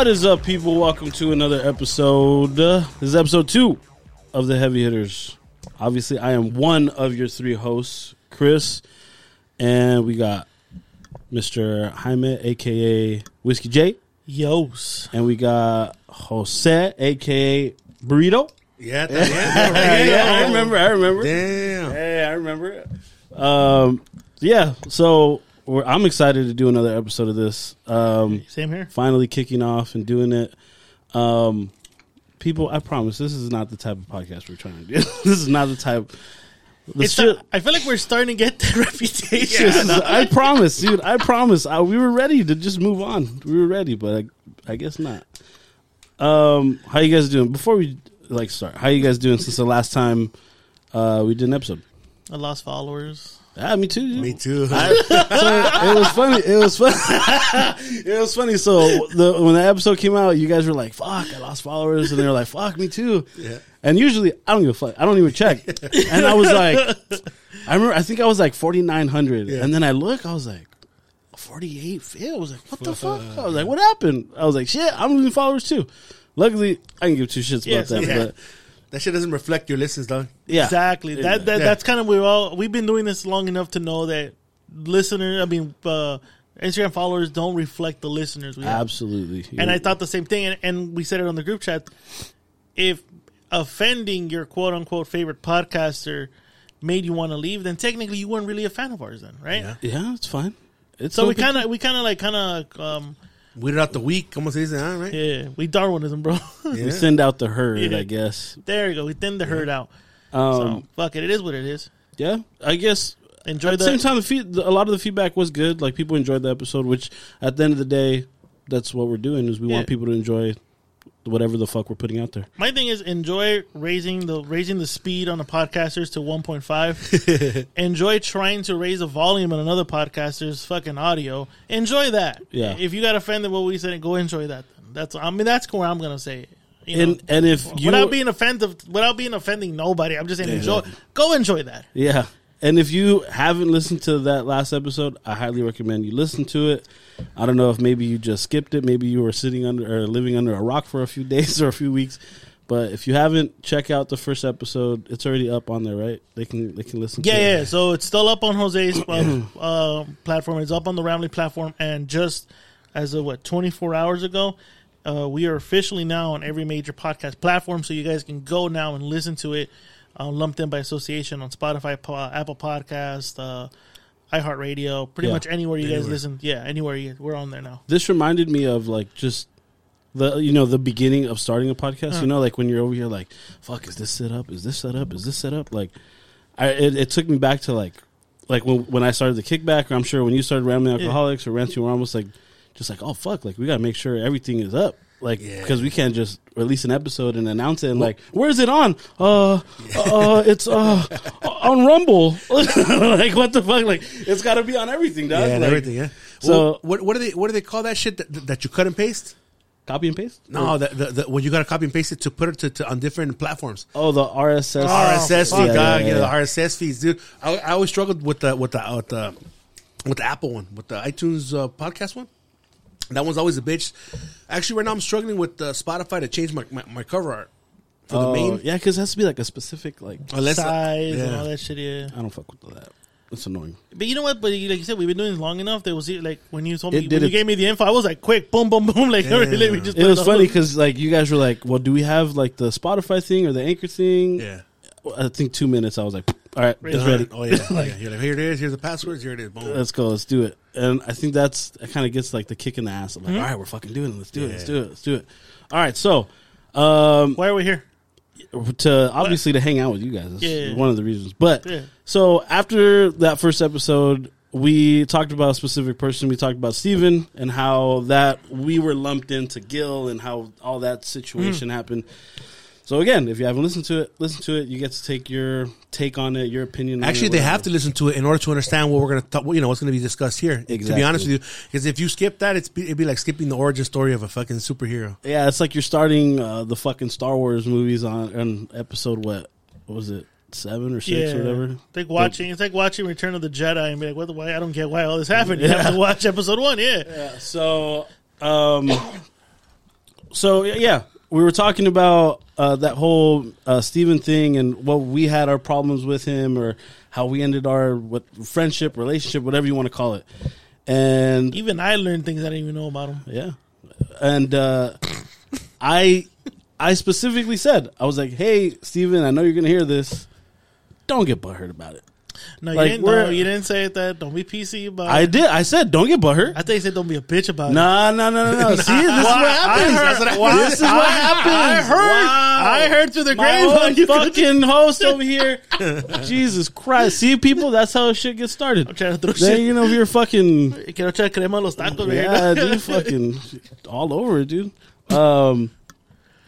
What is up, people? Welcome to another episode. Uh, this is episode two of the Heavy Hitters. Obviously, I am one of your three hosts, Chris, and we got Mr. Jaime, aka Whiskey J, Yos. and we got Jose, aka Burrito. Yeah, yeah, Yeah, yeah, I remember. I remember. Damn. Yeah, I remember. Um, yeah. So we're, I'm excited to do another episode of this. Um, Same here. finally kicking off and doing it. Um, people, I promise this is not the type of podcast we're trying to do. this is not the type. The It's shit- not- I feel like we're starting to get that reputation. this is- I promise, dude. I promise. I, we were ready to just move on. We were ready, but I, I guess not. Um, how you guys doing? Before we like start, how you guys doing since the last time uh, we did an episode? I lost followers. Ah, me too. Me too. I, so it was funny. It was fun. it was funny. So the when the episode came out, you guys were like, "Fuck, I lost followers," and they were like, "Fuck, me too." Yeah. And usually, I don't give a fuck. I don't even check. And I was like, I remember. I think I was like forty nine hundred, Yeah. and then I look. I was like. 48 I was like, what the fuck? I was like, what happened? I was like, shit, I'm losing followers too. Luckily, I can give two shits about Yes, that. yeah. But that shit doesn't reflect your listens, dog. yeah, Exactly. That, that Yeah. that's kind of we're all we've been doing this long enough to know that listener. I mean, uh, Instagram followers don't reflect the listeners we have. absolutely. And I thought the same thing, and, and we said it on the group chat. If offending your quote unquote favorite podcaster made you want to leave, then technically you weren't really a fan of ours, then, right? Yeah. yeah, it's fine. It's So we kind of we kind of like kind of um Weeded out the week, como se dice, ah, right? yeah we Darwinism, bro. Yeah. we send out the herd, Yeah. I guess. there you go. We thin the herd out. Um, So fuck it. It is what it is. yeah, I guess. Enjoy At the the same time, the feed, a lot of the feedback was good. Like people enjoyed the episode, which at the end of the day, that's what we're doing. Is we Yeah. want people to enjoy whatever the fuck we're putting out there. My thing is enjoy raising the raising the speed on the podcasters to 1.5. enjoy trying to raise the volume on another podcaster's fucking audio. Enjoy that. Yeah. If you got offended what we said, go enjoy that. That's I mean that's where I'm gonna say. It. You know, And and if you without being offensive, without being offending nobody, I'm just saying enjoy. Go enjoy that. yeah, and if you haven't listened to that last episode, I highly recommend you listen to it. I don't know if maybe you just skipped it, maybe you were sitting under or living under a rock for a few days or a few weeks. But if you haven't, check out the first episode. It's already up on there, right? They can they can listen. Yeah, to it. yeah. So it's still up on Jose's uh, uh, platform. It's up on the Ramley platform, and just as of what 24 hours ago, uh, we are officially now on every major podcast platform. So you guys can go now and listen to it, lumped in by association on Spotify, po- Apple Podcast, uh, iHeartRadio, pretty Yeah. much anywhere you guys listen. Yeah, anywhere you, we're on there now. this reminded me of like just the you know the beginning of starting a podcast. You know, like when you're over here, like, fuck, is this set up? Is this set up? Is this set up? Like, I it, it took me back to like like when when I started the kickback. Or I'm sure when you started Rambling Alcoholics or Ranting, we're almost like just like, oh fuck, like we gotta make sure everything is up. Like, Yeah. because we can't just release an episode and announce it and like, where's it on? Uh, uh, it's uh on Rumble. like, what the fuck? Like, it's got to be on everything, dog. Yeah, Like, everything, yeah. So- So, what, what do they what do they call that shit that, that you cut and paste? Copy and paste. No, the, the, the, when you got to copy and paste it to put it to, to on different platforms. Oh, the RSS. RSS fuck. feed, Yeah, dog. yeah, Yeah, yeah. the RSS feeds, dude. I, I always struggled with the with the with the with the Apple one, with the iTunes uh, podcast one. That one's always a bitch. Actually, right now I'm struggling with uh, Spotify to change my, my, my cover art for the Oh, main. yeah, because it has to be like a specific like. Unless Size and yeah. all that shit. Yeah. I don't fuck with that. It's annoying. But you know what? But like you said, we've been doing this long enough. There was like when you told me It did when you it- gave me the info, I was like, quick, boom, boom, boom. Like, Yeah. really, we just It put was on. funny because like you guys were like, "Well, do we have like the Spotify thing or the Anchor thing?" Yeah. I think two minutes. I was like, "All right, it's Ready. Oh yeah. yeah. You're like, here it is. Here's the passwords. Here it is. Boom. Let's go. Let's do it." And I think that's that kind of gets like the kick in the ass. Of like, "All right, we're fucking doing it. Let's do it. Let's do it. Let's do it." All right, so um, Why are we here? to obviously to hang out with you guys. That's Yeah. one of the reasons. But Yeah. so after that first episode, we talked about a specific person. We talked about Steven and how that we were lumped into Gil and how all that situation Hmm. happened. So again, if you haven't listened to it, listen to it. You get to take your take on it, your opinion. on Actually, it, they have to listen to it in order to understand what we're going to talk. You know, what's going to be discussed here. To be honest with you, because if you skip that, it's be, it'd be like skipping the origin story of a fucking superhero. Yeah, it's like you're starting uh, the fucking Star Wars movies on, on episode what? What was it? Seven or six Yeah, or whatever. It's like watching. It's like watching Return of the Jedi and be like, "What? the- Why? I don't get why all this happened." You have to watch episode one. Yeah, Yeah. So, um, so yeah, we were talking about uh, that whole uh, Steven thing and what we had our problems with him or how we ended our what friendship, relationship, whatever you want to call it. And Even I learned things I didn't even know about him. yeah, and uh, I I specifically said I was like, "Hey, Steven, I know you're gonna hear this. Don't get butthurt about it." No, Like, you didn't. No, you didn't say that. Don't be PC about I it. did. I said, "Don't get butthurt." I thought you said don't be a bitch about it. No, no, no, no, no. See, this is what happens. I heard, well, this is what I- happens. I heard. Wow. I heard through the grapevine. fucking host over here. Jesus Christ. See, people, that's how shit gets started. I'm trying to throw Then, shit. you know, you're fucking, Quiero echar crema los tacos. yeah, dude, fucking all over it, dude. Um,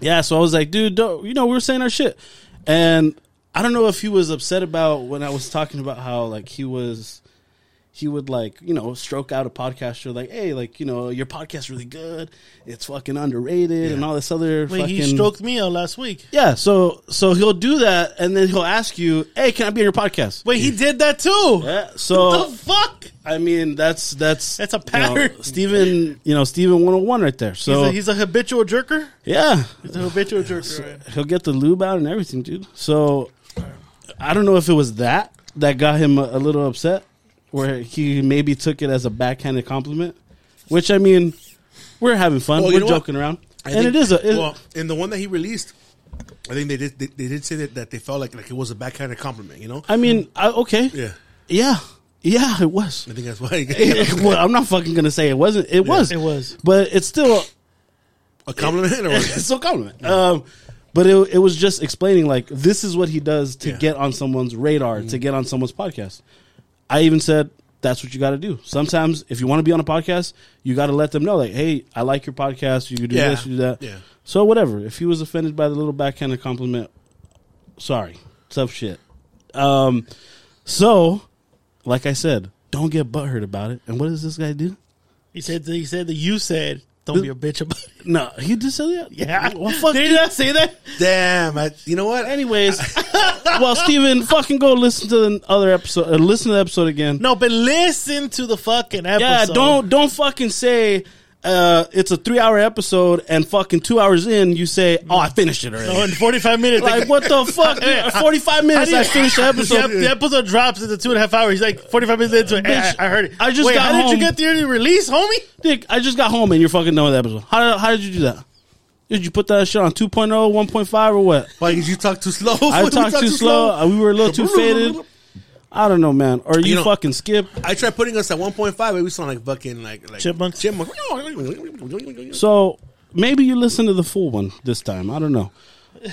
yeah, so I was like, dude, don't, you know, we were saying our shit. And I don't know if he was upset about when I was talking about how, like, he was. He would like, you know, stroke out a podcaster like, hey, like, you know, your podcast's really good. It's fucking underrated and all this other Wait, fucking he stroked me out last week. Yeah, so so he'll do that, and then he'll ask you, "Hey, can I be on your podcast?" Wait, he did that too. Yeah, What so the fuck? I mean, that's that's That's a you know, pattern. Steven, you know, Steven one hundred one right there. So he's, a, he's a habitual jerker. yeah, He's a habitual jerker. right? he'll get the lube out and everything, dude. So I don't know if it was that that got him a, a little upset, where he maybe took it as a backhanded compliment. Which I mean, we're having fun, Well, you we're know what? joking around, I and think- it is a it- well in the one that he released. I think they did. They, they did say that, that they felt like like it was a backhanded compliment. You know. I mean, I, okay, Yeah. yeah, yeah, it was. I think that's why well, I'm not fucking gonna say it wasn't. It was. It was. But it's still a compliment or it's still a compliment. Um, but it it was just explaining like this is what he does to Yeah. get on someone's radar, to get on someone's podcast. I even said that's what you got to do. Sometimes if you want to be on a podcast, you got to let them know like, hey, I like your podcast. You do Yeah. this, you do that. Yeah. So whatever. If he was offended by the little backhanded compliment, sorry, tough shit. Um, so like I said, don't get butthurt about it. And what does this guy do? He said. He said that you said don't be a bitch about it. No, he did say that. Yeah. Well, fuck. Did he not say that? Damn. I, you know what? Anyways, well, Steven, fucking go listen to the other episode. Uh, listen to the episode again. No, but listen to the fucking episode. yeah, don't don't fucking say uh, it's a three hour episode and fucking two hours in you say, oh, I finished it already. No, in 45 minutes. like what the fuck? dude? Forty five minutes, I finished the episode. The, episode drops into two and a half hours. He's like 45 minutes into it. Bitch, I, I heard it. I just Wait, got how did you get the early release, homie? Dick, I just got home and you're fucking done with the episode. How how did you do that? Did you put that shit on 2.0, 1.5, or what? Why did you talk too slow? I talked talk too slow. uh, We were a little too faded. I don't know, man. Or you, You know- fucking skip. I tried putting us at 1.5, but we sound like fucking like, like Chipmunks? Chipmunks. So maybe you listen to the full one this time. I don't know.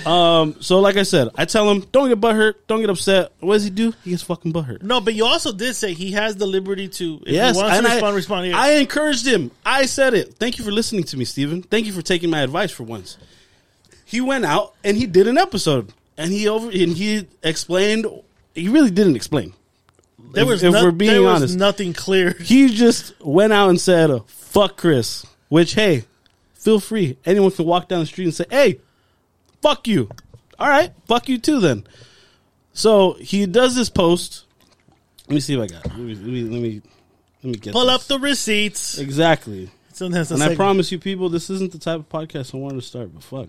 Um, so like I said, I tell him, don't get butthurt, don't get upset. What does he do? He gets fucking butthurt. No, but you also did say he has the liberty to, if Yes, he wants to I, respond, respond. I encouraged him. I said it. Thank you for listening to me, Steven. Thank you for taking my advice for once. He went out and he did an episode, and he over and he explained. He really didn't explain. There was, if no- we're being there was honest. nothing clear. He just went out and said, "Fuck Chris." Which, hey, feel free. Anyone can walk down the street and say, "Hey, fuck you." All right, fuck you too. Then, so he does this post. Let me see if I got. It. Let me let me let me, let me get Pull this. up the receipts. exactly. Sometimes And I promise you, people, this isn't the type of podcast I wanted to start. But fuck,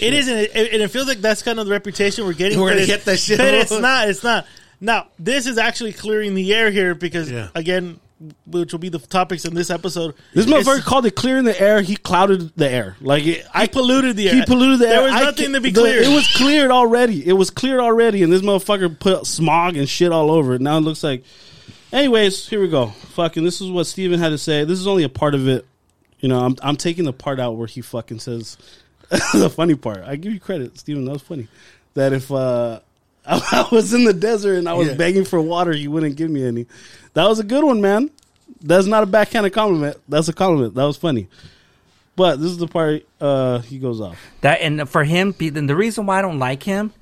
It isn't, it- and it feels like that's kind of the reputation we're getting. We're gonna get that shit. But it's not. It's not. Now, this is actually clearing the air here because, Yeah. again, which will be the topics in this episode. this motherfucker called it clearing the air. He clouded the air. Like it, I polluted the air. He polluted the There air. There was nothing ca- to be the- cleared. It was cleared already. It was cleared already, and this motherfucker put smog and shit all over it. Now it looks like. Anyways, here we go. Fucking, this is what Steven had to say. This is only a part of it. You know, I'm I'm taking the part out where he fucking says the funny part. I give you credit, Steven. That was funny. That if uh, I was in the desert and I was Yeah. begging for water, he wouldn't give me any. That was a good one, man. That's not a backhanded compliment. That's a compliment. That was funny. But this is the part uh, he goes off. That and for him, be- then the reason why I don't like him,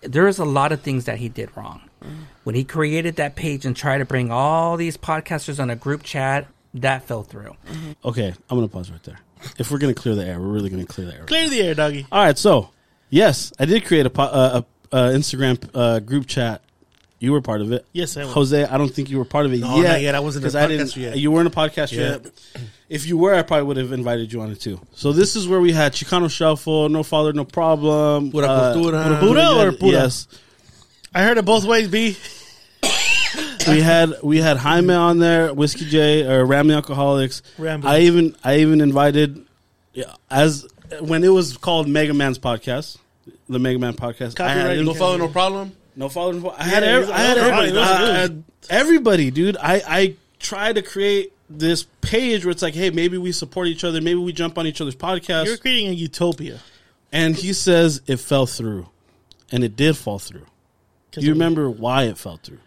there's a lot of things that he did wrong. When he created that page and tried to bring all these podcasters on a group chat, that fell through. Okay, I'm gonna pause right there. If we're gonna clear the air, we're really gonna clear the air. Clear the air, doggy. All right, so yes, I did create a, po- uh, a Instagram uh, group chat. You were part of it. Yes, I was. Jose, I don't think you were part of it No, yet. not yet. I wasn't a 'cause I podcaster yet. You weren't a podcast Yeah. yet. if you were, I probably would have invited you on it too. So this is where we had Chicano Shuffle, No Father, No Problem, Pura uh, Cultura. Pura or Pura? Yes, I heard it both ways. B. we had we had Jaime on there, Whiskey J or Rambling Alcoholics. I even I even invited yeah, as when it was called Mega Man's podcast, the Mega Man podcast. Copyright No follow, no problem. no follow. No, I had Yeah, every, he's I had everybody, oh, I had everybody, dude. I I tried to create this page where it's like, hey, maybe we support each other, maybe we jump on each other's podcast. You're creating a utopia. and he says it fell through, and it did fall through. Do you remember why it fell through?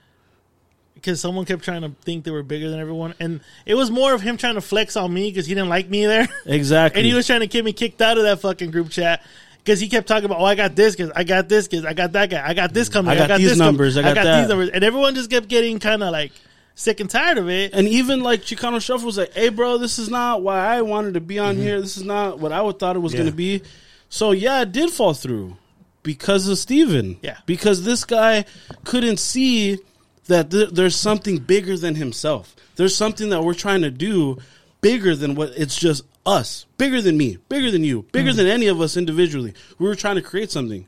Because someone kept trying to think they were bigger than everyone, and it was more of him trying to flex on me because he didn't like me there, Exactly. and he was trying to get me kicked out of that fucking group chat. Because he kept talking about, oh, I got this, because I got this, because I got that guy, I got this coming, I got these this com- numbers, I got that. these numbers, and everyone just kept getting kind of like sick and tired of it. And even like Chicano Shuffle was like, "Hey, bro, this is not why I wanted to be on mm-hmm. here. This is not what I would thought it was Yeah. going to be." So yeah, it did fall through because of Steven. Yeah. because this guy couldn't see that th- there's something bigger than himself. There's something that we're trying to do bigger than what it's just us, bigger than me, bigger than you, bigger hmm. than any of us individually. We were trying to create something.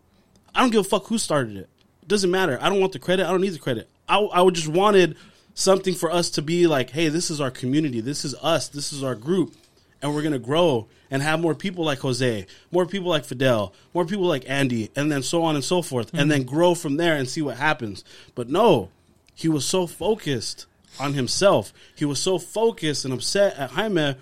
I don't give a fuck who started it. It doesn't matter. I don't want the credit. I don't need the credit. I, I would just wanted something for us to be like, hey, this is our community. This is us. This is our group. And we're going to grow and have more people like Jose, more people like Fidel, more people like Andy, and then so on and so forth. And hmm. then grow from there and see what happens. But no, he was so focused on himself. He was so focused and upset at Jaime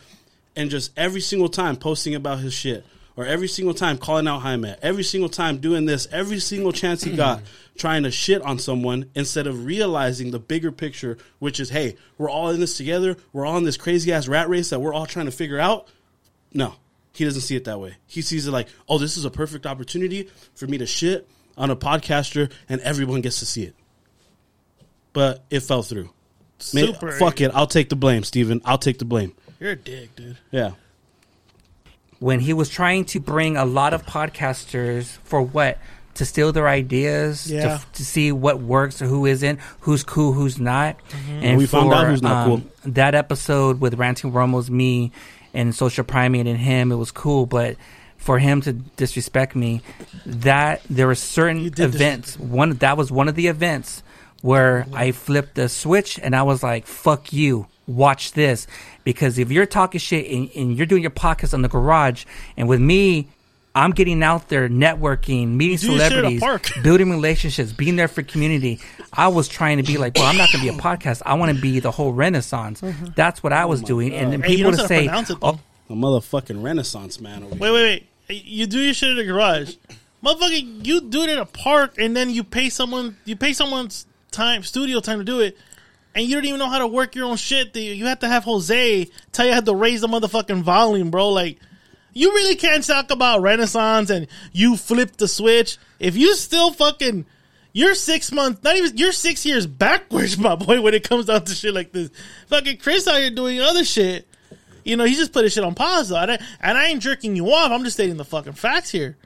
and just every single time posting about his shit or every single time calling out Jaime, every single time doing this, every single chance he got trying to shit on someone instead of realizing the bigger picture, which is, hey, we're all in this together. We're all in this crazy ass rat race that we're all trying to figure out. No, he doesn't see it that way. He sees it like, oh, this is a perfect opportunity for me to shit on a podcaster and everyone gets to see it. But it fell through. Ma- Super. fuck it. I'll take the blame, Steven. I'll take the blame. You're a dick, dude. Yeah. when he was trying to bring a lot of podcasters for what to steal their ideas Yeah. to, to see what works or who isn't who's cool who's not Mm-hmm. and We found out who's not um, that episode with ranting Romo's me and social primate and him it was cool but for him to disrespect me that there were certain You did events one that was one of the events where I flipped the switch and I was like, fuck you, watch this. Because if you're talking shit and, and you're doing your podcast on the garage, and with me, I'm getting out there, networking, meeting do your shit at a celebrities, park. building relationships, being there for community. I was trying to be like, well, I'm not going to be a podcast. I want to be the whole Renaissance. Mm-hmm. That's what I oh was doing. And then Hey, people to say, it, oh. A motherfucking renaissance man over Wait, here. wait, wait. You do your shit in the garage. Motherfucker, you do it in a park and then you pay someone you pay someone's time, studio time to do it. And you don't even know how to work your own shit. You you have to have Jose tell you how to raise the motherfucking volume, bro. Like, you really can't talk about Renaissance and you flip the switch. If you still fucking, you're six months, not even, you're six years backwards, my boy, when it comes down to shit like this. Fucking Chris out here doing other shit. You know, he just put his shit on pause, though. And I, and I ain't jerking you off. I'm just stating the fucking facts here.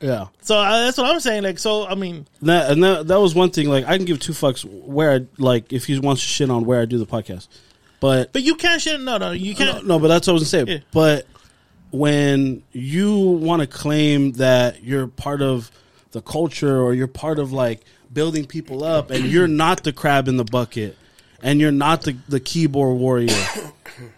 Yeah. So uh, that's what I'm saying. Like, so I mean, that, and that, that was one thing. Like, I can give two fucks where, I, like, if he wants to shit on where I do the podcast. But, but you can't shit. No, no, you no, can't. no, but that's what I was going to say. Yeah. But when you want to claim that you're part of the culture or you're part of, like, building people up and you're not the crab in the bucket and you're not the, the keyboard warrior,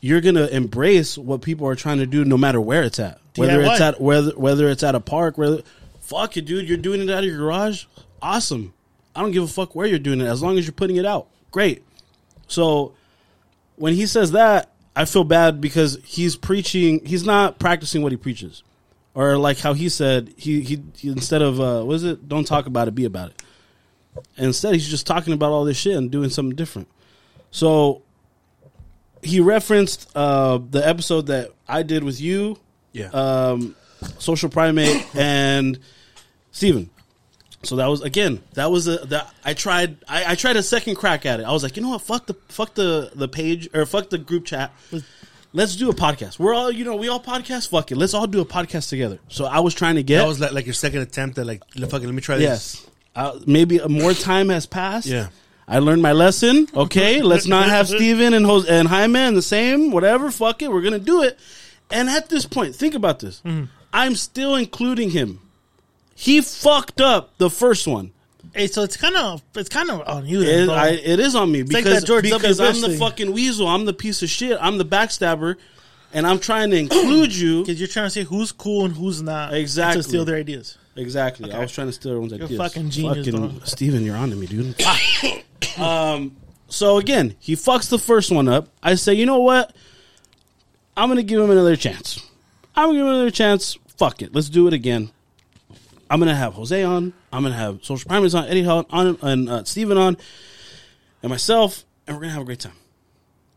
you're going to embrace what people are trying to do no matter where it's at. Whether DIY. it's at whether whether it's at a park, whether fuck it, dude, you're doing it out of your garage. Awesome. I don't give a fuck where you're doing it as long as you're putting it out. Great. So when he says that, I feel bad because he's preaching. He's not practicing what he preaches, or like how he said he he, he instead of uh, what is it? Don't talk about it, be about it. Instead, he's just talking about all this shit and doing something different. So he referenced uh, the episode that I did with you Yeah. um, social primate and Steven. So that was again. That was a that I tried. I, I tried a second crack at it. I was like, you know what? Fuck the fuck the the page or fuck the group chat. Let's do a podcast. We're all you know. We all podcast. Fuck it. Let's all do a podcast together. So I was trying to get. that was like, like your second attempt at like, fucking, let me try this. yes. Uh, maybe more time has passed. Yeah. I learned my lesson. Okay, let's not have Steven and Jose and Jaime in the same. Whatever, fuck it, we're gonna do it. And at this point, think about this. Mm-hmm. I'm still including him. He fucked up the first one. Hey, so it's kind of it's kind of on you. Then, bro. I, it is on me like because, George because I'm the thing. fucking weasel. I'm the piece of shit. I'm the backstabber, and I'm trying to include you. Because you're trying to say who's cool and who's not. Exactly. To steal their ideas. Exactly. I was trying to steal everyone's You're ideas. fucking genius, Fucking dog. Steven, you're on to me, dude. um. So again, he fucks the first one up. I say, you know what? I'm gonna give him another chance. I'm gonna give him another chance. Fuck it. Let's do it again. I'm gonna have Jose on. I'm gonna have Social Primate on, Eddie on, on and uh, Steven on, and myself, and we're gonna have a great time.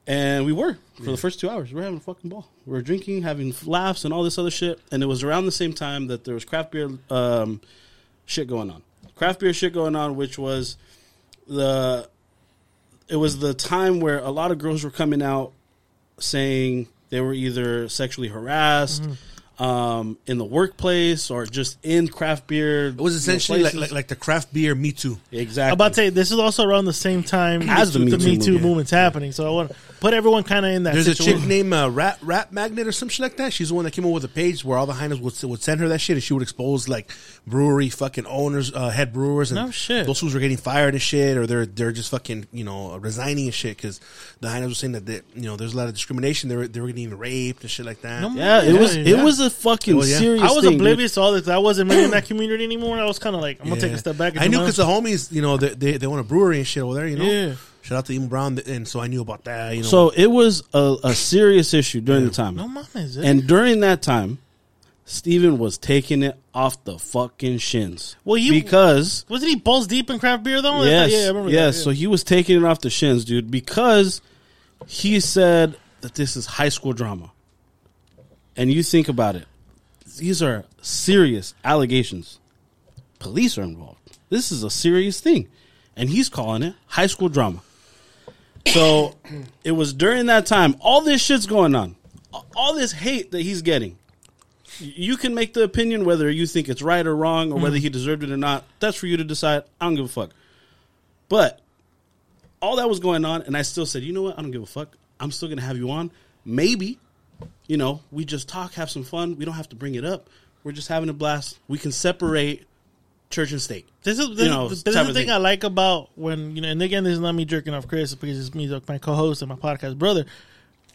And we were for the first two hours. We were having a fucking ball. We were drinking, having laughs, and all this other shit. And it was around the same time that there was craft beer um, shit going on. Craft beer shit going on, which was the it was the time where a lot of girls were coming out saying they were either sexually harassed um, in the workplace or just in craft beer. It was essentially like, like like the craft beer Me Too. exactly. I'm about to say this is also around the same time As the Me Too Me Too movement. movement's happening. So I want to put everyone kind of in that. There's a situation. chick named uh, Rat Rat Magnet or some shit like that. She's the one that came up with a page where all the hyenas would would send her that shit, and she would expose like brewery fucking owners, uh, head brewers, and No shit. those who's were getting fired and shit, or they're they're just fucking you know resigning and shit because the hyenas were saying that they, you know there's a lot of discrimination. They were they were getting raped and shit like that. No yeah, it was yeah. it was a fucking Oh, yeah. serious. I was thing, dude. oblivious to all this. I wasn't really in that community anymore. I was kind of like, I'm gonna take a step back. I knew because the homies, you know, they, they they own a brewery and shit over there. You know, Yeah. Shout out to Emo Brown, and so I knew about that. You know, So it was a, a serious issue during the time. No mama, is it? And during that time, Steven was taking it off the fucking shins. Well, you- because wasn't he balls deep in craft beer though? yes, yeah, I remember yes. that. So he was taking it off the shins, dude, because he said that this is high school drama. And you think about it, these are serious allegations. Police are involved. This is a serious thing, and he's calling it high school drama. So it was during that time. All this shit's going on. All this hate that he's getting. You can make the opinion whether you think it's right or wrong, or whether mm-hmm. he deserved it or not. That's for you to decide. I don't give a fuck. But all that was going on, and I still said, you know what? I don't give a fuck. I'm still gonna have you on. Maybe, you know, we just talk, have some fun. We don't have to bring it up. We're just having a blast. We can separate church and state. This is this, You know, this is the thing thing. I like about when you know, and again, this is not me jerking off Chris because it's me, like, my co-host and my podcast brother.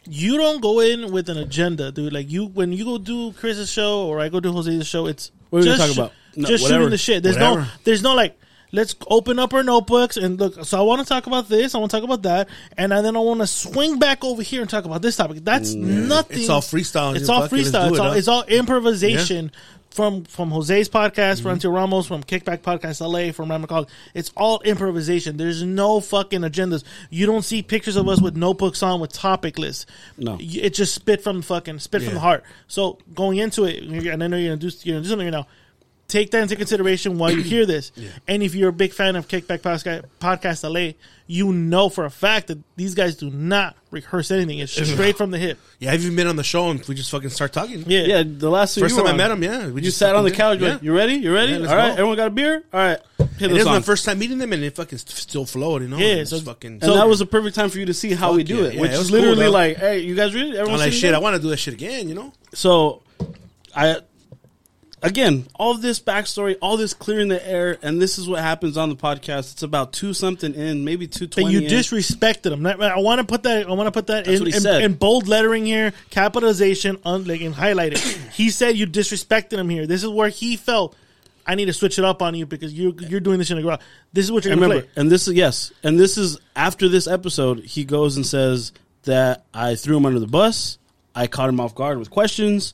You don't go in with an agenda, dude. Like you, when you go do Chris's show or I go do Jose's show, it's What are we just gonna about? No, just whatever. shooting the shit. There's no, there's no like. Let's open up our notebooks and look. So I want to talk about this. I want to talk about that, and then I want to swing back over here and talk about this topic. That's mm. nothing. It's all freestyle. It's all fuck it, let's freestyle. It's it, all huh? it's all improvisation from from Jose's podcast, Mm-hmm. Ramos, from Kickback Podcast LA, from Ryan McCall. It's all improvisation. There's no fucking agendas. You don't see pictures of us with notebooks on with topic lists. No. It just spit from the fucking spit from the heart. So going into it, and I know you're gonna do you're gonna do something right now. Take that into consideration while you hear this. And if you're a big fan of Kickback Podcast, Podcast LA, you know for a fact that these guys do not rehearse anything. It's straight from the hip. yeah, I've even been on the show and we just fucking start talking. Yeah. Yeah, the last First you time were I met him, yeah, we You just sat on the couch. did- Like, you ready? You ready? Yeah, All right, go. everyone got a beer. All right, hit And this this is my first time meeting them, and it fucking st- still flowed, you know. Yeah, It's so- fucking. and that was a perfect time for you to see how we do yeah, it, yeah, which it is was cool, literally though. like, hey, you guys ready? Everyone like sitting shit. I want to do that shit again, you know. So, I again, all this backstory, all this clearing the air, and this is what happens on the podcast. It's about two something in, maybe two twenty. You in. disrespected him. I want to put that. I want to put that in, in, in bold lettering here, capitalization, on like and highlight it. he said you disrespected him here. This is where he felt. I need to switch it up on you because you you're doing this in the garage. This is what you're going to play. and this is yes, and this is after this episode. He goes and says that I threw him under the bus. I caught him off guard with questions.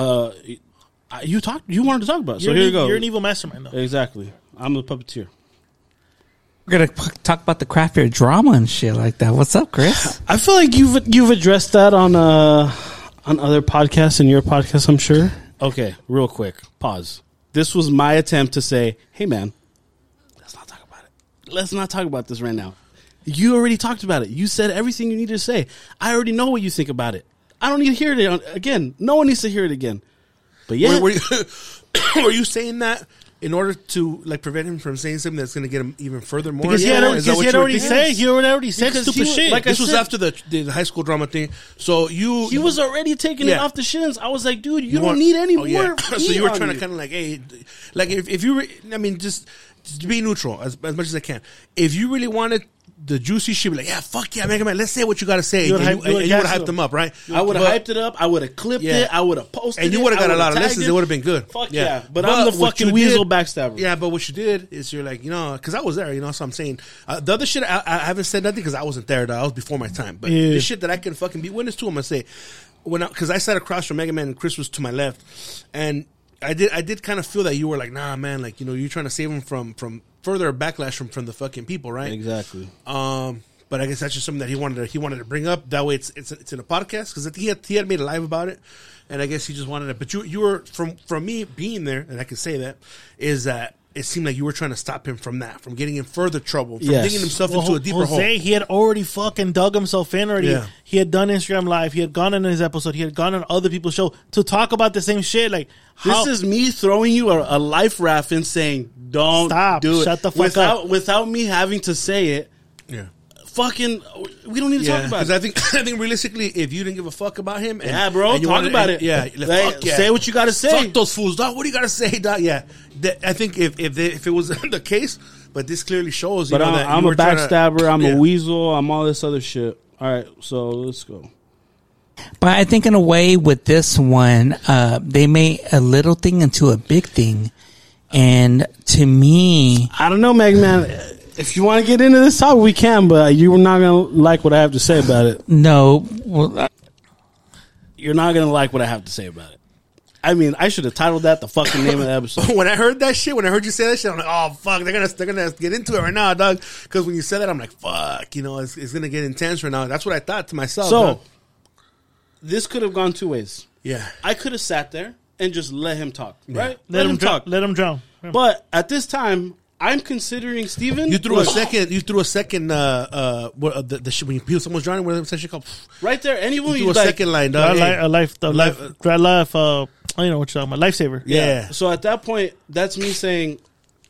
Uh, you talked. You wanted to talk about. It, so You're, here you go. you're an evil mastermind, though. Exactly. I'm the puppeteer. We're gonna p- talk about the craft beer drama and shit like that. What's up, Chris? I feel like you've you've addressed that on uh on other podcasts and your podcast. I'm sure. Okay, real quick. Pause. This was my attempt to say, "Hey, man, let's not talk about it. Let's not talk about this right now. You already talked about it. You said everything you needed to say. I already know what you think about it. I don't need to hear it again. No one needs to hear it again. But yeah, Were, were you, were you saying that in order to like prevent him from saying something that's going to get him even further more. Because he had, is that because what he had you already said he already said Because stupid shit. like This was after the, the high school drama thing. So you He was already taking it off the shins. I was like, dude, you, don't want- need any oh, yeah. more. so you were trying to kind of like, hey, like if, if you, re- I mean, just, just be neutral as, as much as I can. If you really wanted the juicy shit, be like, yeah, fuck yeah, Mega Man, let's say what you got to say. You would've hyped- you and you would've would have hyped them up, right? I would have hyped it up. I would have clipped Yeah. it. I would have posted And you would have got a lot of listens. it. It would have been good. Fuck yeah. But, But I'm the fucking weasel did- backstabber. Yeah, but what you did is you're like, you know, because I was there, you know, so I'm saying uh, the other shit I, I haven't said nothing because I wasn't there. Though. I was before my time. But Yeah. this shit that I can fucking be witness to, I'm gonna say when because I, sat across from Mega Man and Chris was to my left, and I did I did kind of feel that you were like, nah, man, like you know, you're trying to save him from from further backlash from from the fucking people, right? Exactly. Um, but I guess that's just something that he wanted to he wanted to bring up. That way, it's it's it's in a podcast because he had he had made a live about it, and I guess he just wanted it. But you you were from from me being there, and I can say that is that it seemed like you were trying to stop him from that, from getting in further trouble, from Yes. digging himself Well, into a deeper Jose, hole. he had already fucking dug himself in already. Yeah. He had done Instagram live. He had gone on his episode. He had gone on other people's show to talk about the same shit. Like how, This is me throwing you a, a life raft and saying, "Don't Stop. do it." Shut the fuck without, up. Without me having to say it, Yeah. Fucking, we don't need to Yeah, talk about because it. I think I think realistically, if you didn't give a fuck about him, and, yeah, bro, and you talk wanted- about and- it. Yeah, Like, fuck yeah. say what you got to say. Fuck those fools, dog. What do you got to say, dog? Yeah, That- I think if if, they, if it was the case, but this clearly shows. You But know, I'm, that I'm you a were trying to- backstabber. I'm Yeah. a weasel. I'm all this other shit. All right, so let's go. But I think in a way with this one, uh, they made a little thing into a big thing. And to me, I don't know, Meg man. If you want to get into this topic, we can, but you're not gonna like what I have to say about it. no, well, uh, You're not gonna like what I have to say about it. I mean, I should have titled that the fucking name of the episode. when I heard that shit, when I heard you say that shit, I'm like, oh fuck, they're gonna they're gonna get into it right now, dog. Because when you said that, I'm like, fuck, you know, it's, it's gonna get intense right now. That's what I thought to myself. So, dog. this could have gone two ways. yeah, I could have sat there and just let him talk, right? let, him talk. Let him drown. But at this time, I'm considering Steven. you threw look, a second. You threw a second. Uh, uh, what, uh the, the shit when you people someone's drowning. What's that shit called? right there. Anyone You you threw a like, second line, Dry dog. li- Hey. a life, a life, Life- dry life. Uh, I know what you're talking about. Lifesaver. Yeah. So at that point, that's me saying,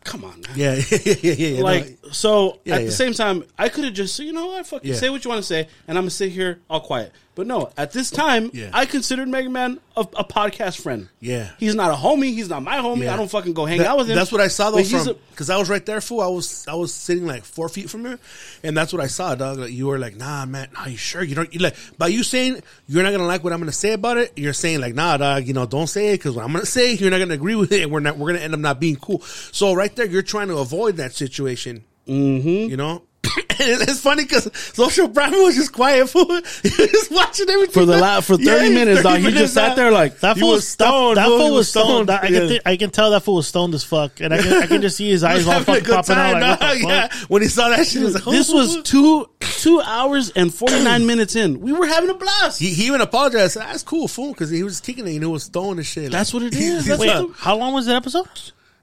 "Come on, man." Yeah, yeah, yeah, yeah. yeah. like no, so Yeah, at yeah. the same time i could have just said, you know what fucking Yeah. say what you want to say and i'm gonna sit here all quiet but no at this time Yeah. i considered mega man a, a podcast friend Yeah. he's not a homie he's not my homie Yeah. i don't fucking go hang That- out with him That's what I saw though, from because I was right there, fool. I was I was sitting like four feet from her, and that's what I saw, dog. Like you were like, nah, man, are you sure you don't? You like by you saying you're not gonna like what I'm gonna say about it. You're saying like, nah, dog, you know, don't say it because what I'm gonna say, you're not gonna agree with it, and we're not we're gonna end up not being cool. So right there, you're trying to avoid that situation. Mm-hmm. You know. And it's funny because social primate was just quiet, fool. He was just watching everything for the la- for 30 minutes dog he just sat minutes, there like That fool was was stoned. That, fool. fool was was stoned. stoned. I, Yeah. can thi- I can tell that fool was stoned as fuck, and I can, I can just see his eyes all having a fucking good popping out. time, Like, what fuck? Yeah, when he saw that shit, he was like, this "Oh." was two two hours and 49 minutes in we were having a blast He, he even apologized. That's cool, fool, because he was kicking it. You know, was stoned and shit. That's what it is. That's Wait, how long was that episode?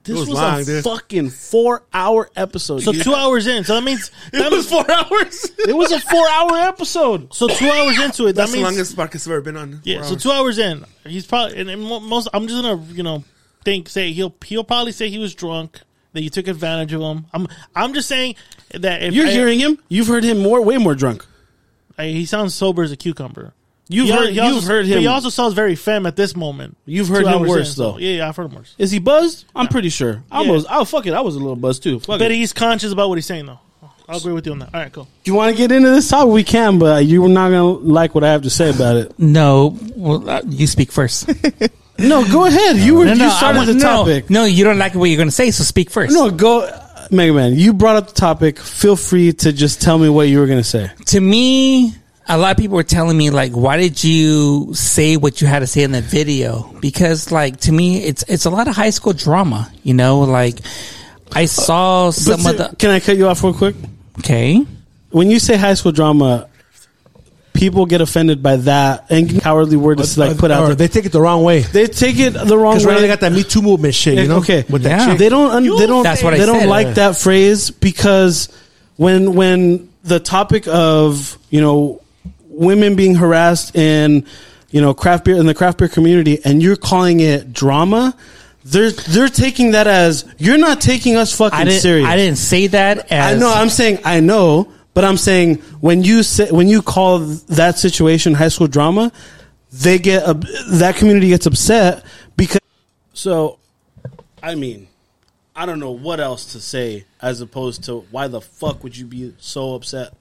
This was was, long, a dude. fucking four hour episode So dude. two hours in. So that means that it was four hours. it was a four hour episode So two hours into it. That That's the means longest podcast I've ever been on. yeah. So hours. two hours in, he's probably and, and most. I'm just gonna you know think say he'll he'll probably say he was drunk that you took advantage of him. I'm I'm just saying that if you're I- hearing him you've heard him more way more drunk I- he sounds sober as a cucumber. You've He heard- he you've also- heard but He also sounds very femme at this moment. You've heard him worse, in, so- though. Yeah, yeah, I've heard him worse. Is he buzzed? I'm pretty sure. I Yeah. was. Oh fuck it. I was a little buzzed too. Fuck But it. he's conscious about what he's saying, though. I'll agree with you on that. All right, cool. If you want to get into this topic, we can. But you're not gonna like what I have to say about it. no, well, uh, you speak first. No, go ahead. You were. no, no, you I started want- the no, topic. No, you don't like what you're going to say, so speak first. No, go. Mega Man, you brought up the topic. Feel free to just tell me what you were gonna say. to me, a lot of people were telling me like, why did you say what you had to say in the video? Because like to me, it's it's a lot of high school drama. You know, like I saw some But of to- the can I cut you off real quick? okay. When you say high school drama, people get offended by that and cowardly word to like put out. There. they take it the wrong way. They take it the wrong Because way. right now they got that Me Too movement shit, you eh, know? okay. With that Yeah. chick. They don't. Un, they don't. That's what I they don't said. like that phrase because when when the topic of you know women being harassed in you know craft beer in the craft beer community, and you're calling it drama, they're they're taking that as you're not taking us fucking I didn't. serious. I didn't say that. As, I know. I'm saying I know, but I'm saying when you say when you call that situation high school drama, they get up that community gets upset because. So, I mean, I don't know what else to say as opposed to why the fuck would you be so upset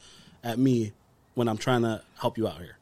at me when I'm trying to help you out here?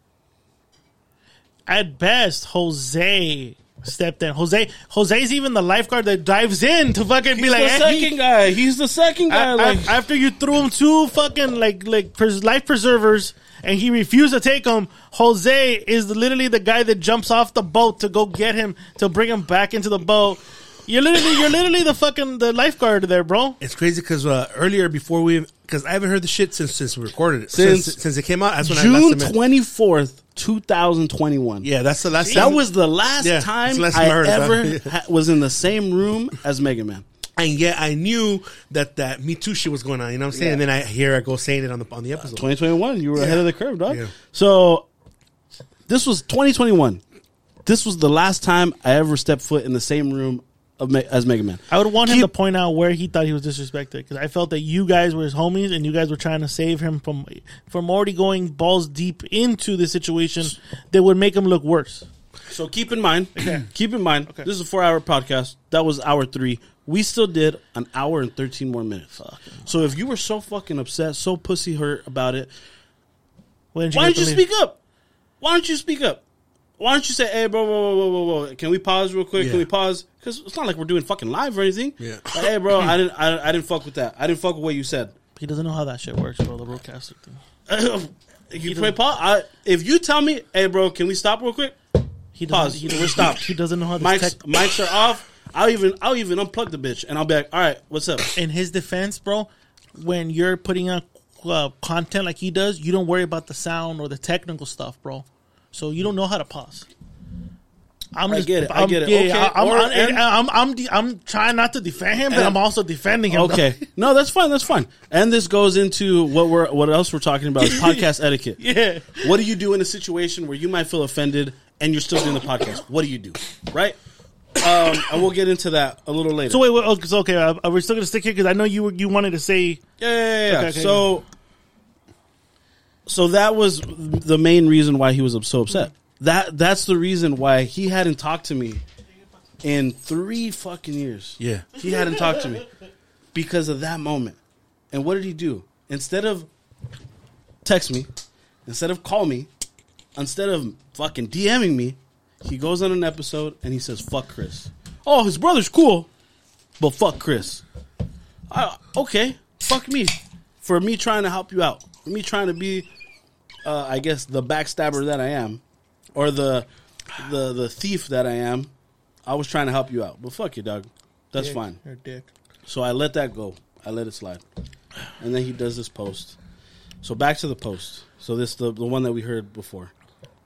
At best, Jose stepped in. Jose, Jose's even the lifeguard that dives in to fucking be He's like, the "Hey, second guy. He's the second guy. a- like, a- after you threw him two fucking like like pres- life preservers and he refused to take them, Jose is literally the guy that jumps off the boat to go get him to bring him back into the boat. You're literally you're literally the fucking the lifeguard there, bro. It's crazy because uh, earlier before we, because I haven't heard the shit since since we recorded it. Since- Since since, it came out, that's when I June last twenty fourth, two thousand twenty one. Yeah, that's the last. That time- was the last Yeah, time the last I ever ha- was in the same room as Mega Man. and yet I knew that that Me Too shit was going on. You know what I'm saying? And then I hear I go saying it on the on the episode. 2021, you were ahead of the curve, dog. Yeah. So this was 2021. This was the last time I ever stepped foot in the same room Me- as Mega Man. I would want him to point out where he thought he was disrespected because I felt that you guys were his homies and you guys were trying to save him from from already going balls deep into the situation that would make him look worse. So keep in mind, keep in mind, this is a four-hour podcast. That was hour three. We still did an hour and thirteen more minutes. So if you were so fucking upset, so pussy hurt about it, Why didn't you get to leave? speak up? Why don't you speak up? Why don't you say, "Hey, bro, whoa, whoa, whoa, whoa, whoa. can we pause real quick? Yeah. Can we pause?" Because it's not like we're doing fucking live or anything. Yeah. Like, hey, bro, I didn't, I, I didn't fuck with that. I didn't fuck with what you said. He doesn't know how that shit works, bro. The broadcaster thing. you play pause. I, if you tell me, "Hey, bro, can we stop real quick?" He Pause. he, We're stopped. He doesn't know how this Mics, tech. mics are off. I'll even, I'll even unplug the bitch, and I'll be like, "All right, what's up?" In his defense, bro, when you're putting out uh, content like he does, you don't worry about the sound or the technical stuff, bro. So you don't know how to pause. I'm I just, get it. I I'm- get it. Yeah, Okay, I'm, I'm, and- I'm, I'm, de- I'm trying not to defend him, but And- I'm also defending him. Okay, no, that's fine. That's fine. And this goes into what we're, what else we're talking about is podcast etiquette. Yeah. What do you do in a situation where you might feel offended and you're still doing the podcast? What do you do? Right? Um, and we'll get into that a little later. So wait, wait okay, so okay, uh, are we still gonna stick here? Because I know you were, you wanted to say Yeah, yeah, yeah. yeah. Okay. So, so that was the main reason why he was so upset. That that's the reason why he hadn't talked to me in three fucking years. Yeah. he hadn't talked to me because of that moment. And what did he do? Instead of text me, instead of call me, instead of fucking DMing me, he goes on an episode and he says, "Fuck Chris." Oh, his brother's cool, but fuck Chris. I, okay, fuck me for me trying to help you out. For me trying to be, uh, I guess, the backstabber that I am, or the the the thief that I am. I was trying to help you out, but fuck you, dog. That's fine. You're a dick. So I let that go. I let it slide, and then he does this post. So back to the post. So this the the one that we heard before.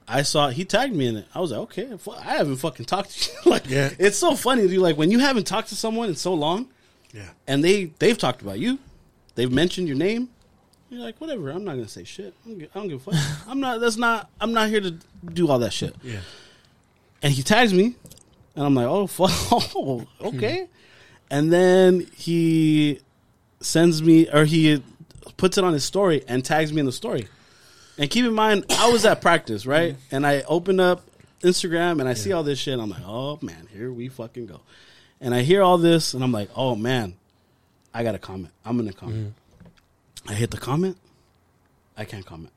I saw he tagged me in it. I was like, okay, fu- I haven't fucking talked to you. like, Yeah. it's so funny, dude. Like when you haven't talked to someone in so long, Yeah. and they they've talked about you, they've mentioned your name. You're like, whatever. I'm not gonna say shit. I don't give, I don't give a fuck. I'm not. That's not. I'm not here to do all that shit. Yeah. And he tags me, and I'm like, oh fuck, oh, okay. and then he sends me, or he puts it on his story and tags me in the story. And keep in mind, I was at practice, right? Mm-hmm. And I open up Instagram and I see all this shit. I'm like, oh man, here we fucking go. And I hear all this, and I'm like, oh man, I got to comment. I'm gonna comment. Mm-hmm. I hit the comment. I can't comment.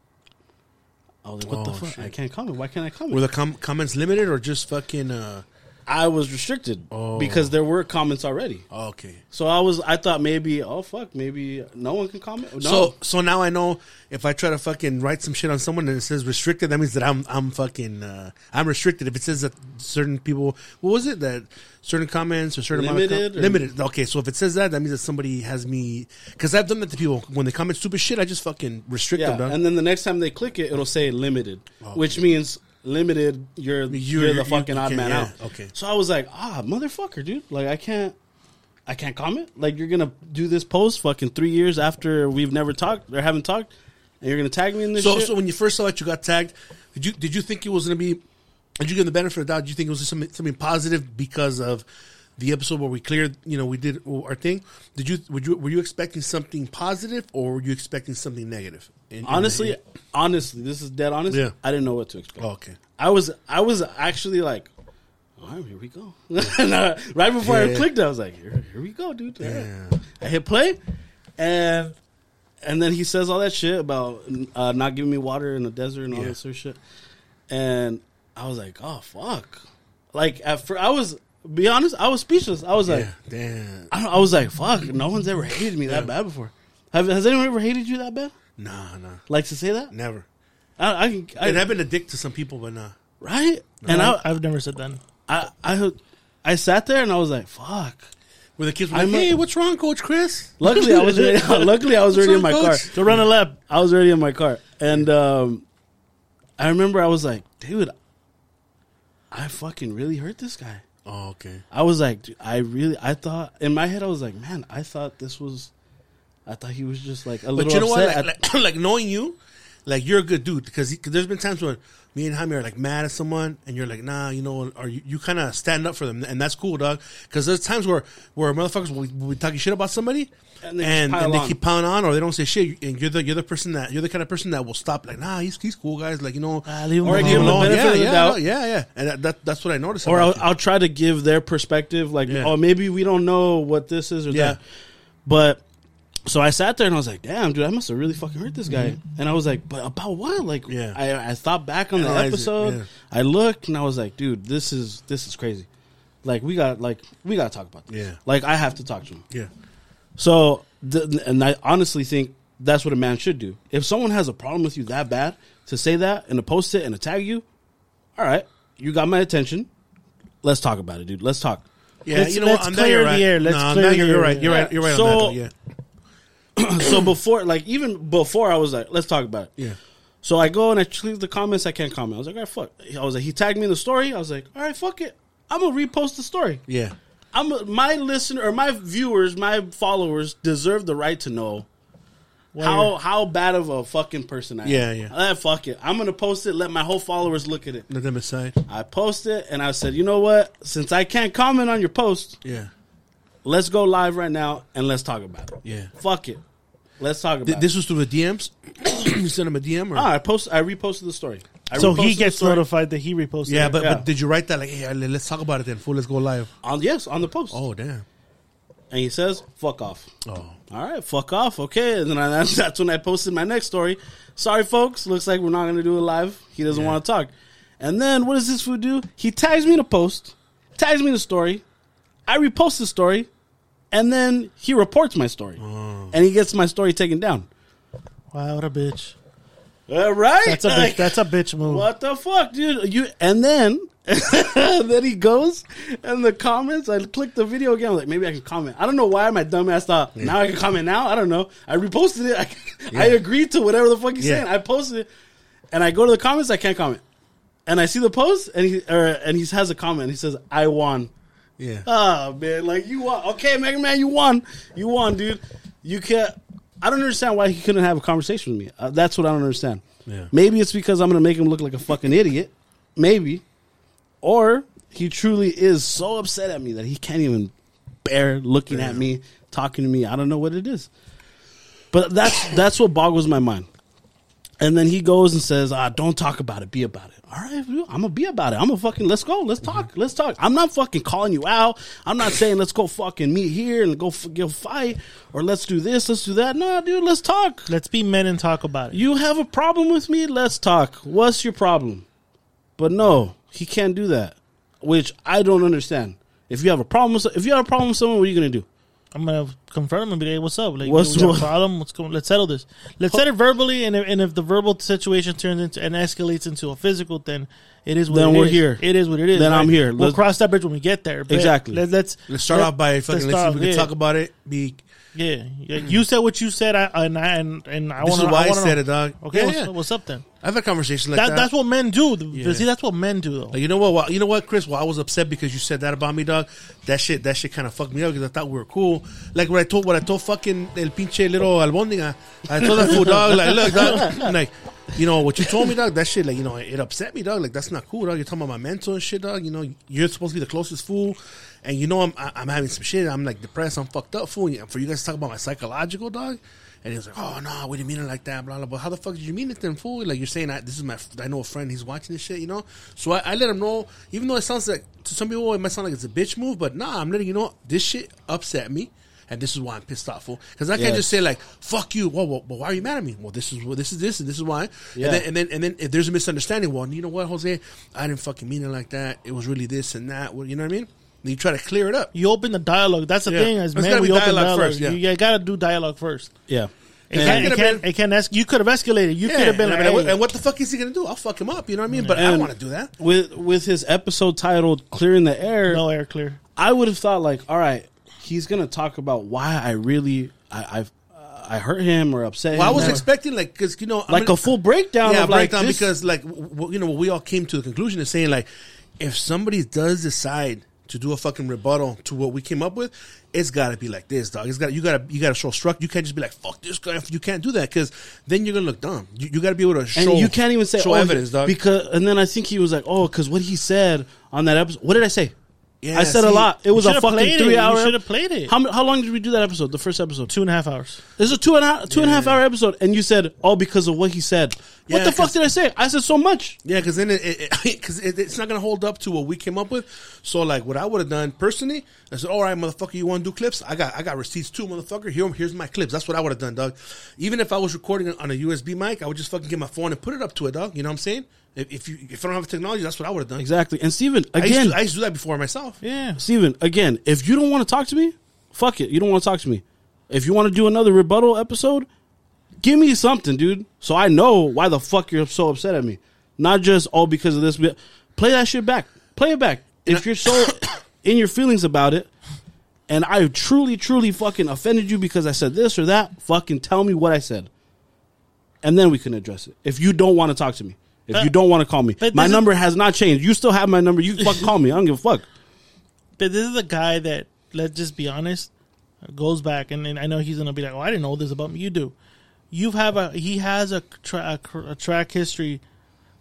I was like, what the Oh, fuck? shit. I can't comment. Why can't I comment? Were the com- comments limited or just fucking? uh I was restricted Oh. because there were comments already. oh, Okay. So I was, I thought maybe, oh fuck, maybe no one can comment. No. So so now I know if I try to fucking write some shit on someone and it says restricted, that means that I'm I'm fucking uh, I'm restricted. If it says that certain people, what was it that certain comments or certain amount of com- Limited or- limited. Okay, so if it says that, that means that somebody has me because I've done that to people when they comment stupid shit. I just fucking restrict yeah, them. Dog. and then the next time they click it, it'll say limited, which means limited. You're you're, You're- the fucking you odd man yeah, out. okay. So I was like, ah, motherfucker, dude. Like I can't, I can't comment. Like you're gonna do this post fucking three years after we've never talked or haven't talked, and you're gonna tag me in this So, shit. so when you first saw it, you got tagged. Did you did you think it was going to be? Did you give the benefit of the doubt? Did you think it was just something, something positive because of the episode where we cleared, you know, we did our thing. Did you? Would you? Were you expecting something positive or were you expecting something negative? In- Honestly, in- honestly, this is dead honest. Yeah. I didn't know what to expect. oh, okay. I was I was actually like, all right, here we go. Right before I Yeah. clicked, I was like, here, here we go, dude. Yeah. I hit play, and and then he says all that shit about uh, not giving me water in the desert and all Yeah. this sort of shit. And I was like, oh fuck! Like at first, I was be honest, I was speechless. I was like, Yeah. Damn. I, don't- I was like, fuck! No one's ever hated me that bad before. Have, has anyone ever hated you that bad? Nah, nah. Like to say that? Never. I, I, can- I, And I've been a dick to some people, but nah. right? And I, I, I've never said that. I, I, I sat there and I was like, "Fuck!" Where the kids were like, I'm a- "Hey, what's wrong, Coach Chris?" Luckily, I was already, luckily I was already in my car. Coach? Go run a lap. I was already in my car, and um, I remember I was like, "Dude, I fucking really hurt this guy." Oh, okay. I was like, dude, I really, I thought in my head, I was like, "Man, I thought this was." I thought he was just like a little But you know what? Like, like, like knowing you, like you're a good dude because there's been times when me and Jaime are like mad at someone, and you're like, nah, you know, or you, you kind of stand up for them, and that's cool, dog. Because there's times where where motherfuckers will, will be talking shit about somebody, And and they and, just pile they keep piling on, or they don't say shit, and you're the you're the person that you're the kind of person that will stop, like, nah, he's he's cool, guys, like you know, Ah, leave him Or alone. give him the benefit yeah, of the yeah, doubt. yeah, yeah, and that, that that's what I noticed. or I'll. I'll try to give their perspective, like, Yeah. oh, maybe we don't know what this is or Yeah. that. But so I sat there and I was like, damn, dude, I must have really fucking hurt this guy. And I was like, but about what? Like, Mm-hmm. Yeah. I, I thought back on the Analyze episode. yeah. I looked and I was like, dude, this is this is crazy. Like, we got like we got to talk about this. Yeah. Like, I have to talk to him. yeah, So, th- and I honestly think that's what a man should do. If someone has a problem with you that bad, to say that and to post it and to tag you, all right, you got my attention. Let's talk about it, dude. Let's talk. yeah. Let's- you know let's what? On that, clear you're the air. Let's no, clear that, the you're, you're right. You're right. You're right. So- on that, though, yeah, so before, like even before, I was like, let's talk about it. yeah. So I go and I leave the comments. I can't comment. I was like, all right, fuck. I was like, he tagged me in the story. I was like, all right, fuck it. I'm gonna repost the story. Yeah. I'm a, my listener or my viewers, my followers deserve the right to know how how bad of a fucking person I am. Yeah, yeah. Ah, fuck it. I'm gonna post it. Let my whole followers look at it. Let them aside. I post it and I said, you know what? Since I can't comment on your post, Yeah. Let's go live right now and let's talk about it. Yeah. Fuck it. Let's talk about Th- it. This was through the DMs. you sent him a DM, or Ah, I post. I reposted the story. I So reposted he the gets story notified that he reposted. yeah, it. but Yeah. but did you write that like, hey, let- let's talk about it then? Fool, let's go live. on yes on the post. Oh damn. and he says, "Fuck off." Oh. All right, fuck off. Okay, and then I, that's, that's when I posted my next story. Sorry, folks. Looks like we're not going to do it live. He doesn't want to talk. And then what does this fool do? He tags me in a post, tags me in the story. I repost the story, and then he reports my story, Oh. and he gets my story taken down. wow, what a bitch. All right, That's a bitch. Like, That's a bitch move. what the fuck, dude? You and then then he goes and the comments. I click the video again. I'm like, maybe I can comment. I don't know why my dumbass thought now I can comment now. I don't know. I reposted it. I, I agreed to whatever the fuck he's Yeah. saying. I posted it, and I go to the comments. I can't comment, and I see the post, and he or, and he has a comment. He says, "I won." Yeah. Oh man, like you won. Okay, Mega Man, you won. You won, dude. You can't. I don't understand why he couldn't have a conversation with me. Uh, that's what I don't understand. Yeah. Maybe it's because I'm going to make him look like a fucking idiot. Maybe, or he truly is so upset at me that he can't even bear looking at me, talking to me. I don't know what it is. But that's that's what boggles my mind. And then he goes and says, "Ah, don't talk about it. Be about it." All right, I'm gonna be about it. I'm gonna fucking let's go. Let's talk. Mm-hmm. Let's talk. I'm not fucking calling you out. I'm not saying let's go fucking meet here and go go fight or let's do this, let's do that. No, dude, let's talk. Let's be men and talk about it. You have a problem with me? Let's talk. What's your problem? But no, he can't do that, which I don't understand. If you have a problem, with, if you have a problem with someone, what are you gonna do? I'm gonna confront him and be like, hey, "What's up? Like, What's we have what- a problem? What's going? Let's settle this. Let's set it verbally, and if, and if the verbal situation turns into and escalates into a physical, then it is what it is. Then it we're is. here. It is what it is. Then I'm here. We'll Let's- cross that bridge when we get there. But Exactly. Let, let's Let's start let- off by fucking. Let's, see if we off, can yeah. talk about it. Be Yeah, Yeah, you said what you said, I, and I and, and I this want is why I, wanna said know. it, dog. Okay, Yeah, what's, yeah. what's up then? I've had conversations like that, that. that's what men do. Yeah. See, that's what men do though. Like, you know what? Well, you know what, Chris? Well, I was upset because you said that about me, dog. That shit, that shit kind of fucked me up because I thought we were cool. Like what I told, what I told fucking el pinche little oh. albondiga. I told that fool, dog. Like, look, dog. Like, you know what you told me, dog. That shit, like, you know, it upset me, dog. Like, that's not cool, dog. You're talking about my mental and shit, dog. You know, you're supposed to be the closest fool, and you know, I'm, I'm having some shit. I'm like depressed. I'm fucked up, fool. And for you guys to talk about my psychological, dog. And he was like, "Oh no, we didn't mean it like that." Blah blah. But how the fuck did you mean it then, fool? Like you're saying, I, "This is my, I know a friend. He's watching this shit," you know. So I, I let him know, even though it sounds like to some people it might sound like it's a bitch move, but nah, I'm letting you know this shit upset me, and this is why I'm pissed off, fool. Because I can't just say like, "Fuck you." Well, well, well, why are you mad at me? Well, this is well, this is this, and this is why. Yeah. And then and then and then if there's a misunderstanding, well, you know what, Jose, I didn't fucking mean it like that. It was really this and that. Well, you know what I mean? And you try to clear it up. you open the dialogue. That's the Yeah. thing. As It's we be open dialogue dialogue. first, yeah. You, you got to do dialogue first. Yeah. It can't. It can't. been- It can't. Es- you could have escalated. You could have been and, like, I mean, hey, and what the fuck is he gonna do? I'll fuck him up. You know what I mean? But I don't want to do that. With with his episode titled "Clearing the Air," no air clear. I would have thought like, all right, he's gonna talk about why I really I I've, uh, I hurt him or upset Well, I was or- expecting like because you know like gonna- a full breakdown yeah of like breakdown this- because like w- w- you know we all came to the conclusion of saying like if somebody does decide to do a fucking rebuttal to what we came up with, it's got to be like this, dog. It's got you got to you got to show struck. You can't just be like fuck this guy. You can't do that because then you're gonna look dumb. You, you got to be able to show. and you can't even say show oh, evidence, dog. Because and then I think he was like, oh, because what he said on that episode. What did I say? Yeah, I said a lot. It was a fucking played it. three hour. should've played it. How, how long did we do that episode? The first episode. Two and a half hours. This is a two and a half, two and a half hour episode, and you said all because of what he said. what the fuck did I say? I said so much. Yeah, because then it, because it, it's not gonna hold up to what we came up with. So like, what I would have done personally, I said, "All right, motherfucker, you want to do clips? I got I got receipts too, motherfucker. Here, here's my clips. That's what I would have done, dog. Even if I was recording it on a USB mic, I would just fucking get my phone and put it up to it, dog. You know what I'm saying? If, if you if I don't have the technology, that's what I would have done. Exactly. And Steven, I used, again, to, I used to do that before myself. Yeah. Steven, again, if you don't want to talk to me, fuck it. You don't want to talk to me. If you want to do another rebuttal episode, give me something, dude, so I know why the fuck you're so upset at me. Not just all because of this. but Play that shit back. Play it back. If you're so in your feelings about it, and I truly, truly fucking offended you because I said this or that, fucking tell me what I said, and then we can address it. If you don't want to talk to me, if you Uh, don't want to call me, my this is- number has not changed. You still have my number. You fucking call me. I don't give a fuck. But this is a guy that, let's just be honest, goes back, and, and I know he's gonna be like, "Oh, I didn't know this about me." You do. You have a he has a, tra- a, a track history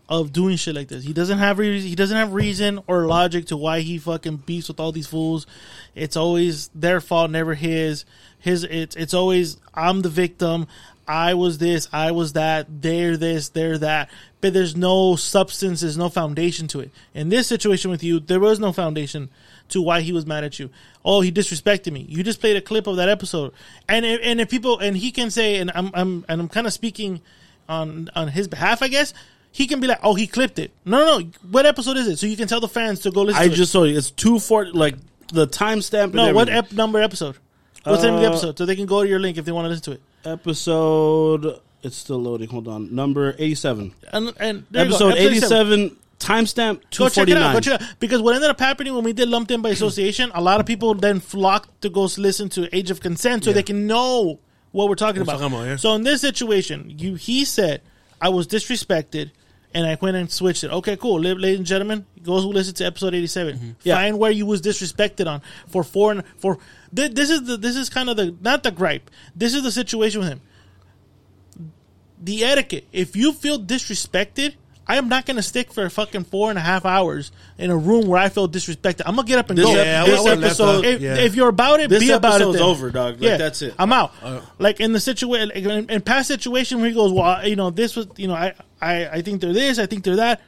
of doing shit like this. He doesn't have re- he doesn't have reason or logic to why he fucking beefs with all these fools. It's always their fault, never his. His it's it's always I'm the victim. I was this, I was that, they're this, they're that. But there's no substance, there's no foundation to it. In this situation with you, there was no foundation to why he was mad at you. Oh, he disrespected me. You just played a clip of that episode, and if, and if people and he can say, and I'm I'm and I'm kind of speaking on on his behalf, I guess he can be like, oh, he clipped it. No, no, no. What episode is it? So you can tell the fans to go listen. I just saw you. It's two forty. Like the timestamp. no. What ep- number episode? What's the name of the Uh, episode? So they can go to your link if they want to listen to it. Episode? It's still loading. Hold on. Number eighty-seven. And and there you go. Episode Episode eighty-seven. Timestamp two Go check it out. Go check. Because what ended up happening when we did lumped in by association, a lot of people then flocked to go listen to Age of Consent so they can know what we're talking about. talking about, yeah. So in this situation, you he said I was disrespected. And I went and switched it. Okay, cool. Ladies and gentlemen, go listen to episode eighty-seven. Mm-hmm. Yeah. Find where you was disrespected on for four and for. Thi- This is the this is kind of the not the gripe. This is the situation with him the etiquette. If you feel disrespected, I am not going to stick for fucking four and a half hours in a room where I feel disrespected. I'm gonna get up and This go. Yeah, this episode. if, Yeah. if you're about it, This be about it. episode's over, dog. Like, that's it. I'm out. Uh, like in the situation, like, in, in past situation where he goes, well, you know, this was, you know, I, I, I think they're this, I think they're that.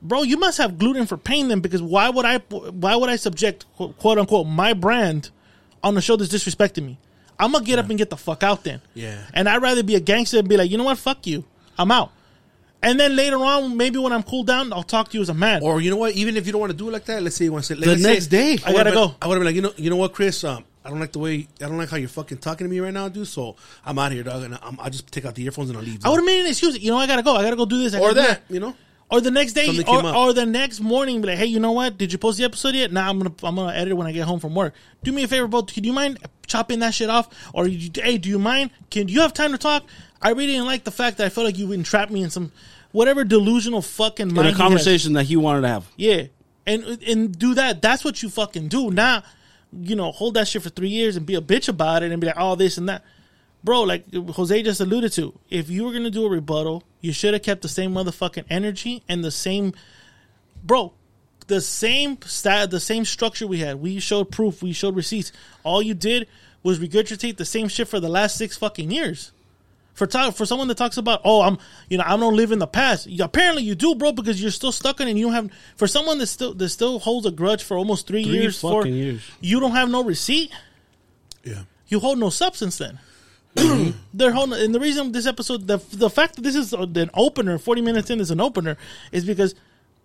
Bro, you must have gluten for pain then, because why would I, why would I subject quote unquote my brand on the show that's disrespecting me? I'm gonna get up and get the fuck out then. Yeah. And I'd rather be a gangster and be like, you know what, fuck you, I'm out. And then later on, maybe when I'm cooled down, I'll talk to you as a man. Or you know what? Even if you don't want to do it like that, let's say you want to say The say- next day. I gotta go. I would have been like, you know, you know what, Chris? Um, I don't like the way I don't like how you're fucking talking to me right now, dude. So I'm out here, dog, and I'm, I'll just take out the earphones and I'll leave. I would have made an excuse. You know, I gotta go. I gotta go do this. I or do that, you know. Or the next day, or, or the next morning, be like, hey, you know what? Did you post the episode yet? Nah, I'm gonna I'm gonna edit it when I get home from work. Do me a favor, bro. Could you mind chopping that shit off? Or you, hey, do you mind? Can do you have time to talk? I really didn't like the fact that I felt like you entrapped me in some whatever delusional fucking in a he conversation that he wanted to have. Yeah, and and do that. That's what you fucking do. Not you know hold that shit for three years and be a bitch about it and be like, oh this and that, bro. Like Jose just alluded to, if you were gonna do a rebuttal, you should have kept the same motherfucking energy and the same, bro. The same stat, the same structure we had. We showed proof. We showed receipts. All you did was regurgitate the same shit for the last six fucking years for talk, for someone that talks about oh I'm you know I don't live in the past. You, apparently you do, bro, because you're still stuck in it. and You don't have for someone that still that still holds a grudge for almost three, Three years. For fucking years. you don't have no receipt. Yeah. You hold no substance. Then they're holding, and the reason this episode the the fact that this is an opener, forty minutes in is an opener, is because.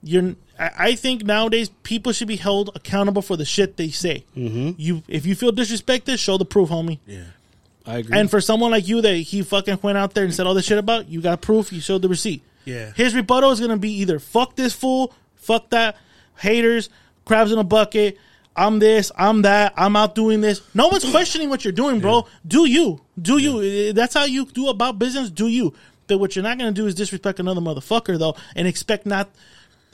You're, I I think nowadays people should be held accountable for the shit they say. Mm-hmm. You, if you feel disrespected, show the proof, homie. Yeah. I agree. And for someone like you that he fucking went out there and said all this shit about, you got proof, you showed the receipt. Yeah. His rebuttal is gonna be either fuck this fool, fuck that, haters, crabs in a bucket, I'm this, I'm that, I'm out doing this. No one's questioning what you're doing, bro. Do you. Do you. That's how you do about business, do you. But what you're not gonna do is disrespect another motherfucker though and expect not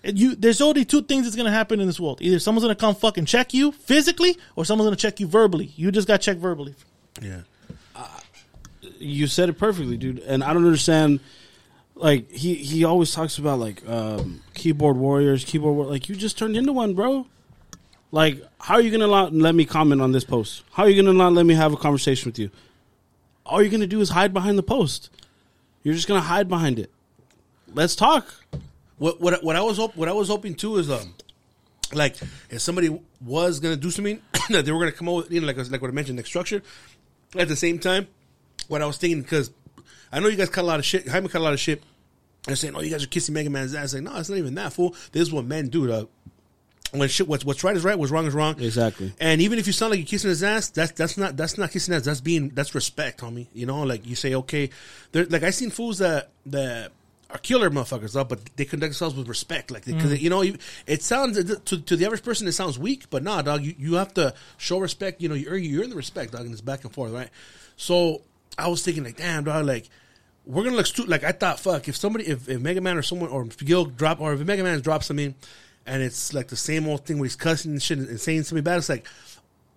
you there's only two things that's gonna happen in this world. Either someone's gonna come fucking check you physically or someone's gonna check you verbally. You just got checked verbally. Yeah. you said it perfectly, dude. And I don't understand. Like he he always talks about like um, keyboard warriors, keyboard war- like you just turned into one, bro. Like how are you gonna not let me comment on this post? How are you gonna not let me have a conversation with you? All you're gonna do is hide behind the post. You're just gonna hide behind it. Let's talk. What what what I was hop- what I was hoping too is um like if somebody was gonna do something that they were gonna come out with you know like like what I mentioned like structure at the same time what I was thinking because I know you guys cut a lot of shit Jaime cut a lot of shit and saying oh you guys are kissing Mega Man's ass like no it's not even that fool this is what men do dog when shit what's what's right is right what's wrong is wrong Exactly. and even if you sound like you're kissing his ass, that's that's not that's not kissing ass. That's being that's respect, homie. You know, like you say, okay, there like I seen fools that that are killer motherfuckers up, but they conduct themselves with respect, like because mm. you know it sounds to to the average person it sounds weak, but nah, dog, you, you have to show respect. You know, you earn you earn the respect, dog, and it's back and forth, right? So I was thinking like, damn, dog, like. We're gonna look stupid. Like I thought, fuck. If somebody, if, if Mega Man or someone, or if Gil drop, or if Mega Man drops something, and it's like the same old thing where he's cussing and shit and saying something bad, it's like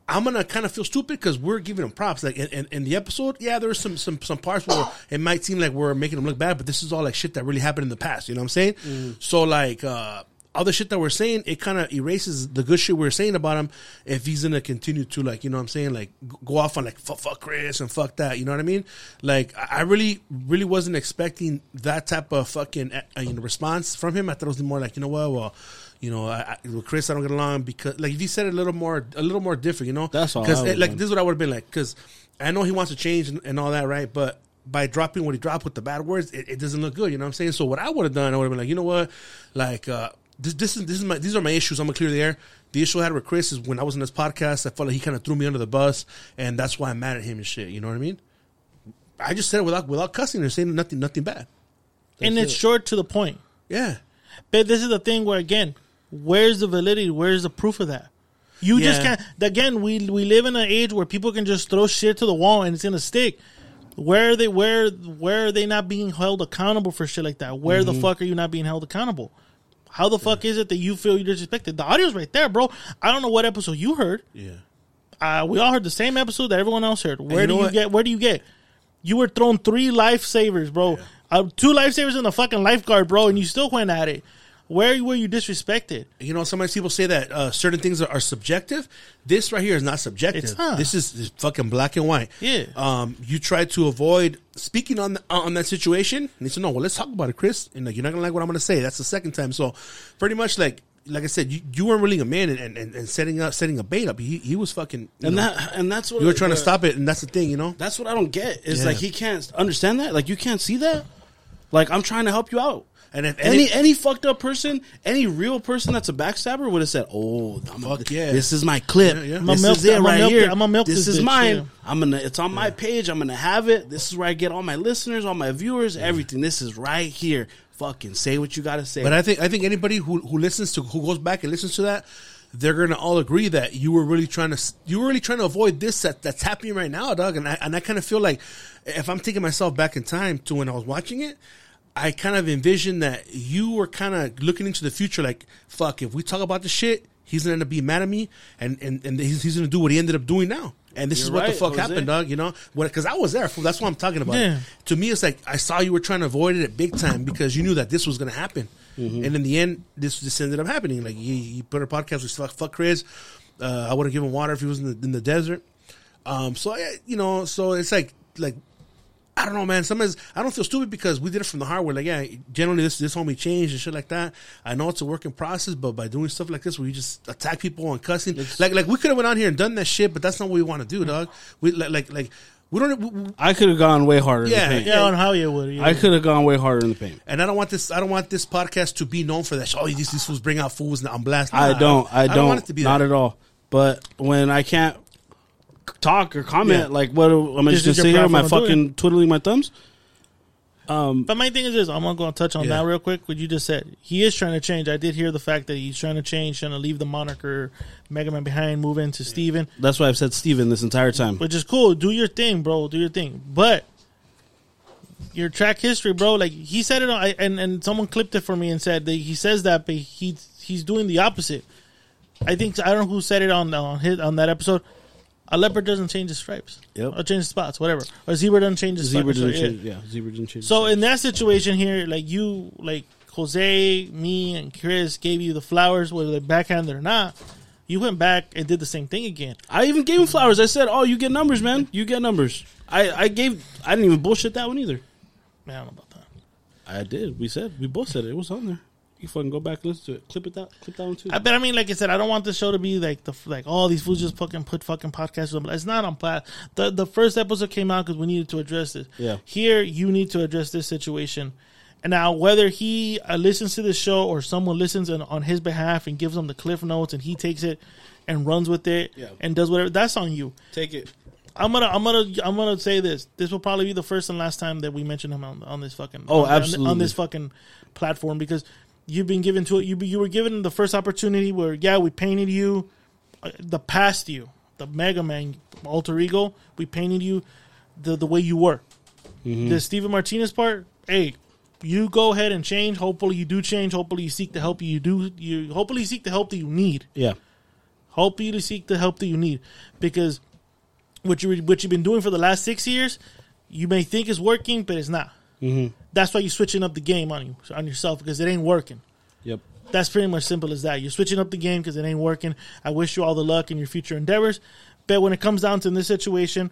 I'm gonna kind of feel stupid because we're giving him props. Like in, in, in the episode, yeah, there's some some some parts where it might seem like we're making him look bad, but this is all like shit that really happened in the past. You know what I'm saying? So like uh, all the shit that we're saying, it kind of erases the good shit we're saying about him. If he's gonna continue to like, you know what I'm saying, like go off on like fuck, fuck Chris and fuck that. You know what I mean? Like I I really really wasn't expecting that type of fucking uh, you know response from him. I thought it was more like you know what, well. You know, I, I, with Chris, I don't get along because, like, if he said it a little more, a little more different, you know, That's all Because, like, done. this is what I would have been like. Because I know he wants to change and, and all that, right? But by dropping what he dropped with the bad words, it, it doesn't look good. You know what I'm saying? So what I would have done, I would have been like, you know what, like, uh, this, this is this is my these are my issues. I'm gonna clear the air. The issue I had with Chris is when I was in this podcast, I felt like he kind of threw me under the bus, and that's why I'm mad at him and shit. You know what I mean? I just said it without without cussing and saying nothing nothing bad. and it's short to the point. Yeah. But this is the thing where again, where's the validity? Where's the proof of that? You just can't. Again, we we live in an age where people can just throw shit to the wall and it's gonna stick. Where are they? Where where are they not being held accountable for shit like that? Where the fuck are you not being held accountable? How the fuck is it that you feel you're disrespected? The audio's right there, bro. I don't know what episode you heard. Yeah. Uh, we all heard the same episode that everyone else heard. Where you do you what? get? Where do you get? You were thrown three lifesavers, bro. Uh, two lifesavers and a fucking lifeguard, bro, and you still went at it. Where were you disrespected? You know, sometimes people say that uh, certain things are, are subjective. This right here is not subjective. It's not. This is, is fucking black and white. Yeah. Um, you try to avoid speaking on the, on that situation, and he said, "No, well, let's talk about it, Chris." And like, you're not gonna like what I'm gonna say. That's the second time. So, pretty much like. Like I said, you, you weren't really a man and, and, and setting up setting a bait up. He he was fucking you And know, that and that's what you were trying to stop it, and that's the thing, you know. That's what I don't get. Is Yeah. like he can't understand that. Like you can't see that. Like I'm trying to help you out. And if Any any, any fucked up person, any real person that's a backstabber would have said, "Oh, I'm a, Fuck yeah. this is my clip. Yeah, yeah. I'ma This milk is it- it I'ma right milk here. I'ma milk this this is bitch, mine. yeah. I'm gonna. It's on my page. I'm gonna have it. This is where I get all my listeners, all my viewers, everything. This is right here. Fucking say what you gotta say. but I think I think anybody who who listens to who goes back and listens to that, they're gonna all agree that you were really trying to you were really trying to avoid this that, that's happening right now, dog. And I and I kind of feel like if I'm taking myself back in time to when I was watching it. I kind of envisioned that you were kind of looking into the future, like, fuck, if we talk about the shit, he's gonna end up being mad at me, and and, and he's, he's gonna do what he ended up doing now. And this You're is what the fuck Jose. happened, dog. You know, because I was there. That's what I'm talking about. Yeah. To me, it's like I saw you were trying to avoid it at big time because you knew that this was gonna happen, Mm-hmm. and in the end, this this ended up happening. Like he, he put a podcast with fuck, fuck Chris. Uh, I would have given water if he was in the in the desert. Um, so I, you know, so it's like like I don't know, man. Sometimes I don't feel stupid because we did it from the heart. We're like, yeah, generally this this homie changed and shit like that. I know it's a working process, but by doing stuff like this, where you just attack people and cussing, like like we could have went on here and done that shit, but that's not what we want to do, dog. We like like like we don't. We, we- I could have gone way harder. Yeah, in the paint. Yeah, on how you would. Yeah. I could have gone way harder in the paint. and I don't want this. I don't want this podcast to be known for that. Oh, these these fools bring out fools and I'm blasting. I Nah, don't. I don't. want it to be not that. at all. But when I can't talk or comment, Yeah. like what? Am I This just is gonna sit here, am I platform to do fucking twiddling my thumbs? Um, but my thing is this: I'm gonna go and touch on Yeah. that real quick. What you just said, he is trying to change. I did hear the fact that he's trying to change, trying to leave the moniker Mega Man behind, move into Steven, That's why I've said Steven this entire time. which is cool. Do your thing, bro. Do your thing. But your track history, bro. Like he said it on, I, and and someone clipped it for me and said that he says that, but he he's doing the opposite. I think I don't know who said it on on his on that episode. A leopard doesn't change his stripes. Yep. Or change spots, whatever. Or a zebra doesn't change his Zebra didn't change. Yeah, Zebra didn't change. So in that situation here, like you, like Jose, me, and Chris gave you the flowers, whether they're backhanded or not. You went back and did the same thing again. I even gave him flowers. I said, "Oh, you get numbers, man. You get numbers." I I gave. I didn't even bullshit that one either. Man, I don't know about that. I did. We said we both said it. It was on there. You fucking go back and listen to it. Clip it that. Clip that one too. I, but I mean, like I said, I don't want this show to be like the like all these fools just fucking put fucking podcasts. on. It's not on plat. The the first episode came out because we needed to address this. Yeah. Here, you need to address this situation. And now, whether he uh, listens to the show or someone listens on, on his behalf and gives him the cliff notes and he takes it and runs with it Yeah. and does whatever, that's on you. Take it. I'm gonna, I'm gonna, I'm gonna say this. This will probably be the first and last time that we mention him on, on this fucking, Oh, on, on- absolutely. on this fucking platform because you've been given to it. You, you were given the first opportunity where, yeah, we painted you, uh, the past you, the Mega Man alter ego. We painted you the the way you were. Mm-hmm. The Steven Martinez part, hey, you go ahead and change. Hopefully, you do change. Hopefully, you seek the help you do. You hopefully you seek the help that you need Yeah. help you to seek the help that you need because what you what you've been doing for the last six years, you may think is working, but it's not. Mm-hmm. That's why you're switching up the game on you on yourself because it ain't working. Yep. That's pretty much simple as that. You're switching up the game because it ain't working. I wish you all the luck in your future endeavors, but when it comes down to this situation,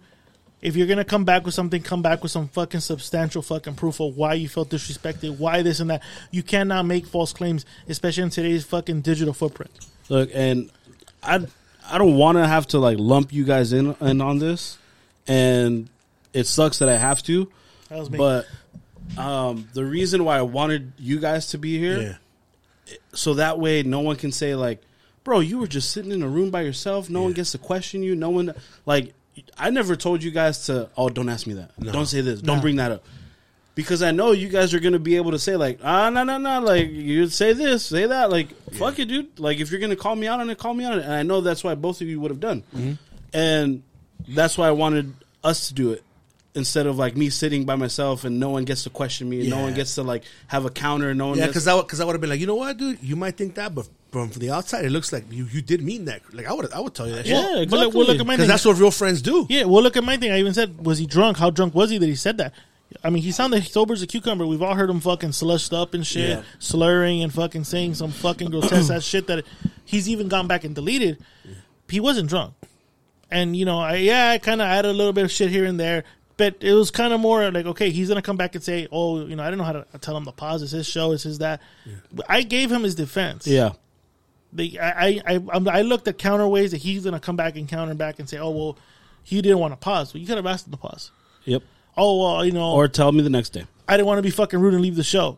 if you're gonna come back with something, come back with some fucking substantial fucking proof of why you felt disrespected, why this and that. You cannot make false claims, especially in today's fucking digital footprint. Look, and I I don't want to have to like lump you guys in, in on this, and it sucks that I have to, That was me. but um, the reason why I wanted you guys to be here, Yeah. so that way no one can say like, bro, you were just sitting in a room by yourself. No one gets to question you. No one like. I never told you guys to. Oh, don't ask me that. Don't say this. Don't No. bring that up. Because I know you guys are gonna be able to say like, ah, no, no, no, like you say this, say that, like, fuck it, dude. Like if you're gonna call me out on it, call me out on it. And I know that's why both of you would have done, Mm-hmm. and that's why I wanted us to do it instead of like me sitting by myself and no one gets to question me, and no one gets to like have a counter, no one. Yeah, gets, because I because I would have been like, you know what, dude, you might think that, but from from the outside, it looks like you you did mean that. Like I would I would tell you that. Yeah, shit. Well, exactly. look, well, look at my because thing. that's what real friends do. Yeah, well, look at my thing. I even said, was he drunk? How drunk was he that he said that? I mean, he sounded sober as a cucumber. We've all heard him fucking slushed up and shit, Yeah. slurring and fucking saying some fucking grotesque ass shit that he's even gone back and deleted. He wasn't drunk, and you know, I, yeah, I kind of added a little bit of shit here and there, but it was kind of more like, okay, he's gonna come back and say, oh, you know, I don't know how to tell him to pause. It's his show. It's his that. I gave him his defense. yeah, They, I, I, I, I looked at counter ways that he's gonna come back and counter back and say, oh well, he didn't want to pause. Well, you could have asked him to pause. yep. Oh well, you know, Or tell me the next day. I didn't want to be fucking rude and leave the show.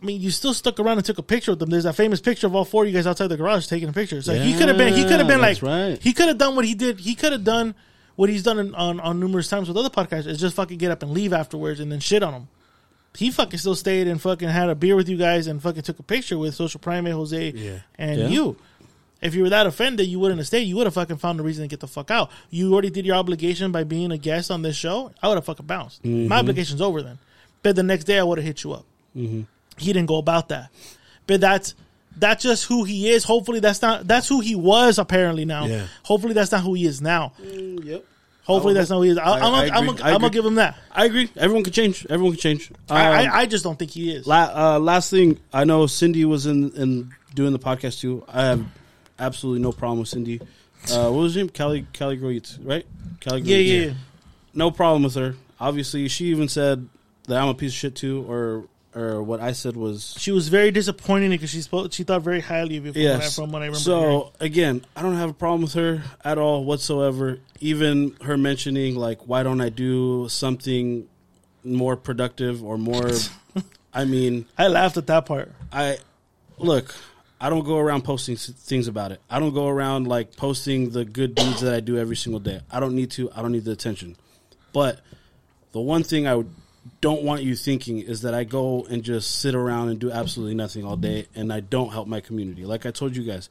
I mean, you still stuck around and took a picture with them. There's that famous picture of all four of you guys outside the garage taking a picture. So he could have been, he could have been like, right. he could have done what he did. He could have done what he's done in, on on numerous times with other podcasts. Is just fucking get up and leave afterwards and then shit on them. He fucking still stayed and fucking had a beer with you guys and fucking took a picture with Social Primate, Jose, Yeah. and Yeah. you. If you were that offended, you wouldn't have stayed. You would have fucking found a reason to get the fuck out. You already did your obligation by being a guest on this show. I would have fucking bounced. Mm-hmm. My obligation's over then. But the next day, I would have hit you up. Mm-hmm. He didn't go about that. But that's that's just who he is. Hopefully, that's not that's who he was apparently now. Yeah. Hopefully, that's not who he is now. Yep. Hopefully, that's not who he is. I, I- I'm gonna I I'm agree. gonna- I I'm gonna agree. give him that. I agree. Everyone can change. Everyone can change. I, Um, I I just don't think he is. La- uh, last thing, I know Cindy was in, in doing the podcast too. I have absolutely no problem with Cindy. Uh, what was her name? Kelly Kelly Groyitz, right? Callie yeah, yeah, yeah. No problem with her. Obviously, she even said that I'm a piece of shit too, or or what I said was She was very disappointed because she spoke. She thought very highly of you. From, what, I, yes. from what I remember. hearing. so again, I don't have a problem with her at all whatsoever. Even her mentioning like, why don't I do something more productive or more? I mean, I laughed at that part. I look. I don't go around posting things about it. I don't go around like posting the good deeds that I do every single day. I don't need to. I don't need the attention. But the one thing I would, don't want you thinking is that I go and just sit around and do absolutely nothing all day and I don't help my community. Like I told you guys,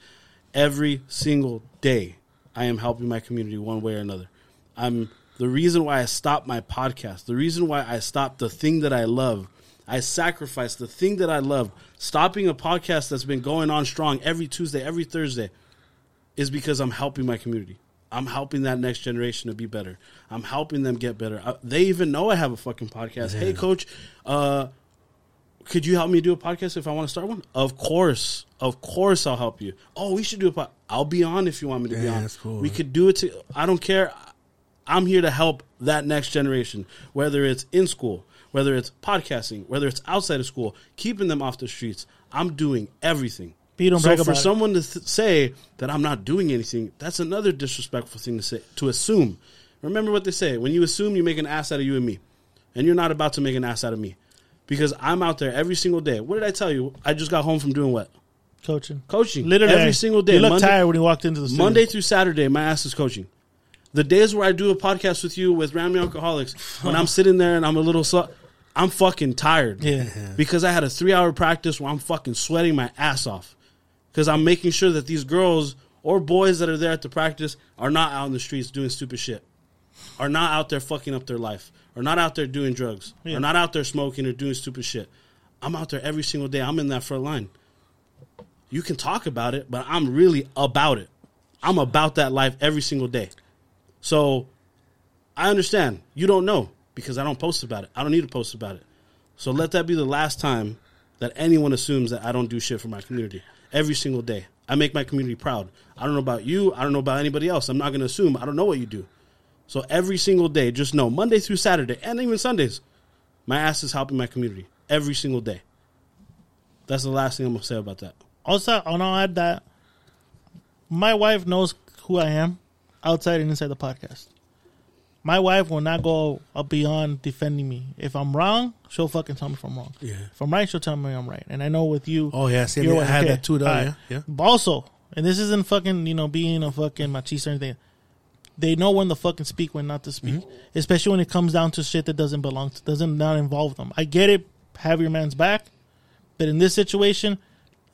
every single day I am helping my community one way or another. I'm the reason why I stopped my podcast, the reason why I stopped the thing that I love. I sacrificed the thing that I love, stopping a podcast that's been going on strong every Tuesday, every Thursday, is because I'm helping my community. I'm helping that next generation to be better. I'm helping them get better. Uh, they even know I have a fucking podcast. Hey, coach, uh, could you help me do a podcast if I want to start one? Of course, of course, I'll help you. Oh, we should do a pod. I'll be on if you want me to be on. cool, we man. could do it. To, I don't care. I'm here to help that next generation, whether it's in school, whether it's podcasting, whether it's outside of school, keeping them off the streets. I'm doing everything. You don't so for it. someone to th- say that I'm not doing anything, that's another disrespectful thing to say. To assume. Remember what they say: when you assume, you make an ass out of you and me, and you're not about to make an ass out of me, because I'm out there every single day. What did I tell you? I just got home from doing what? coaching. Coaching. Literally, every single day. You look Monday- tired when you walked into the studio. Monday through Saturday, my ass is coaching. The days where I do a podcast with you with Rambling Alcoholics, when I'm sitting there and I'm a little, slu- I'm fucking tired. Yeah. Because I had a three hour practice where I'm fucking sweating my ass off. Because I'm making sure that these girls or boys that are there at the practice are not out in the streets doing stupid shit, are not out there fucking up their life, are not out there doing drugs, Yeah. are not out there smoking or doing stupid shit. I'm out there every single day. I'm in that front line you can talk about it, but I'm really about it. I'm about that life every single day. So I understand. You don't know because I don't post about it. I don't need to post about it. So let that be the last time that anyone assumes that I don't do shit for my community. Every single day. I make my community proud. I don't know about you. I don't know about anybody else. I'm not going to assume. I don't know what you do. So every single day, just know Monday through Saturday and even Sundays, my ass is helping my community every single day. That's the last thing I'm going to say about that. Also, and I'll add that my wife knows who I am outside and inside the podcast. My wife will not go up beyond defending me. If I'm wrong, she'll fucking tell me if I'm wrong. Yeah. If I'm right, she'll tell me I'm right. And I know with you, Oh yeah, see, you're I had okay. that too. Though, All yeah, yeah. Also, and this isn't fucking you know being a fucking machista or anything. They know when to fucking speak, when not to speak, Mm-hmm. especially when it comes down to shit that doesn't belong to, doesn't not involve them. I get it, have your man's back, but in this situation,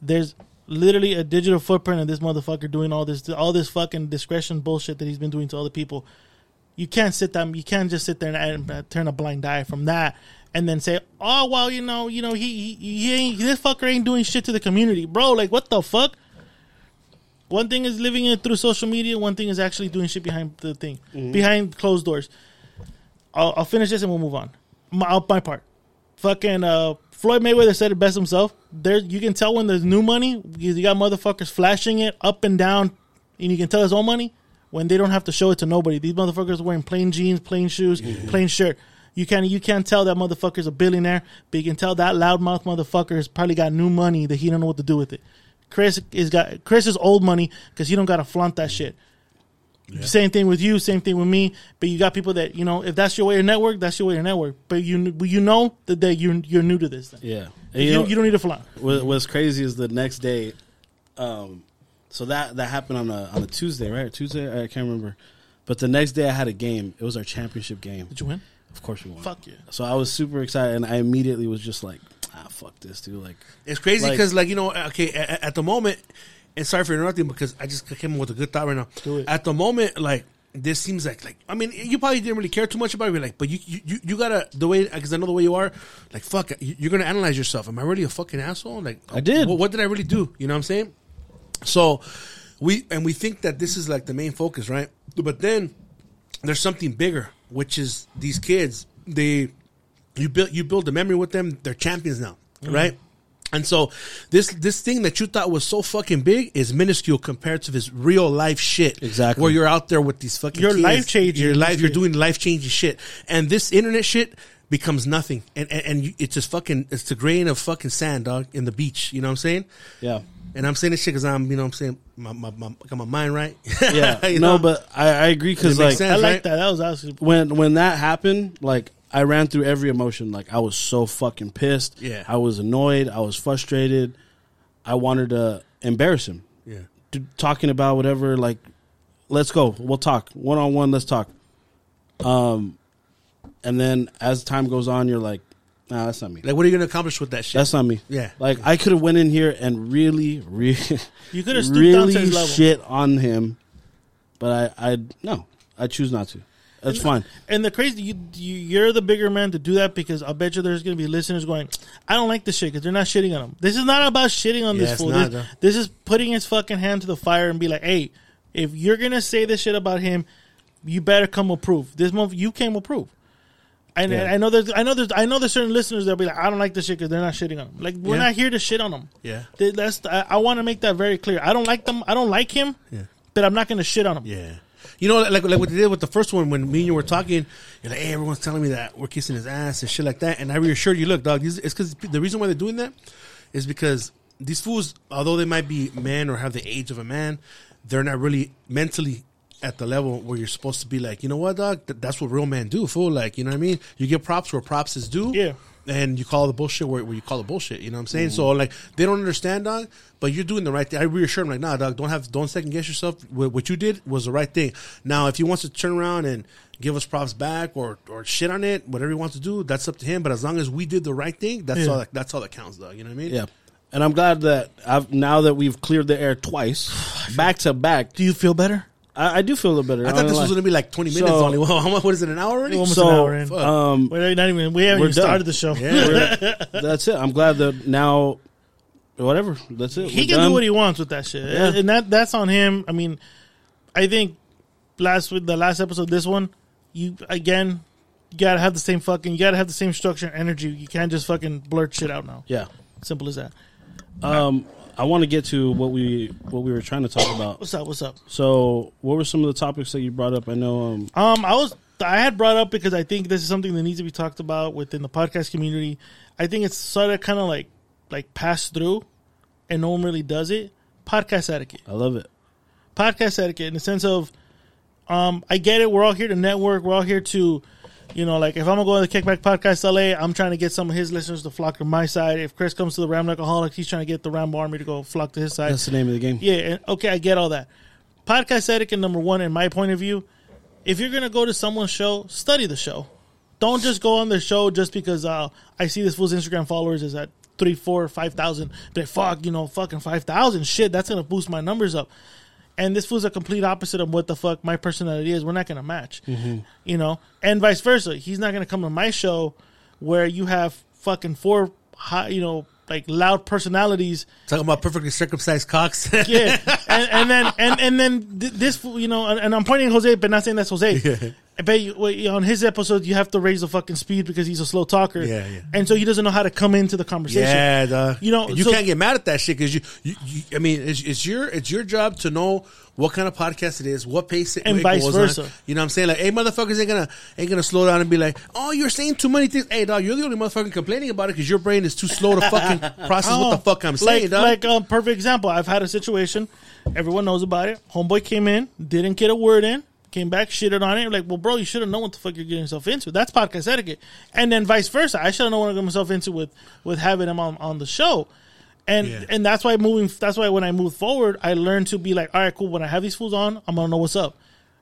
there's literally a digital footprint of this motherfucker doing all this, all this fucking discretion bullshit that he's been doing to other people. You can't sit there, you can't just sit there and, uh, turn a blind eye from that, and then say, "Oh well, you know, you know, he, he, he ain't, this fucker ain't doing shit to the community, bro. Like, what the fuck?" One thing is living it through social media. One thing is actually doing shit behind the thing, behind closed doors. I'll, I'll finish this and we'll move on. My, my part. Fucking uh, Floyd Mayweather said it best himself. There, you can tell when there's new money. because You got motherfuckers flashing it up and down, and you can tell it's old money when they don't have to show it to nobody. These motherfuckers are wearing plain jeans, plain shoes, plain shirt. You can't you can't tell that motherfucker's a billionaire, but you can tell that loudmouth motherfucker has probably got new money that he don't know what to do with it. Chris is got Chris is old money because he don't got to flaunt that shit. Same thing with you, same thing with me. But you got people that you know if that's your way of network, that's your way of network. But you you know that they, you're you're new to this thing. Yeah. You, you know- you don't need to flaunt. What's crazy is the next day. Um, so that that happened on a on a Tuesday, right? Tuesday, I can't remember. But the next day, I had a game. It was our championship game. Did you win? Of course, we won. Fuck yeah. So I was super excited, and I immediately was just like, "Ah, fuck this, dude!" Like, It's crazy because, like, you know, okay, at, at the moment, and sorry for interrupting because I just came up with a good thought right now. Do it. At the moment, like, this seems like, like, I mean, you probably didn't really care too much about it, like, but you, you, you, gotta the way because I know the way you are, like, fuck, you- you're gonna analyze yourself. Am I really a fucking asshole? Like, I did. What, what did I really do? You know what I'm saying? So, we and we think that this is like the main focus, right? But then there's something bigger, which is these kids. They you build you build a memory with them. They're champions now, mm-hmm. right? And so this this thing that you thought was so fucking big is minuscule compared to this real life shit. Exactly. Where you're out there with these fucking You're kids. life-changing. Your life. You're doing life changing shit, and this internet shit becomes nothing. And and, and it's just fucking. It's the grain of fucking sand, dog, in the beach. You know what I'm saying? yeah, And I'm saying this shit because I'm, you know, what I'm saying my my, my got my mind right. yeah. You no, know? but I, I agree because like sense. I like right? that. That was actually when when that happened, like I ran through every emotion. Like I was so fucking pissed. Yeah. I was annoyed. I was frustrated. I wanted to embarrass him. yeah. d- talking about whatever like let's go we'll talk one on one let's talk um and then as time goes on you're like nah that's not me Like, what are you gonna accomplish with that shit? that's not me Yeah. like i could have went in here and really really You could have stooped down to really shit on him but i i no i choose not to that's fine And the crazy, you, you you're the bigger man to do that because I'll bet you there's going to be listeners going, I don't like this shit because they're not shitting on him. This is not about shitting on Yeah, this fool. not, this, this is putting his fucking hand to the fire and be like, hey, if you're going to say this shit about him, you better come with proof. This month you came with proof. And Yeah. I know there's, I know there's, I know there's certain listeners that'll be like, I don't like this shit because they're not shitting on him. Like we're Yeah. not here to shit on him. Yeah. Th- That's I, I want to make that very clear. I don't like them. I don't like him. Yeah. But I'm not going to shit on him. Yeah. You know, like like what they did with the first one when me and you were talking, you're like, hey, everyone's telling me that we're kissing his ass and shit like that, and I reassured you, look, dog, these, it's because the reason why they're doing that is because these fools, although they might be men or have the age of a man, they're not really mentally at the level where you're supposed to be like, you know what, dog, Th- that's what real men do, fool. Like, you know what I mean? You give props where props is due. Yeah. And you call the bullshit where, where you call the bullshit. You know what I'm saying? Mm-hmm. So like they don't understand, dog. But you're doing the right thing. I reassure them, like, nah, dog, don't have, don't second guess yourself. What, what you did was the right thing. Now, if he wants to turn around and give us props back or or shit on it, whatever he wants to do, that's up to him. But as long as we did the right thing, that's Yeah. all. That, that's all that counts, dog. You know what I mean? yeah and i'm glad that i've now that we've cleared the air twice back to back Do you feel better? I, I do feel a little better I thought this was going to be like 20 minutes So- only. Well, how much? What is it? An hour already? Almost so an hour in. um We're not even. We haven't We're even done. started the show. Yeah. that's it i'm glad that now whatever that's it he We're can done. do what he wants with that shit, Yeah. and that that's on him. I mean, I think last with the last episode, this one, you again, you gotta have the same fucking, you gotta have the same structure and energy. You can't just fucking blurt shit out now. yeah Simple as that. Um, I want to get to what we what we were trying to talk about. What's up? What's up? So, what were some of the topics that you brought up? I know. Um, Um, I was I had brought up because I think this is something that needs to be talked about within the podcast community. I think it's sort of kind of like like passed through, and no one really does it. Podcast etiquette. I love it. podcast etiquette in the sense of um I get it, we're all here to network, we're all here to you know, like if I'm gonna go to the Kickback Podcast LA, I'm trying to get some of his listeners to flock to my side. If Chris comes to the Ram Alcoholics, he's trying to get the Rambo Army to go flock to his side. That's the name of the game. Yeah, and, okay, I get all that. Podcast etiquette number one, in my point of view, if you're gonna go to someone's show, study the show. Don't just go on the show just because uh, I see this fool's Instagram followers is at three, four, five thousand. But fuck, you know, fucking five thousand. Shit, that's gonna boost my numbers up. And this fool's a complete opposite of what the fuck my personality is. We're not gonna match, mm-hmm. you know, and vice versa. He's not gonna come to my show where you have fucking four, high, you know, like loud personalities Talking about perfectly circumcised cocks. yeah, and, and then and and then th- this, you know, and, and I'm pointing at Jose, but not saying that's Jose. I bet you, well, you know, on his episode, you have to raise the fucking speed because he's a slow talker. Yeah, yeah. And so he doesn't know how to come into the conversation. Yeah, dog. You know, And you so- can't get mad at that shit because you, you, you, I mean, it's, it's your, it's your job to know what kind of podcast it is, what pace it, And it vice goes versa. On. You know what I'm saying? Like, hey, motherfuckers ain't gonna, ain't gonna slow down and be like, oh, you're saying too many things. Hey, dog, you're the only motherfucker complaining about it because your brain is too slow to fucking process what the oh, fuck I'm saying, like, dog. Like a perfect example. I've had a situation. Everyone knows about it. Homeboy came in, didn't get a word in. Came back, shitted on it. Like, well, bro, you should have known what the fuck you're getting yourself into. That's podcast etiquette. And then vice versa. I should have known what I got myself into with with having him on on the show. And Yeah. and that's why moving. That's why when I move forward, I learned to be like, all right, cool. When I have these fools on, I'm gonna know what's up.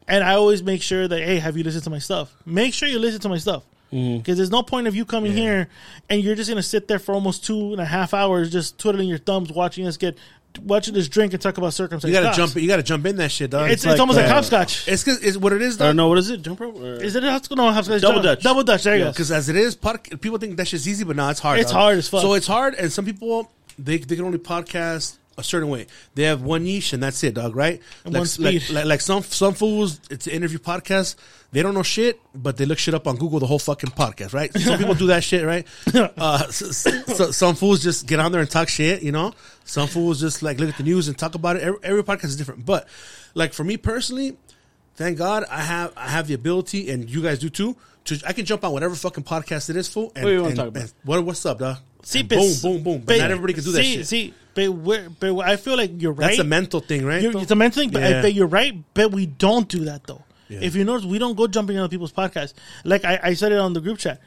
And I always make sure that, hey, have you listened to my stuff? Make sure you listen to my stuff. Mm-hmm. Because there's no point of you coming here and you're just gonna sit there for almost two and a half hours just twiddling your thumbs, watching us get, watching this drink and talk about circumstances. You gotta jump. You gotta jump in that shit, dog. It's, like, it's almost like uh, hopscotch. It's cause it's what it is, Or dog. no, what is it? Jump rope? Or- Is it a hopscotch? No, hopscotch. Double Dutch. Double Dutch. There you go. Because as it is, pod, people think that shit's easy, but no, it's hard. It's dog. hard as fuck. So it's hard, and some people they they can only podcast a certain way. They have one niche, and that's it, dog. Right? And like. Like, like, like some some fools, it's an interview podcast. They don't know shit, but they look shit up on Google the whole fucking podcast, right? Some people do that shit, right? Uh, so, so, some fools just get on there and talk shit, you know. Some fools just like look at the news and talk about it. Every, every podcast is different, but like for me personally, thank God I have I have the ability, and you guys do too. To I can jump on whatever fucking podcast it is, fool. And, What do you wanna talk about? and what what's up, dog? See, boom, boom, boom. But, not everybody can do that see, shit. See, but, we're, but I feel like you're right. That's a mental thing, right? You're, it's a mental thing, but, I, but you're right. But we don't do that though. Yeah. If you notice, we don't go jumping on other people's podcasts. Like I, I said it on the group chat.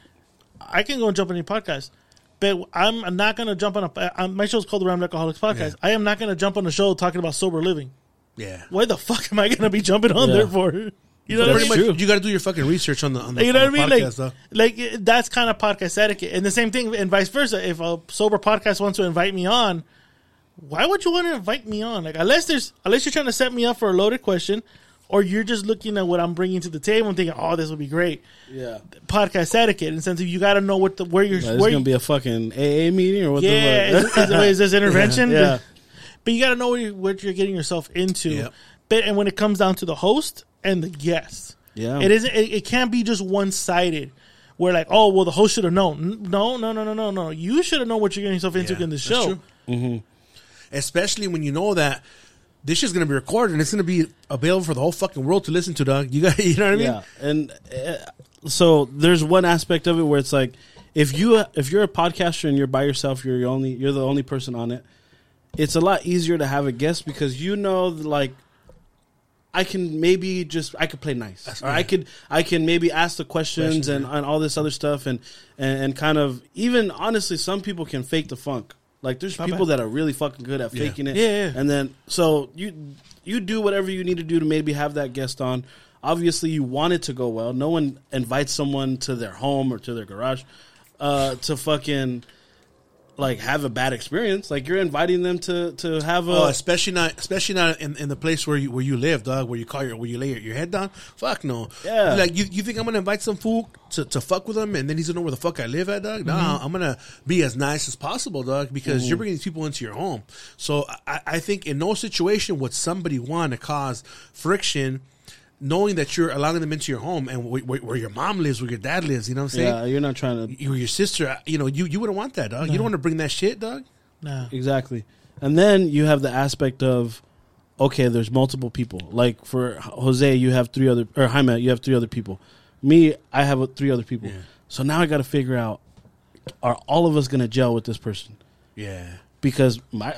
I can go and jump on any podcast, but I'm not going to jump on a. I'm, my show's called the Rambling Alcoholics Podcast. Yeah. I am not going to jump on a show talking about sober living. yeah. Why the fuck am I going to be jumping on Yeah. there for? You know what I Pretty mean? much, you got to do your fucking research on the on the, You know on what I the mean? podcast, dog. Like, like that's kind of podcast etiquette, and the same thing, and vice versa. If a sober podcast wants to invite me on, why would you want to invite me on? Like, unless there's unless you're trying to set me up for a loaded question, or you're just looking at what I'm bringing to the table and thinking, oh, this would be great. yeah. Podcast etiquette, in the sense of you got to know what the where you're Is where this gonna be a fucking AA meeting or what? yeah, the is, fuck? is, is this intervention? Yeah. But you got to know what, you, what you're getting yourself into. Yep. But and when it comes down to the host and the guest, Yeah. it isn't. It, it can't be just one sided. Where like, oh well, the host should have known. No, no, no, no, no, no. You should have known what you're getting yourself into Yeah, in the that's show. true. Mm-hmm. Especially when you know that this is gonna be recorded and it's gonna be available for the whole fucking world to listen to, dog. You got, you know what I mean? Yeah, and uh, so there's one aspect of it where it's like if you if you're a podcaster and you're by yourself, you're the only you're the only person on it. It's a lot easier to have a guest because you know like I can maybe just I could play nice, or I could I can maybe ask the questions Questions, and, yeah. and all this other stuff, and, and and kind of even honestly, some people can fake the funk. Like there's Not people bad. that are really fucking good at faking it, Yeah, yeah. and then so you you do whatever you need to do to maybe have that guest on. Obviously, you want it to go well. No one invites someone to their home or to their garage uh, to fucking like have a bad experience. Like you're inviting them to to have a Oh, especially not, especially not in, in the place where you where you live, dog. Where you call your where you lay your, your head down. Fuck no. Yeah. Like you, you think I'm gonna invite some fool to, to fuck with him, and then he's gonna know where the fuck I live at, dog? No, Mm-hmm. I'm gonna be as nice as possible, dog, because you're bringing these people into your home. So I, I think in no situation would somebody want to cause friction. Knowing that you're allowing them into your home and where, where, where your mom lives, where your dad lives, you know what I'm saying? yeah. You're not trying to You your sister, you know, you, you wouldn't want that, dog. You don't want to bring that shit, dog. Nah. Exactly. And then you have the aspect of okay, there's multiple people. Like for Jose, you have three other or Jaime, you have three other people. Me, I have uh, three other people. Yeah. So now I got to figure out are all of us going to gel with this person? Yeah. Because my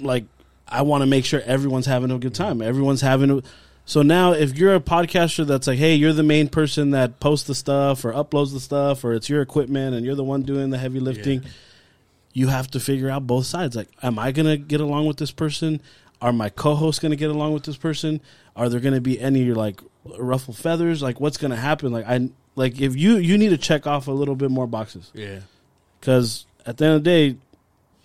like I want to make sure everyone's having a good time. Everyone's having a so now, if you're a podcaster that's like, hey, you're the main person that posts the stuff or uploads the stuff, or it's your equipment and you're the one doing the heavy lifting, you have to figure out both sides. Like, am I gonna get along with this person? Are my co-hosts gonna get along with this person? Are there gonna be any like ruffle feathers? Like, what's gonna happen? Like, I like if you you need to check off a little bit more boxes Yeah. because at the end of the day,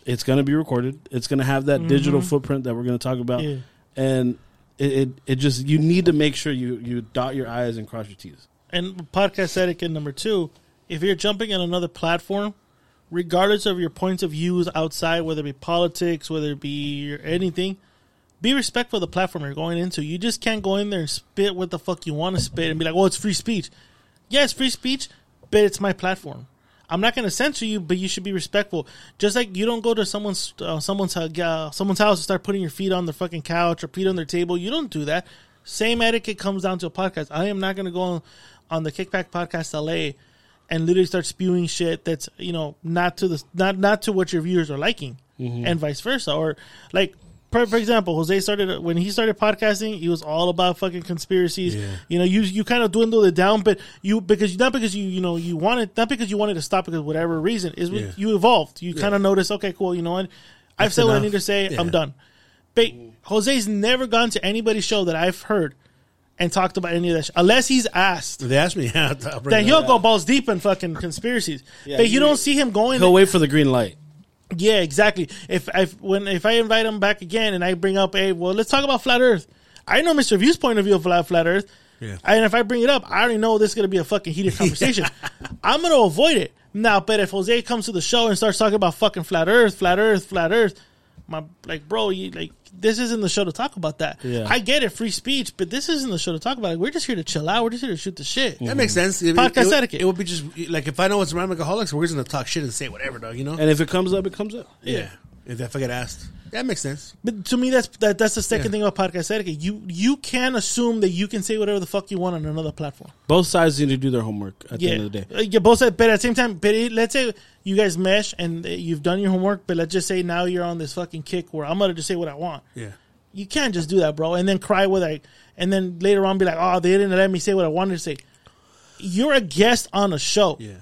it's gonna be recorded. It's gonna have that digital mm-hmm. footprint that we're gonna talk about, Yeah. and it, it it just you need to make sure you you dot your i's and cross your t's. And podcast etiquette number two: if you're jumping on another platform, regardless of your points of views outside, whether it be politics, whether it be anything, be respectful of the platform you're going into. You just can't go in there and spit what the fuck you want to spit and be like, "Oh, it's free speech." Yeah, it's free speech, but it's my platform. I'm not going to censor you, but you should be respectful. Just like you don't go to someone's uh, someone's uh, someone's house and start putting your feet on their fucking couch or feet on their table. You don't do that. Same etiquette comes down to a podcast. I am not going to go on, on the Kickback Podcast LA and literally start spewing shit that's you know not to the not not to what your viewers are liking, and vice versa. Or like for, for example, Jose started when he started podcasting. He was all about fucking conspiracies. Yeah. You know, you you kind of dwindled it down, but you because not because you you know you wanted not because you wanted to stop because whatever reason is Yeah. you evolved. You kind of noticed. Okay, cool. You know what? I've That's said what I need to say. Yeah. I'm done. But Jose's never gone to anybody's show that I've heard and talked about any of that, shit, unless he's asked. They asked me. I'll bring That it he'll up. go balls deep in fucking conspiracies. Yeah, but you he- don't see him going. He'll wait for the green light. Yeah, exactly. If if when if I invite him back again and I bring up, hey, well, let's talk about flat Earth. I know Mr. View's point of view of flat, flat Earth. Yeah. And if I bring it up, I already know this is going to be a fucking heated conversation. I'm going to avoid it. Now, but if Jose comes to the show and starts talking about fucking flat Earth, flat Earth, flat Earth, my like, bro, you like this isn't the show to talk about that. Yeah. I get it, free speech, but this isn't the show to talk about it. We're just here to chill out. We're just here to shoot the shit. That makes sense. It, Podcast it, etiquette. It would be just like if I know it's around alcoholics, we're just gonna talk shit and say whatever, dog. You know? And if it comes up, it comes up. yeah. If, if I get asked, that makes sense. But to me, that's that, that's the second Yeah. thing about podcast etiquette. You you can assume that you can say whatever the fuck you want on another platform. Both sides need to do their homework at the end of the day. Uh, yeah, both sides. But at the same time, but it, let's say you guys mesh and uh, you've done your homework. But let's just say now you're on this fucking kick where I'm gonna just say what I want. Yeah. You can't just do that, bro, and then cry with like, and then later on be like, oh, they didn't let me say what I wanted to say. You're a guest on a show. Yeah.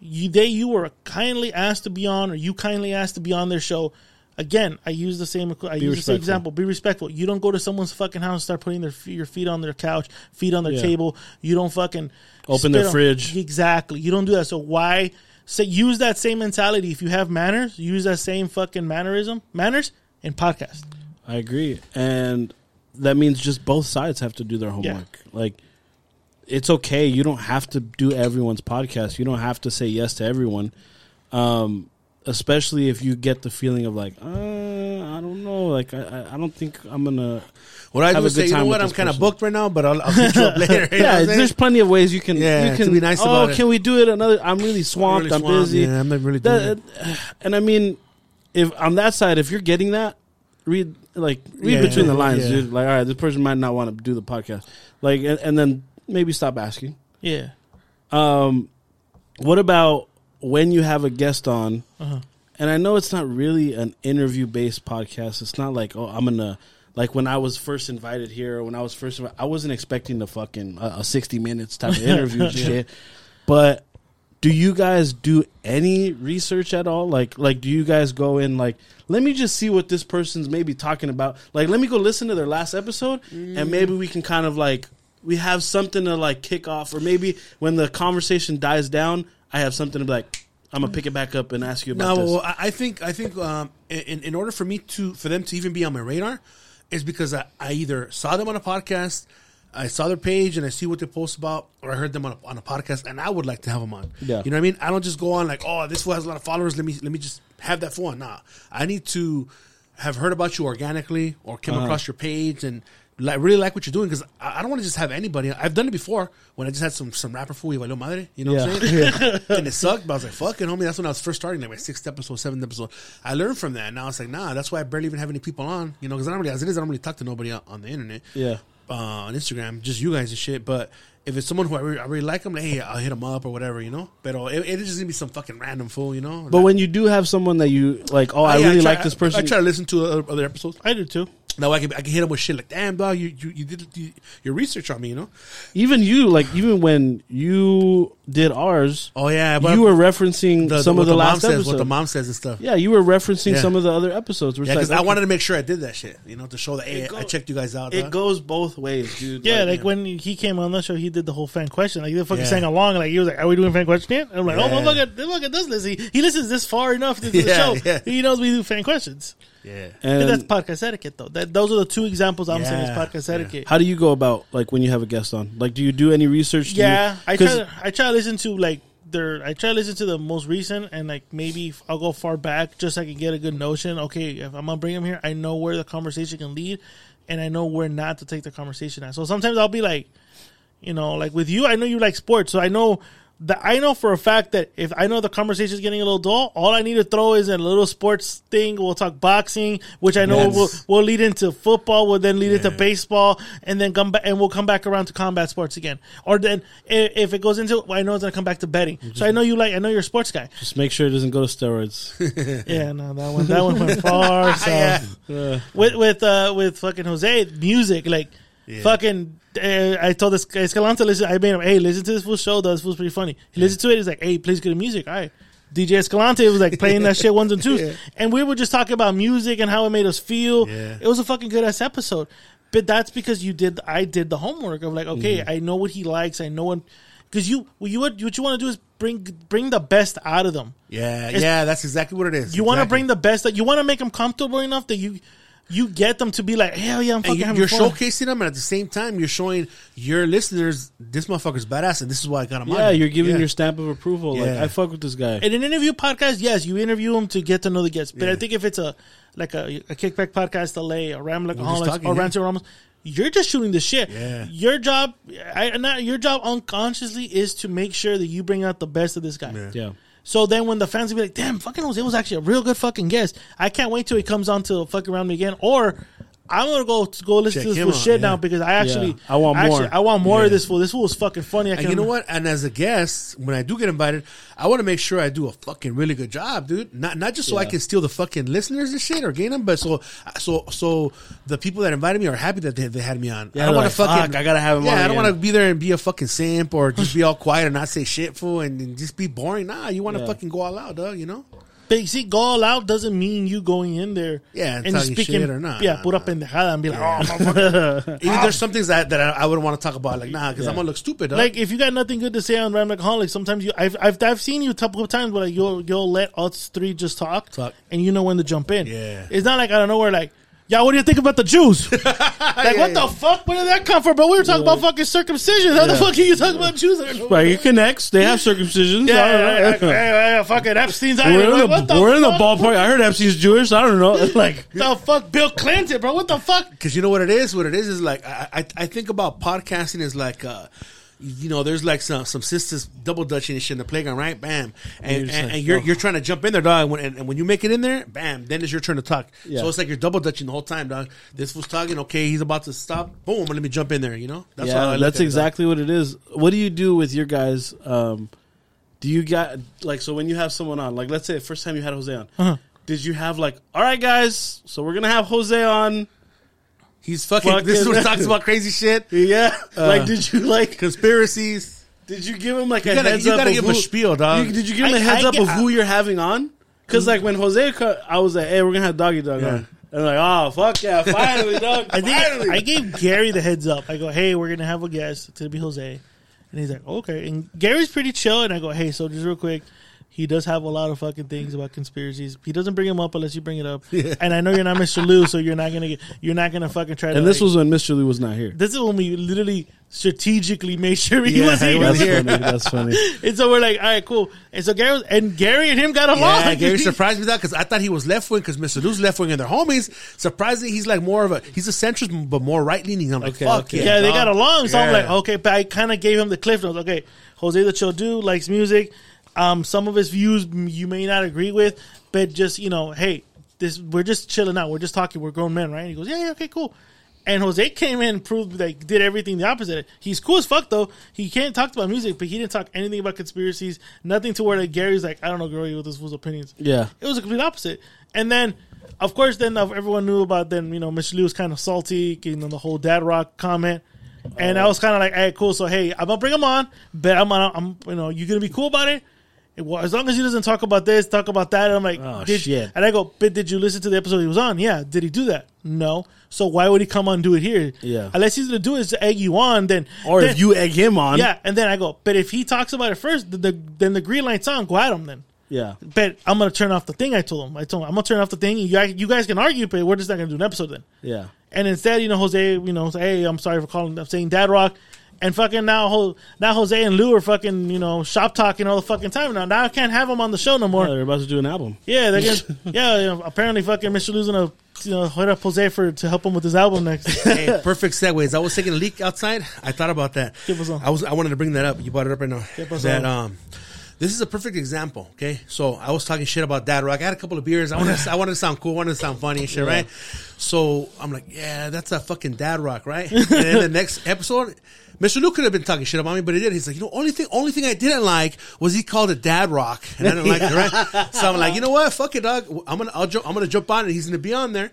you they you were kindly asked to be on or you kindly asked to be on their show again i use the same i use the same example be respectful you don't go to someone's fucking house and start putting their your feet on their couch feet on their Yeah. table you don't fucking Open their spit on- fridge. exactly you don't do that so why say use that same mentality if you have manners use that same fucking mannerism manners in podcast I agree, and that means just both sides have to do their homework. Like, it's okay. You don't have to do everyone's podcast. You don't have to say yes to everyone. Um, especially if you get the feeling of like, uh, I don't know, like I, I- I don't think I'm gonna. What I have do a say, you know what? I'm kind of booked right now, but I'll, I'll hit you up later. You Yeah, there's plenty of ways you can. Yeah, you to can be nice oh, about it. can we do it another? I'm really swamped. really I'm busy. Yeah, I'm not really doing That- and I mean, if on that side, if you're getting that, read like read Yeah, between the lines, yeah. dude. Like, all right, this person might not want to do the podcast. Like, and, and then maybe stop asking. yeah Um, what about when you have a guest on? Uh-huh. And I know it's not really an interview based podcast. It's not like oh, I'm gonna like when I was first invited here. When I was first, I wasn't expecting the fucking uh, a 60 minutes type of interview and shit. But do you guys do any research at all? Like, like do you guys go in like, let me just see what this person's maybe talking about. Like, let me go listen to their last episode, and maybe we can kind of like we have something to like kick off, or maybe when the conversation dies down, I have something to be like, I'm gonna pick it back up and ask you about No, this. well, I I think I think um, in in order for me to for them to even be on my radar, is because I, I either saw them on a podcast, I saw their page and I see what they post about, or I heard them on a, on a podcast, and I would like to have them on. Yeah. you know what I mean. I don't just go on like, oh, this fool has a lot of followers. Let me let me just have that fool on. Nah, I need to have heard about you organically or came Uh-huh. across your page and. Like, really like what you're doing because I, I don't want to just have anybody. I've done it before when I just had some some rapper fool valió madre, you know what I'm Yeah. saying? and it sucked, but I was like, fuck it, homie. That's when I was first starting, like my sixth episode, seventh episode. I learned from that. Now it's like, nah, that's why I barely even have any people on, you know, because I don't really, as it is, I don't really talk to nobody on, on the internet, yeah. uh, on Instagram, just you guys and shit. But if it's someone who I really, I really like them, like, hey, I'll hit them up or whatever, you know. But it, it's just gonna be some fucking random fool, you know. But when you do have someone that you like, oh, I yeah, really try- like this person. I, try to listen to other, other episodes. i do too Now I can I can hit them with shit like, damn dog, you you, you did you, your research on me, you know. even you, like, even when you did ours, Oh yeah, but you were referencing the, some what of the, mom last says, episodes. what the mom says and stuff. yeah, you were referencing Yeah. some of the other episodes. Which Yeah, like, because I okay. wanted to make sure I did that shit, you know, to show that hey, It go- I checked you guys out. It dog. goes both ways, dude. Yeah, like, yeah. when he came on the show, he did the whole fan question. Like, he fucking Yeah. sang along. Like, he was like, Are we doing fan question yet? And I'm like, Oh, well, Yeah. look at, look at this, Lizzie. He listens this far enough into the show. yeah. He knows we do fan questions. yeah. And And that's podcast etiquette, though. That Those are the two examples I'm saying is Yeah, podcast yeah. etiquette. how do you go about like when you have a guest on? Like, do you do any research? Do Yeah, you, I try. 'cause- To, I try to listen to like their. I try to listen to the most recent, and like maybe I'll go far back just so I can get a good notion. Okay, if I'm gonna bring them here, I know where the conversation can lead, and I know where not to take the conversation at. So sometimes I'll be like, you know, like with you, I know you like sports, so I know that I know for a fact that if I know the conversation is getting a little dull, all I need to throw is a little sports thing. We'll talk boxing, which I know Yes. will will lead into football, will then lead into baseball, and then come back and we'll come back around to combat sports again. Or then if it goes into, I know it's gonna come back to betting. So I know you like, I know you're a sports guy. Just make sure it doesn't go to steroids. Yeah, no, that one that one went far. So Uh, with with uh with fucking Jose, music like fucking. I told this Escalante, listen. I made him, hey, listen to this full show. Though this was pretty funny. He listened to it. He's like, hey, please get the music. All right. DJ Escalante was like playing that shit ones and twos, Yeah. and we were just talking about music and how it made us feel. Yeah. It was a fucking good ass episode. But that's because you did. I did the homework of like, okay, Mm-hmm. I know what he likes. I know what because you what you what you want to do is bring bring the best out of them. Yeah, It's- yeah, that's exactly what it is. You want to bring the best that you want to make them comfortable enough that you you get them to be like, hell yeah, I'm fucking and you- having you're fun. showcasing them, and at the same time, you're showing your listeners this motherfucker's badass, and this is why I got him. yeah, here. you're giving Yeah. your stamp of approval. Like Yeah. I fuck with this guy. In an interview podcast, yes, you interview him to get to know the guests. But I think if it's a like a, a kickback podcast, LA, a Ram just Alcoholics, or yeah. Rancho Ramos, you're just shooting the shit. Yeah. Your job, I, not your job unconsciously is to make sure that you bring out the best of this guy. Yeah. yeah. So then when the fans will be like, damn, fucking Jose was actually a real good fucking guest. I can't wait till he comes on to fucking around me again. Or I'm gonna go go listen Check to this fool out, shit yeah. now because I actually. I want actually, more. I want more of this fool. This fool is fucking funny. I And you know what? And as a guest, when I do get invited, I want to make sure I do a fucking really good job, dude. Not not just so I can steal the fucking listeners and shit or gain them, but so so so the people that invited me are happy that they, they had me on. I don't want to like, fucking. "Fuck, I gotta have him Yeah, I don't want to be there and be a fucking simp or just be all quiet and not say shit, fool, and, and just be boring. Nah, you want to fucking go all out, dog. You know. But you see, go all out doesn't mean you going in there Yeah, and and talking speaking shit or not. Yeah, Nah, pura nah. pendejada and be like, ah, oh, motherfucker. Even there's some things that, that I, I wouldn't want to talk about, like nah, because I'm gonna look stupid. Dog. like if you got nothing good to say on Rambling Alcoholics, sometimes you I've, I've I've seen you a couple of times where like you'll you'll let us three just talk, Talk. and you know when to jump in. Yeah. it's not like I don't know where like. Yeah, what do you think about the Jews? like, what the fuck? Where did that come from, bro? We were talking about fucking circumcision. How the fuck are you talking about Jews? I don't. Right, it connects. They have circumcisions. Yeah, I don't yeah, yeah, like, hey, hey, fucking Epstein's Island. We're, in Like, the, what the we're in the fuck? ballpark. I heard Epstein's Jewish. I don't know. Like, The fuck, Bill Clinton, bro? What the fuck? Because you know what it is? What it is is like I, I I think about podcasting is like uh you know, there's like some some sisters double dutching and shit in the playground, right? Bam, and you're and, just and, you're oh. you're trying to jump in there, dog. And when, and, and when you make it in there, bam, then it's your turn to talk. Yeah. So it's like you're double dutching the whole time, dog. This was talking, okay, he's about to stop. Boom, let me jump in there. You know, that's yeah, that's at it, exactly what it is. What do you do with your guys? Um, do you got like so when you have someone on, like let's say the first time you had Jose on, Uh-huh. did you have like, all right, guys, so we're gonna have Jose on? He's fucking. This is what talks about crazy shit, Yeah, uh, like did you like? conspiracies. Did you give him like a You gotta- heads you up? gotta give who, a spiel, dog. You- did you give him a I- heads I up get- of who you're having on? Because like when Jose, cut, I was like, hey, we're gonna have Doggy Dog Yeah. on, and like, oh fuck yeah, finally, dog, I think finally. I gave Gary the heads up. I go, hey, we're gonna have a guest. It's gonna be Jose, and he's like, okay. And Gary's pretty chill. And I go, hey, so just real quick, he does have a lot of fucking things about conspiracies. He doesn't bring them up unless you bring it up. Yeah. And I know you're not Mr. Lou, so you're not gonna get, you're not gonna fucking try. to and this like- was when Mr. Lee was not here. this is when we literally strategically made sure he Yeah, was he here. was That's here. funny. That's funny. And so we're like, all right, cool. And so Gary was, and Gary and him got along. Yeah, Gary surprised me that because I thought he was left wing because Mr. Lou's left wing and they're homies. Surprisingly, he's like more of a he's a centrist but more right leaning. I'm like, Okay, fuck okay. yeah, Yeah, they got along. So I'm like, okay, but I kind of gave him the cliff notes. Okay, Jose the chill dude likes music. Um, some of his views you may not agree with, but just you know, hey, this we're just chilling out. We're just talking. We're grown men, right? And he goes, yeah, yeah, okay, cool. And Jose came in and proved like did everything the opposite. He's cool as fuck though. He can't talk about music, but he didn't talk anything about conspiracies. Nothing to where like Gary's like, I don't know, girl, with this fool's opinions. Yeah. It was a complete opposite. And then, of course, then uh, everyone knew about then, you know, Mr. Lee was kind of salty, you know, the whole dad rock comment. And I was kind of like, hey, cool. So, hey, I'm going to bring him on, but I'm, gonna, I'm, you know, you going to be cool about it? Well, as long as he doesn't talk about this, talk about that. And I'm like, Oh, did, shit. And I go, but did you listen to the episode he was on? Yeah. Did he do that? No. So why would he come on and do it here? Yeah. Unless he's going to do it to egg you on, then. Or then- if you egg him on, Yeah. And then I go, but if he talks about it first, the, the, then the green light's on. Go at him then. yeah, But I'm gonna turn off the thing. I told him. I told him I'm gonna turn off the thing. You guys, you guys can argue, but we're just not gonna do an episode then. yeah. And instead, you know, Jose, you know, say, hey, I'm sorry for calling, I'm saying Dad Rock, and fucking now, now Jose and Lou are fucking, you know, shop talking all the fucking time now. Now I can't have them on the show no more. Oh, they're about to do an album. Yeah, they're gonna, yeah. You know, apparently, fucking Mr. Lou's gonna you know, hit up Jose for to help him with his album next. hey, perfect segues. I was taking a leak outside. I thought about that. ¿Qué pasó? I was I wanted to bring that up. You brought it up right now. ¿Qué pasó? That um, this is a perfect example. Okay, so I was talking shit about Dad Rock. I had a couple of beers. I wanted to, I wanted to sound cool. I wanted to sound funny and shit, right? So I'm like, yeah, that's a fucking Dad Rock, right? and then the next episode. Mr. Luke could have been talking shit about me, but he did. He's like, you know, only thing, only thing I didn't like was he called it dad rock, and I didn't like it, right? So I'm like, you know what? Fuck it, dog. I'm gonna, I'll jump, I'm gonna jump on it. He's gonna be on there.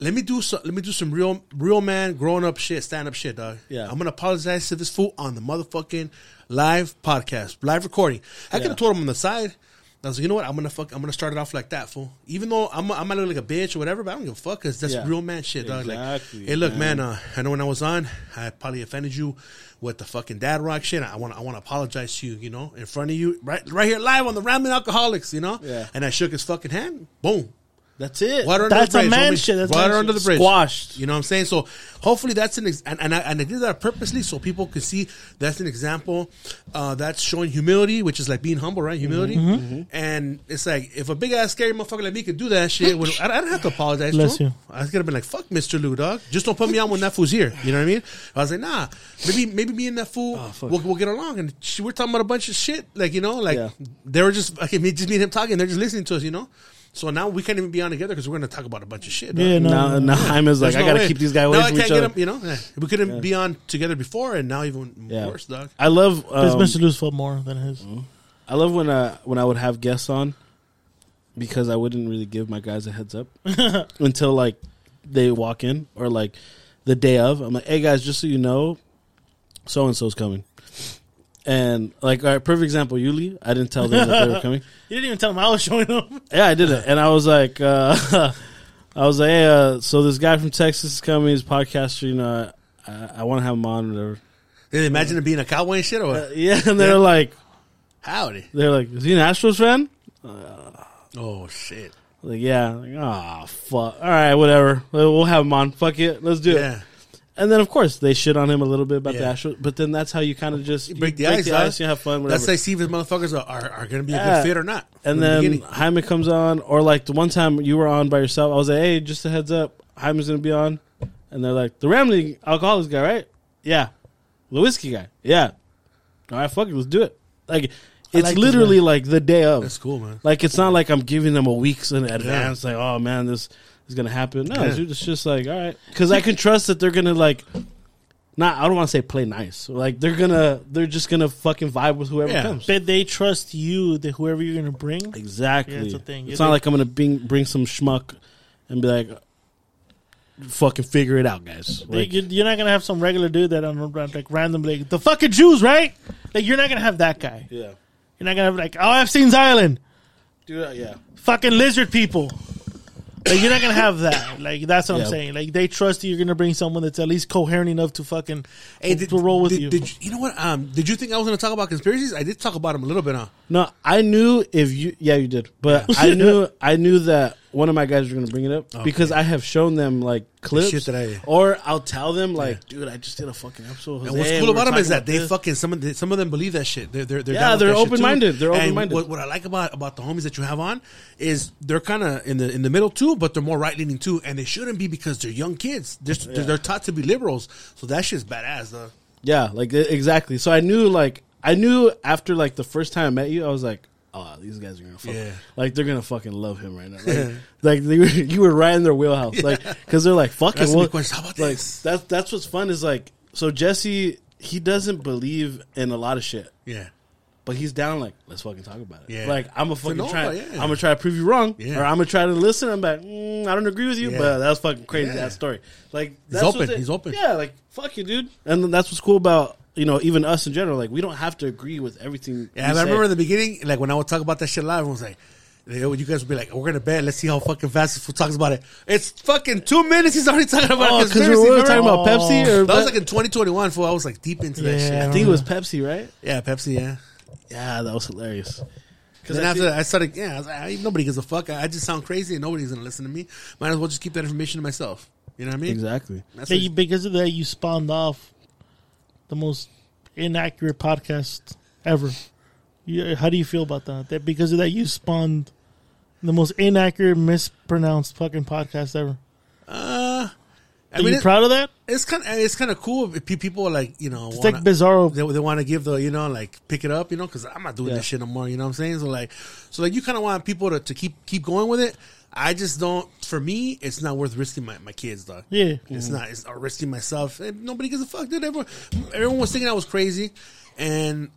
Let me do some, let me do some real, real man, grown up shit, stand up shit, dog. Yeah. I'm gonna apologize to this fool on the motherfucking live podcast, live recording. I could Yeah. have told him on the side. I was like, you know what? I'm gonna fuck. I'm gonna start it off like that, fool. Even though I'm, I might look like a bitch or whatever, but I don't give a fuck because that's Yeah. real man shit, dog. Like, hey, look, man. man. uh, I know when I was on, I probably offended you with the fucking dad rock shit. I want, I want to apologize to you, you know, in front of you, right, right here, live on the Rambling Alcoholics, you know. Yeah. And I shook his fucking hand. Boom. That's it. Water under That's the a bridge. man homie. shit. That's Water man under shit. the bridge. Squashed. You know what I'm saying? So hopefully that's an ex- and and I, and I did that purposely so people could see that's an example uh, that's showing humility, which is like being humble, right? Humility, Mm-hmm. and it's like if a big ass scary motherfucker like me could do that shit, well, I, I don't have to apologize. Bless to him. you. I could have been like, "Fuck, Mister Lou, dog. Just don't put me on when that fool's here." You know what I mean? I was like, "Nah, maybe maybe me and that fool Oh, we'll, we'll get along." And she, we're talking about a bunch of shit, like you know, like Yeah. they were just okay, me just me and him talking. They're just listening to us, you know. So now we can't even be on together because we're going to talk about a bunch of shit. dog. Yeah, no, now, no, now Jaime's like, There's I no gotta keep these guys away Now I can't each get other. them, you know, yeah. we couldn't be on together before, and now even Yeah. worse, dog. I love. It's Um, Mr. Lou's fault more than his. Mm-hmm. I love when I when I would have guests on because I wouldn't really give my guys a heads up until like they walk in or like the day of. I'm like, hey guys, just so you know, so and so's coming. And like, all right, perfect example, Yuli. I didn't tell them that they were coming. You didn't even tell him I was showing him. Yeah, I did it, and I was like, uh, I was like, hey, uh, so this guy from Texas is coming. He's a podcaster. You know, I, I want to have him on. Whatever. Did they imagine it being a cowboy and shit, or what? Uh, yeah, and they're Yeah. like, howdy? they're like, is he an Astros fan? Oh shit! Like, yeah. Like, oh, fuck. All right, whatever. We'll we'll have him on. Fuck it. Let's do it. Yeah, And then, of course, they shit on him a little bit about the Yeah. Astros. But then that's how you kind of just you break the ice, dog. You have fun. Whatever. That's like see if the motherfuckers are, are, are going to be a good fit or not. and the then beginning. Jaime comes on, or like the one time you were on by yourself, I was like, hey, just a heads up, Jaime's going to be on. And they're like, the Rambling Alcoholics guy, right? Yeah. The whiskey guy. Yeah. All right, fuck it. Let's do it. Like, it's like this literally like the day of. that's cool, man. Like it's not like I'm giving them a week's in advance. Like, oh man, this is gonna happen. No, Yeah. dude, it's just like, all right, because I can trust that they're gonna like, not. I don't want to say play nice. Like they're gonna, they're just gonna fucking vibe with whoever Yeah. comes. But they trust you that whoever you're going to bring. Exactly. Yeah, that's the thing. It's Yeah, not they- like I'm gonna bring bring some schmuck and be like, fucking figure it out, guys. Like, you- you're not gonna have some regular dude that on like randomly the fucking Jews, right? Like you're not gonna have that guy. yeah, You're not gonna have like oh Epstein's Island, dude. uh, Yeah, fucking lizard people. Like you're not gonna have that. Like that's what Yeah. I'm saying. Like they trust you. You're gonna bring someone that's at least coherent enough to fucking Hey, to, did, to roll with did, you. Did you, you know what? Um, did you think I was going to talk about conspiracies? I did talk about them a little bit, huh? no, I knew if you, yeah, you did, but I knew, I knew that one of my guys were gonna bring it up because I have shown them like clips, that I- or I'll tell them like, dude, I just did a fucking episode. And what's cool about them is that they this." fucking some of the, some of them believe that shit. They're they're, they're Yeah, they're too. open-minded. They're open-minded. What, what I like about about the homies that you have on is they're kind of in the in the middle too, but they're more right leaning too, and they shouldn't be because they're young kids. They're, they're, they're taught to be liberals, so that shit's badass. Though. Yeah, like exactly. So I knew, like, I knew after like the first time I met you, I was like, oh, these guys are gonna, fuck Yeah. like they're gonna fucking love him right now. Like, like they you were right in their wheelhouse, like, because they're like, fucking, Asking me what? how about like this? that's that's what's fun is like, so Jesse, he doesn't believe in a lot of shit. Yeah, But he's down like, let's fucking talk about it. Yeah. Like I'm a fucking no, try. yeah. I'm gonna try to prove you wrong, Yeah. or I'm gonna try to listen. I'm like, mm, I don't agree with you, Yeah. but that was fucking crazy. That story. Like that's open. what's it- He's open. Yeah, like fuck you, dude. And that's what's cool about you know even us in general. Like we don't have to agree with everything. yeah. I remember in the beginning, like when I would talk about that shit live, I was like. You guys would be like, "We're gonna bet. Let's see how fucking fast this fool talks about it." It's fucking two minutes. He's already talking about Oh, because we were talking about Pepsi, or That was like in 2021. Fool, I was like deep into that shit. I think it was Pepsi, right? Yeah, Pepsi. Yeah. Yeah, that was hilarious. Because then after that, I started, yeah, I was like, "Ah, nobody gives a fuck. I, I just sound crazy and nobody's to listen to me. Might as well just keep that information to myself. You know what I mean? Exactly. That's Yeah, you, because of that, you spawned off the most inaccurate podcast ever. How do you feel about that? That because of that, you spawned the most inaccurate, mispronounced fucking podcast ever. Uh, Are mean, you it- proud of that? it's kind of it's kind of cool if people are like you know It's wanna- like Bizarro. they, they want to give the you know like pick it up you know because I'm not doing Yeah. this shit no more you know what I'm saying so like so like you kind of want people to, to keep keep going with it I just don't for me it's not worth risking my, my kids dog Yeah. it's mm. not it's not risking myself and nobody gives a fuck dude everyone everyone was thinking I was crazy and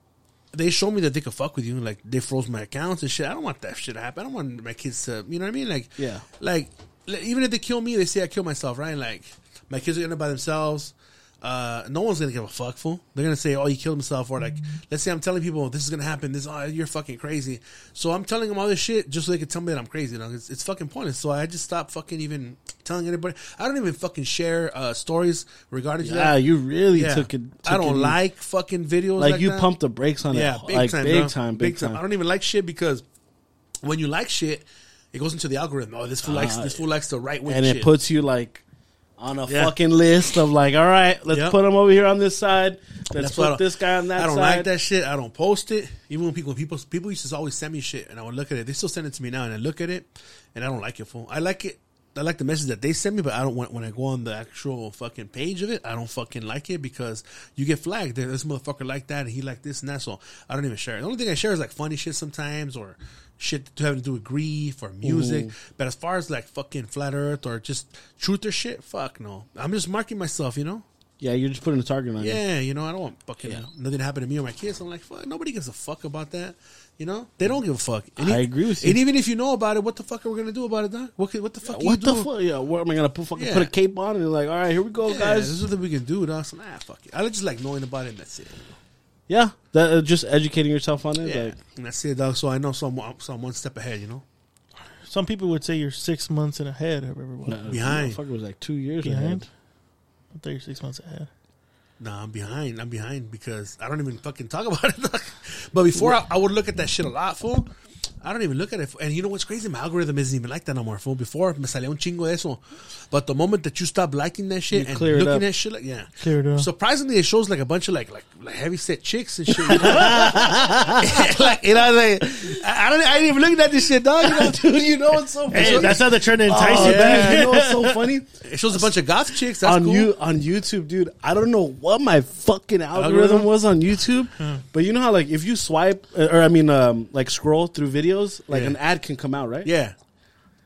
they showed me that they could fuck with you like they froze my accounts and shit I don't want that shit to happen I don't want my kids to you know what I mean like Yeah. like like, even if they kill me, they say I kill myself, right? Like my kids are gonna by themselves. Uh, no one's gonna give a fuck, fool. They're gonna say, "Oh, he killed himself," or like, let's say I'm telling people this is gonna happen. This, oh, you're fucking crazy. So I'm telling them all this shit just so they can tell me that I'm crazy. You know? it's, it's fucking pointless. So I just stopped fucking even telling anybody. I don't even fucking share uh, stories regarding to Yeah, that. you really Yeah. took it. I don't it- like fucking videos like, like, you that. pumped the brakes on Yeah, it, big like time, big time, big, time. I don't even like shit because when you like shit, it goes into the algorithm. Oh, this fool likes Uh, this fool likes the right wing and shit. it puts you like on a Yeah. fucking list of like, all right, let's Yep. put him over here on this side. Let's That's put this guy on that side. I don't side. like that shit. I don't post it. Even when people, when people, people used to always send me shit, and I would look at it. They still send it to me now, and I look at it, and I don't like it. Fool. I like it. I like the message that they send me, but I don't want when I go on the actual fucking page of it. I don't fucking like it because you get flagged. There, This motherfucker like that, and he like this and that. So I don't even share it. The only thing I share is like funny shit sometimes, or shit to have to do with grief or music. But as far as like fucking flat Earth or just truth or shit, fuck no. I'm just marking myself, you know. Yeah, you're just putting a target on you. Yeah, you know, I don't want fucking Yeah. nothing to happen to me or my kids. I'm like, fuck, nobody gives a fuck about that. You know, they don't give a fuck. And I e- agree with you. And even if you know about it, what the fuck are we gonna do about it, dog? What, can- what the fuck? can What you the fuck? Yeah, what am I gonna put fucking Yeah. put a cape on and like, all right, here we go, Yeah, guys. this is what we can do, dog. So, nah, fuck it. I just like knowing about it. and That's it. Yeah, that uh, just educating yourself on it. Yeah, Like, and that's it, dog. So I know some, so I'm one step ahead. You know, Some people would say you're six months in ahead of everyone. nah, Behind. Fucker was like two years Behind? ahead. I thought you're six months ahead. Nah, I'm behind. I'm behind because I don't even fucking talk about it. But before I, I would look at that shit a lot, fool. I don't even look at it. And you know what's crazy? My algorithm isn't even like that no more, fool. Before, me salía un chingo de eso. But the moment that you stop liking that shit You and clear it looking up. at shit like, yeah. Clear it up. Surprisingly, it shows like a bunch of like like, like heavy set chicks and shit. You know? like, you know, like, I, I don't, I ain't even looking at this shit, dog. You know, Dude, you know what's so funny? Hey, that's not the trend to entice Oh, you dude, back. you know what's so funny? it shows a bunch of goth chicks. That's on cool. you on YouTube, dude. I don't know what my fucking algorithm, Algorithm? was on YouTube, but you know how like if you swipe uh, or I mean um like scroll through videos, like Yeah. an ad can come out, right? yeah.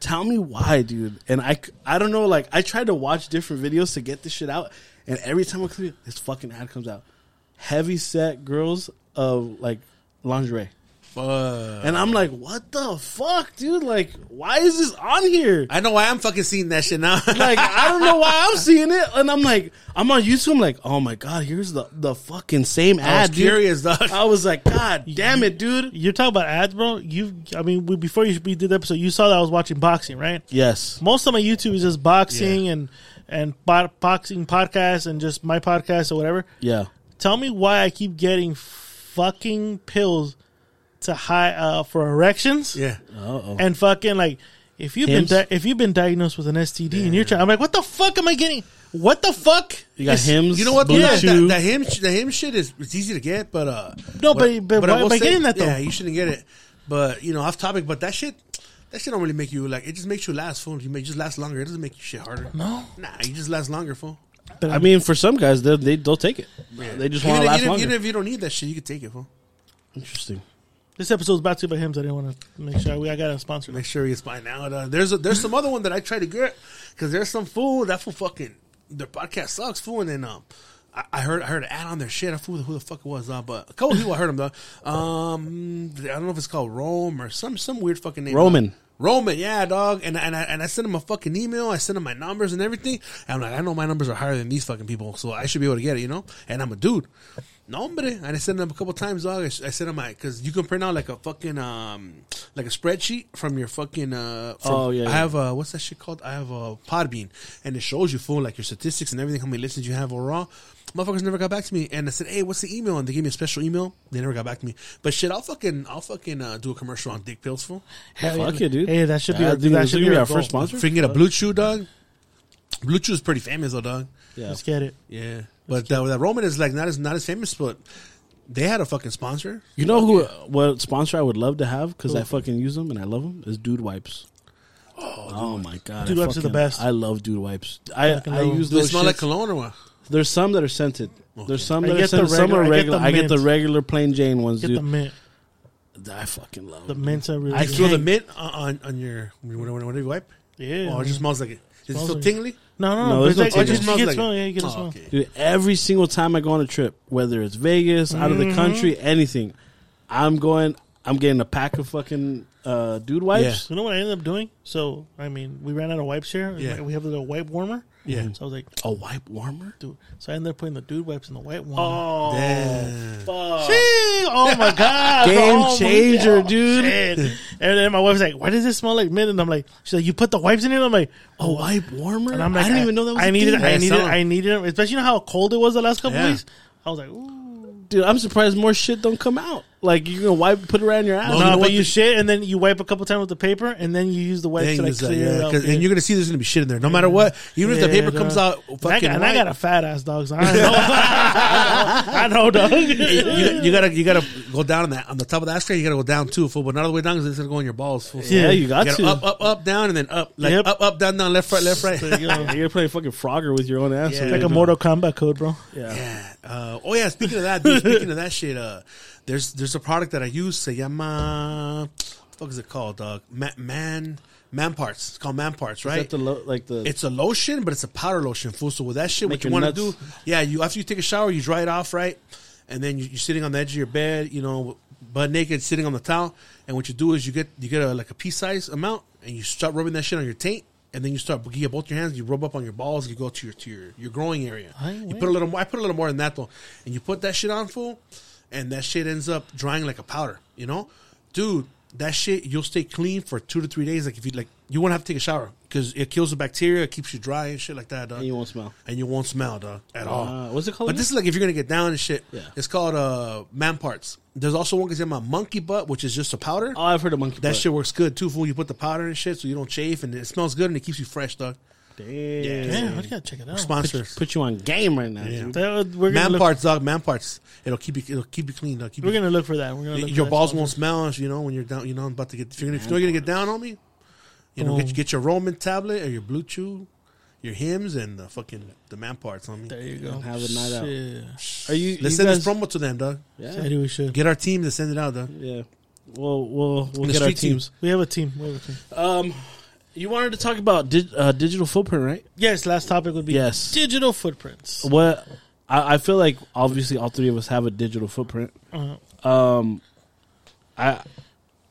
Tell me why, dude. And I, I don't know. Like I tried to watch different videos to get this shit out, and every time I click, this fucking ad comes out. Heavy set girls of like lingerie. Fuck. And I'm like, what the fuck, dude? Like, why is this on here? I know why I'm fucking seeing that shit now. like I don't know why I'm seeing it, and I'm like, I'm on YouTube. I'm like, oh my god, here's the the fucking same I ad. was dude. curious, dog. I was like, god damn it, dude. You're talking about ads, bro. You, I mean, we, before you we did the episode, you saw that I was watching boxing, right? Yes, Most of my YouTube is just boxing Yeah. and and bo- boxing podcasts and just my podcast or whatever. yeah. Tell me why I keep getting fucking pills to high uh, for erections Yeah. Uh-oh. and fucking like if you've been di- if you've been diagnosed with an STD and you're trying, I'm like, what the fuck am I getting? What the fuck? You got It's- Hims. You know what? Yeah, Chew. that, that him, the him shit is it's easy to get, but uh, No, what- but- but I why will am I getting that, though? Yeah, you shouldn't get it. But you know, off topic. But that shit, that shit don't really make you like. It just makes you last, fool. You may just last longer. It doesn't make you shit harder. No. nah, you just last longer, fool. But I mean, for some guys, they they they'll take it. Yeah. They just want Even, to last even, longer. even if you don't need that shit, you can take it, fool. Interesting. This episode is about to by him, so I didn't want to make sure we I got a sponsor. Make sure he's by now. Uh, there's a, there's some other one that I try to get because there's some fool that fool fucking their podcast sucks, fool. And then um, I, I heard I heard an ad on their shit. I fool who the fuck it was, uh, but a couple people I heard them though. Um, I don't know if it's called Rome or some some weird fucking name. Roman. Roman, yeah, dog. And and I and I sent him a fucking email. I sent him my numbers and everything. And I'm like, I know my numbers are higher than these fucking people, so I should be able to get it, you know. And I'm a dude. No, hombre. And I sent him a couple times, dog. I, I sent him my because you can print out like a fucking um like a spreadsheet from your fucking uh. From, Oh, yeah, I have a what's that shit called? I have a Podbean, and it shows you full like your statistics and everything, how many listens you have overall. Motherfuckers never got back to me, and I said, "Hey, what's the email?" And they gave me a special email. They never got back to me. But shit, I'll fucking, I'll fucking uh, do a commercial on dick pills, fool. Hell Fuck yeah, dude. Hey, that should be Yeah, our, I think that this should be our, our goal. first sponsor. If we can get a Blue Chew, dog. Blue Chew is pretty famous, though, dog. Yeah. Let's get it. Yeah, but that, that Roman is like not as not as famous, but they had a fucking sponsor. You know who? What sponsor I would love to have because I fucking use them and I love them is Dude Wipes. Oh, my god, Dude I wipes are the best. I love dude wipes. I Fucking I use Do they those. smell like cologne or what? There's some that are scented. There's some I that are get the scented. Some regular- I get the regular. I get the regular plain Jane ones, Get dude. the mint. I fucking love The mint. mints are really I You good. throw the mint on, on, on your whenever, whenever you wipe. Yeah. Oh, it just smells like it. Does it Smells feel like- tingly? no, no, No, no. there's no it's like, tingle. you, It smells get like smell. it. Yeah, you get a Oh, smell. okay. Dude, every single time I go on a trip, whether it's Vegas, out of the Mm-hmm. country, anything, I'm going. I'm getting a pack of fucking uh, dude wipes. You know what I ended up doing? So, I mean, we ran out of wipes here. Yeah. We have a little wipe warmer. Yeah. So I was like, A wipe warmer. dude. So I ended up putting the dude wipes in the white warmer. Oh, Damn. fuck. Gee, oh my god, Game Oh my changer, God. dude. Shit. And then my wife's like, "Why does this smell like mint?" And I'm like, "She's like, you put the wipes in it." I'm like, A oh. wipe warmer. And I'm like, I didn't even know that was I a needed, thing. I Yeah, needed, sound- I needed them, especially you know how cold it was the last couple Yeah. weeks. I was like, ooh. Dude, I'm surprised more shit don't come out. Like you're gonna wipe, put it around your ass. No, you know but what you the- shit, and then you wipe a couple times with the paper, and then you use the wipes to like that- clear it yeah, out. 'cause- yeah. and you're gonna see there's gonna be shit in there, no matter what. Even if the Yeah, paper duh. comes out and I, fucking got, and I got a fat ass dog, so I know. I know, dog. you, you gotta you gotta go down on that on the top of the ashtray. You gotta go down too, fool, but not all the way down because it's gonna go in your balls. Fool. yeah, you got You gotta to. up, up, up, down, and then up, like Yep. up, up, down, down, left, right, left, right. There you go. You're gonna play fucking Frogger with your own ass. Yeah. like a Mortal Kombat code, bro. Yeah. Yeah. Uh, oh yeah. Speaking of that, dude, speaking of that shit, uh, there's there's a product that I use. Se llama. What the fuck is it called, uh, dog? Man, man, man parts. It's called man parts, right? lo- like the It's a lotion, but it's a powder lotion, fool. So with that shit, what you want to do, yeah, you after you take a shower, you dry it off, right? And then you, you're sitting on the edge of your bed, you know, butt naked, sitting on the towel. And what you do is you get you get a like a pea size amount, and you start rubbing that shit on your taint. And then you start, you get both your hands, you rub up on your balls, you go to your to your, your growing area. Ay, You put a little more. I put a little more than that though, and you put that shit on full, and that shit ends up drying like a powder. You know, dude, that shit you'll stay clean for two to three days. Like if you like, you won't have to take a shower because it kills the bacteria, it keeps you dry and shit like that, dog. and you won't smell. And you won't smell, dog, at all. Uh, what's it called? But this is like if you're gonna get down and shit. Yeah. It's called uh man parts. There's also one called my monkey butt, which is just a powder. oh, I've heard of monkey. that butt. shit works good too. Fool, you put the powder and shit, so you don't chafe, and it smells good and it keeps you fresh, dog. Damn. Damn, I gotta check it out. Sponsors. Put you on game right now. Yeah. That- we're gonna Man look, parts, dog. Man parts. It'll keep you. It'll keep you clean. Keep We're you, gonna look for that. We're gonna look your for balls won't smell. You know when you're down. You know I'm about to get. If you're gonna, if you're gonna get down on me, you know, get Oh. get your Roman tablet or your Blue Chew, your Hims and the fucking the man parts on me. There you go. And have a night out. Shit. Are you? Let's you send guys, this promo to them, dog. Yeah. Maybe we should. Get our team to send it out, dog. Yeah. We'll we'll we'll The get our street team. teams. We have a team. We have a team. Um, you wanted to talk about uh, digital footprint, right? Yes. Last topic would be Yes. digital footprints. What I, I feel like obviously all three of us have a digital footprint. Uh, Um, I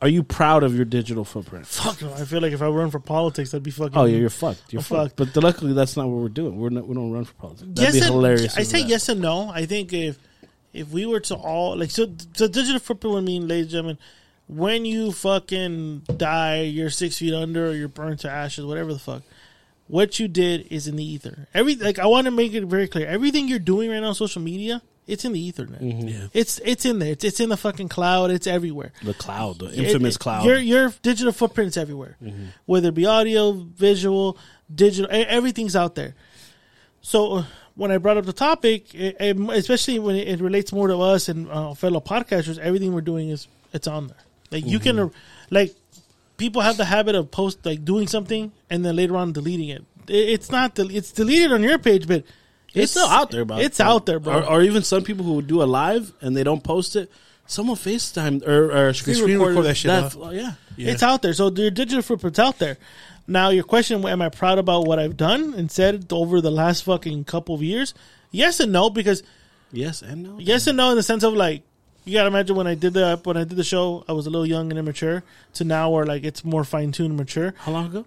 are you proud of your digital footprint? fuck no. I feel like if I run for politics, that'd be fucking. Oh yeah, you're fucked. You're I'm fucked. But luckily, that's not what we're doing. We're not. We don't run for politics. That'd be and, hilarious. I if say that- yes and no. I think if if we were to all like so, so digital footprint would mean, ladies and gentlemen, when you fucking die, you're six feet under, or you're burned to ashes, whatever the fuck. What you did is in the ether. Every like I want to make it very clear. Everything you're doing right now on social media, it's in the ether. Man. Mm-hmm. Yeah. It's it's in there. It's it's in the fucking cloud. It's everywhere. the cloud, the infamous It- it- cloud. Mm-hmm. Your your digital footprint's everywhere, whether it be audio, visual, digital, everything's out there. So uh, when I brought up the topic, it, it- especially when it, it relates more to us and uh, fellow podcasters, everything we're doing is it's on there. Like you Mm-hmm. can, like people have the habit of post like doing something and then later on deleting it. it it's not del- it's deleted on your page, but it's still out there, bro. It's out there, bro. Or, or even some people who do a live and they don't post it. Someone FaceTime or, or screen, screen record record that shit, That, yeah. Yeah. It's out there. So your digital footprint's out there. Now your question, am I proud about what I've done and said over the last fucking couple of years? Yes and no, because Yes and no. yes and no in the sense of like you gotta imagine when I did the when I did the show, I was a little young and immature to now where like it's more fine tuned and mature. How long ago?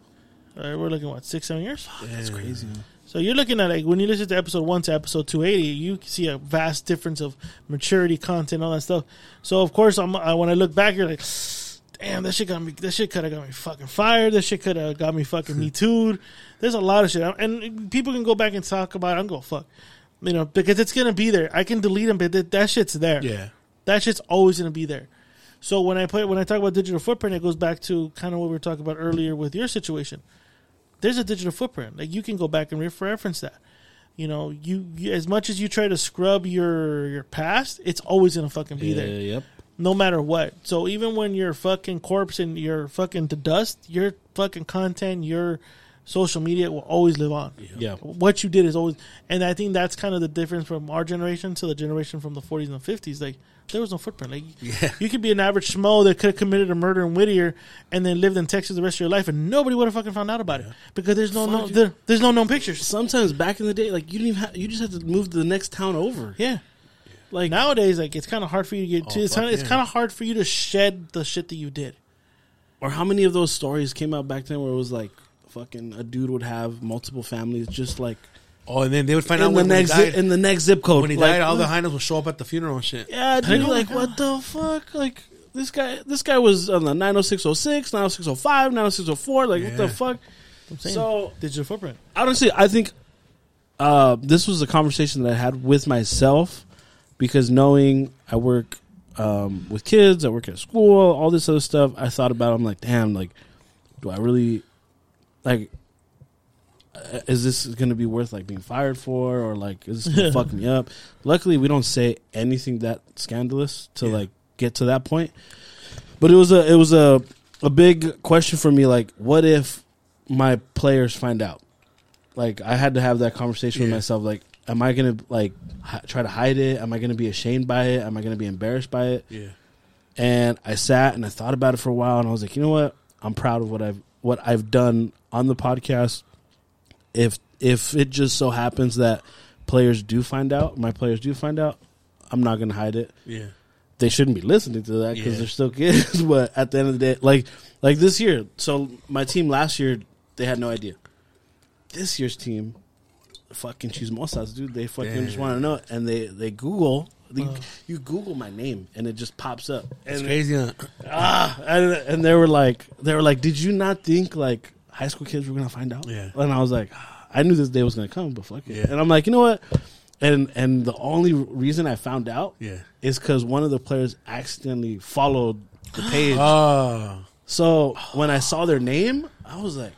Uh, we're looking what six seven years. That's crazy. So you're looking at like when you listen to episode one to episode two eighty, you see a vast difference of maturity, content, all that stuff. So of course, I'm I, when I look back, you're like, damn, that shit got me. That shit could have got me fucking fired. That shit could have got me fucking me too'd. There's a lot of shit, and people can go back and talk about. it. I don't go fuck, you know, because it's gonna be there. I can delete them, but that, that shit's there. Yeah. That shit's always gonna be there. So when I put when I talk about digital footprint, it goes back to kind of what we were talking about earlier with your situation there's a digital footprint. Like you can go back and reference that. You know, you, you as much as you try to scrub your your past, it's always gonna fucking be Yeah, there. Yep. no matter what. So even when you're fucking corpse and you're fucking to dust, your fucking content, your social media will always live on. Yeah. What you did is always, and I think that's kind of the difference from our generation to the generation from the 40s and the 50s. Like there was no footprint. Like Yeah. you could be an average schmo that could have committed a murder in Whittier and then lived in Texas the rest of your life, and nobody would have fucking found out about it because there's no, no there, there's no known pictures. Sometimes back in the day, like you didn't even have, you just had to move to the next town over. Yeah. Like Nowadays, like it's kind of hard for you to get oh, to. Oh, It's kind of it's yeah. kind of hard for you to shed the shit that you did. or how many of those stories came out back then where it was like fucking a dude would have multiple families just like Oh, and then they would find out in the when, next he zip, died. in the next zip code when he like, died, all the what? hyenas will show up at the funeral and shit. yeah dude I like what the fuck like this guy this guy was on the 90606 90605 90604 like what the fuck I'm saying, so digital footprint. honestly, I think uh, this was a conversation that I had with myself because knowing I work um, with kids, I work at school, all this other stuff. I thought about. It, I'm like, damn, like, do I really like? uh, Is this going to be worth like being fired for, or like is this going to fuck me up? Luckily, we don't say anything that scandalous to Yeah. like get to that point. But it was a it was a a big question for me. Like, what if my players find out? Like, I had to have that conversation with myself. Like, am I gonna like hi- try to hide it? Am I gonna be ashamed by it? Am I gonna be embarrassed by it? Yeah. And I sat and I thought about it for a while, and I was like, you know what? I'm proud of what I've what I've done on the podcast. If if it just so happens that players do find out, my players do find out, I'm not gonna hide it Yeah. they shouldn't be listening to that because Yeah. they're still kids. but at the end of the day, like like this year, so my team last year they had no idea. This year's team, fucking choose chismosas, dude. They fucking Yeah. just want to know, and they they Google. they- you Google my name and it just pops up. It's And crazy. Huh? ah, and, and they were like, they were like, did you not think like high school kids were gonna find out? Yeah. And I was like, I knew this day was gonna come, but fuck it. Yeah. And I'm like, you know what? And and the only reason I found out Yeah. is because one of the players accidentally followed the page. Oh. so when I saw their name, I was like,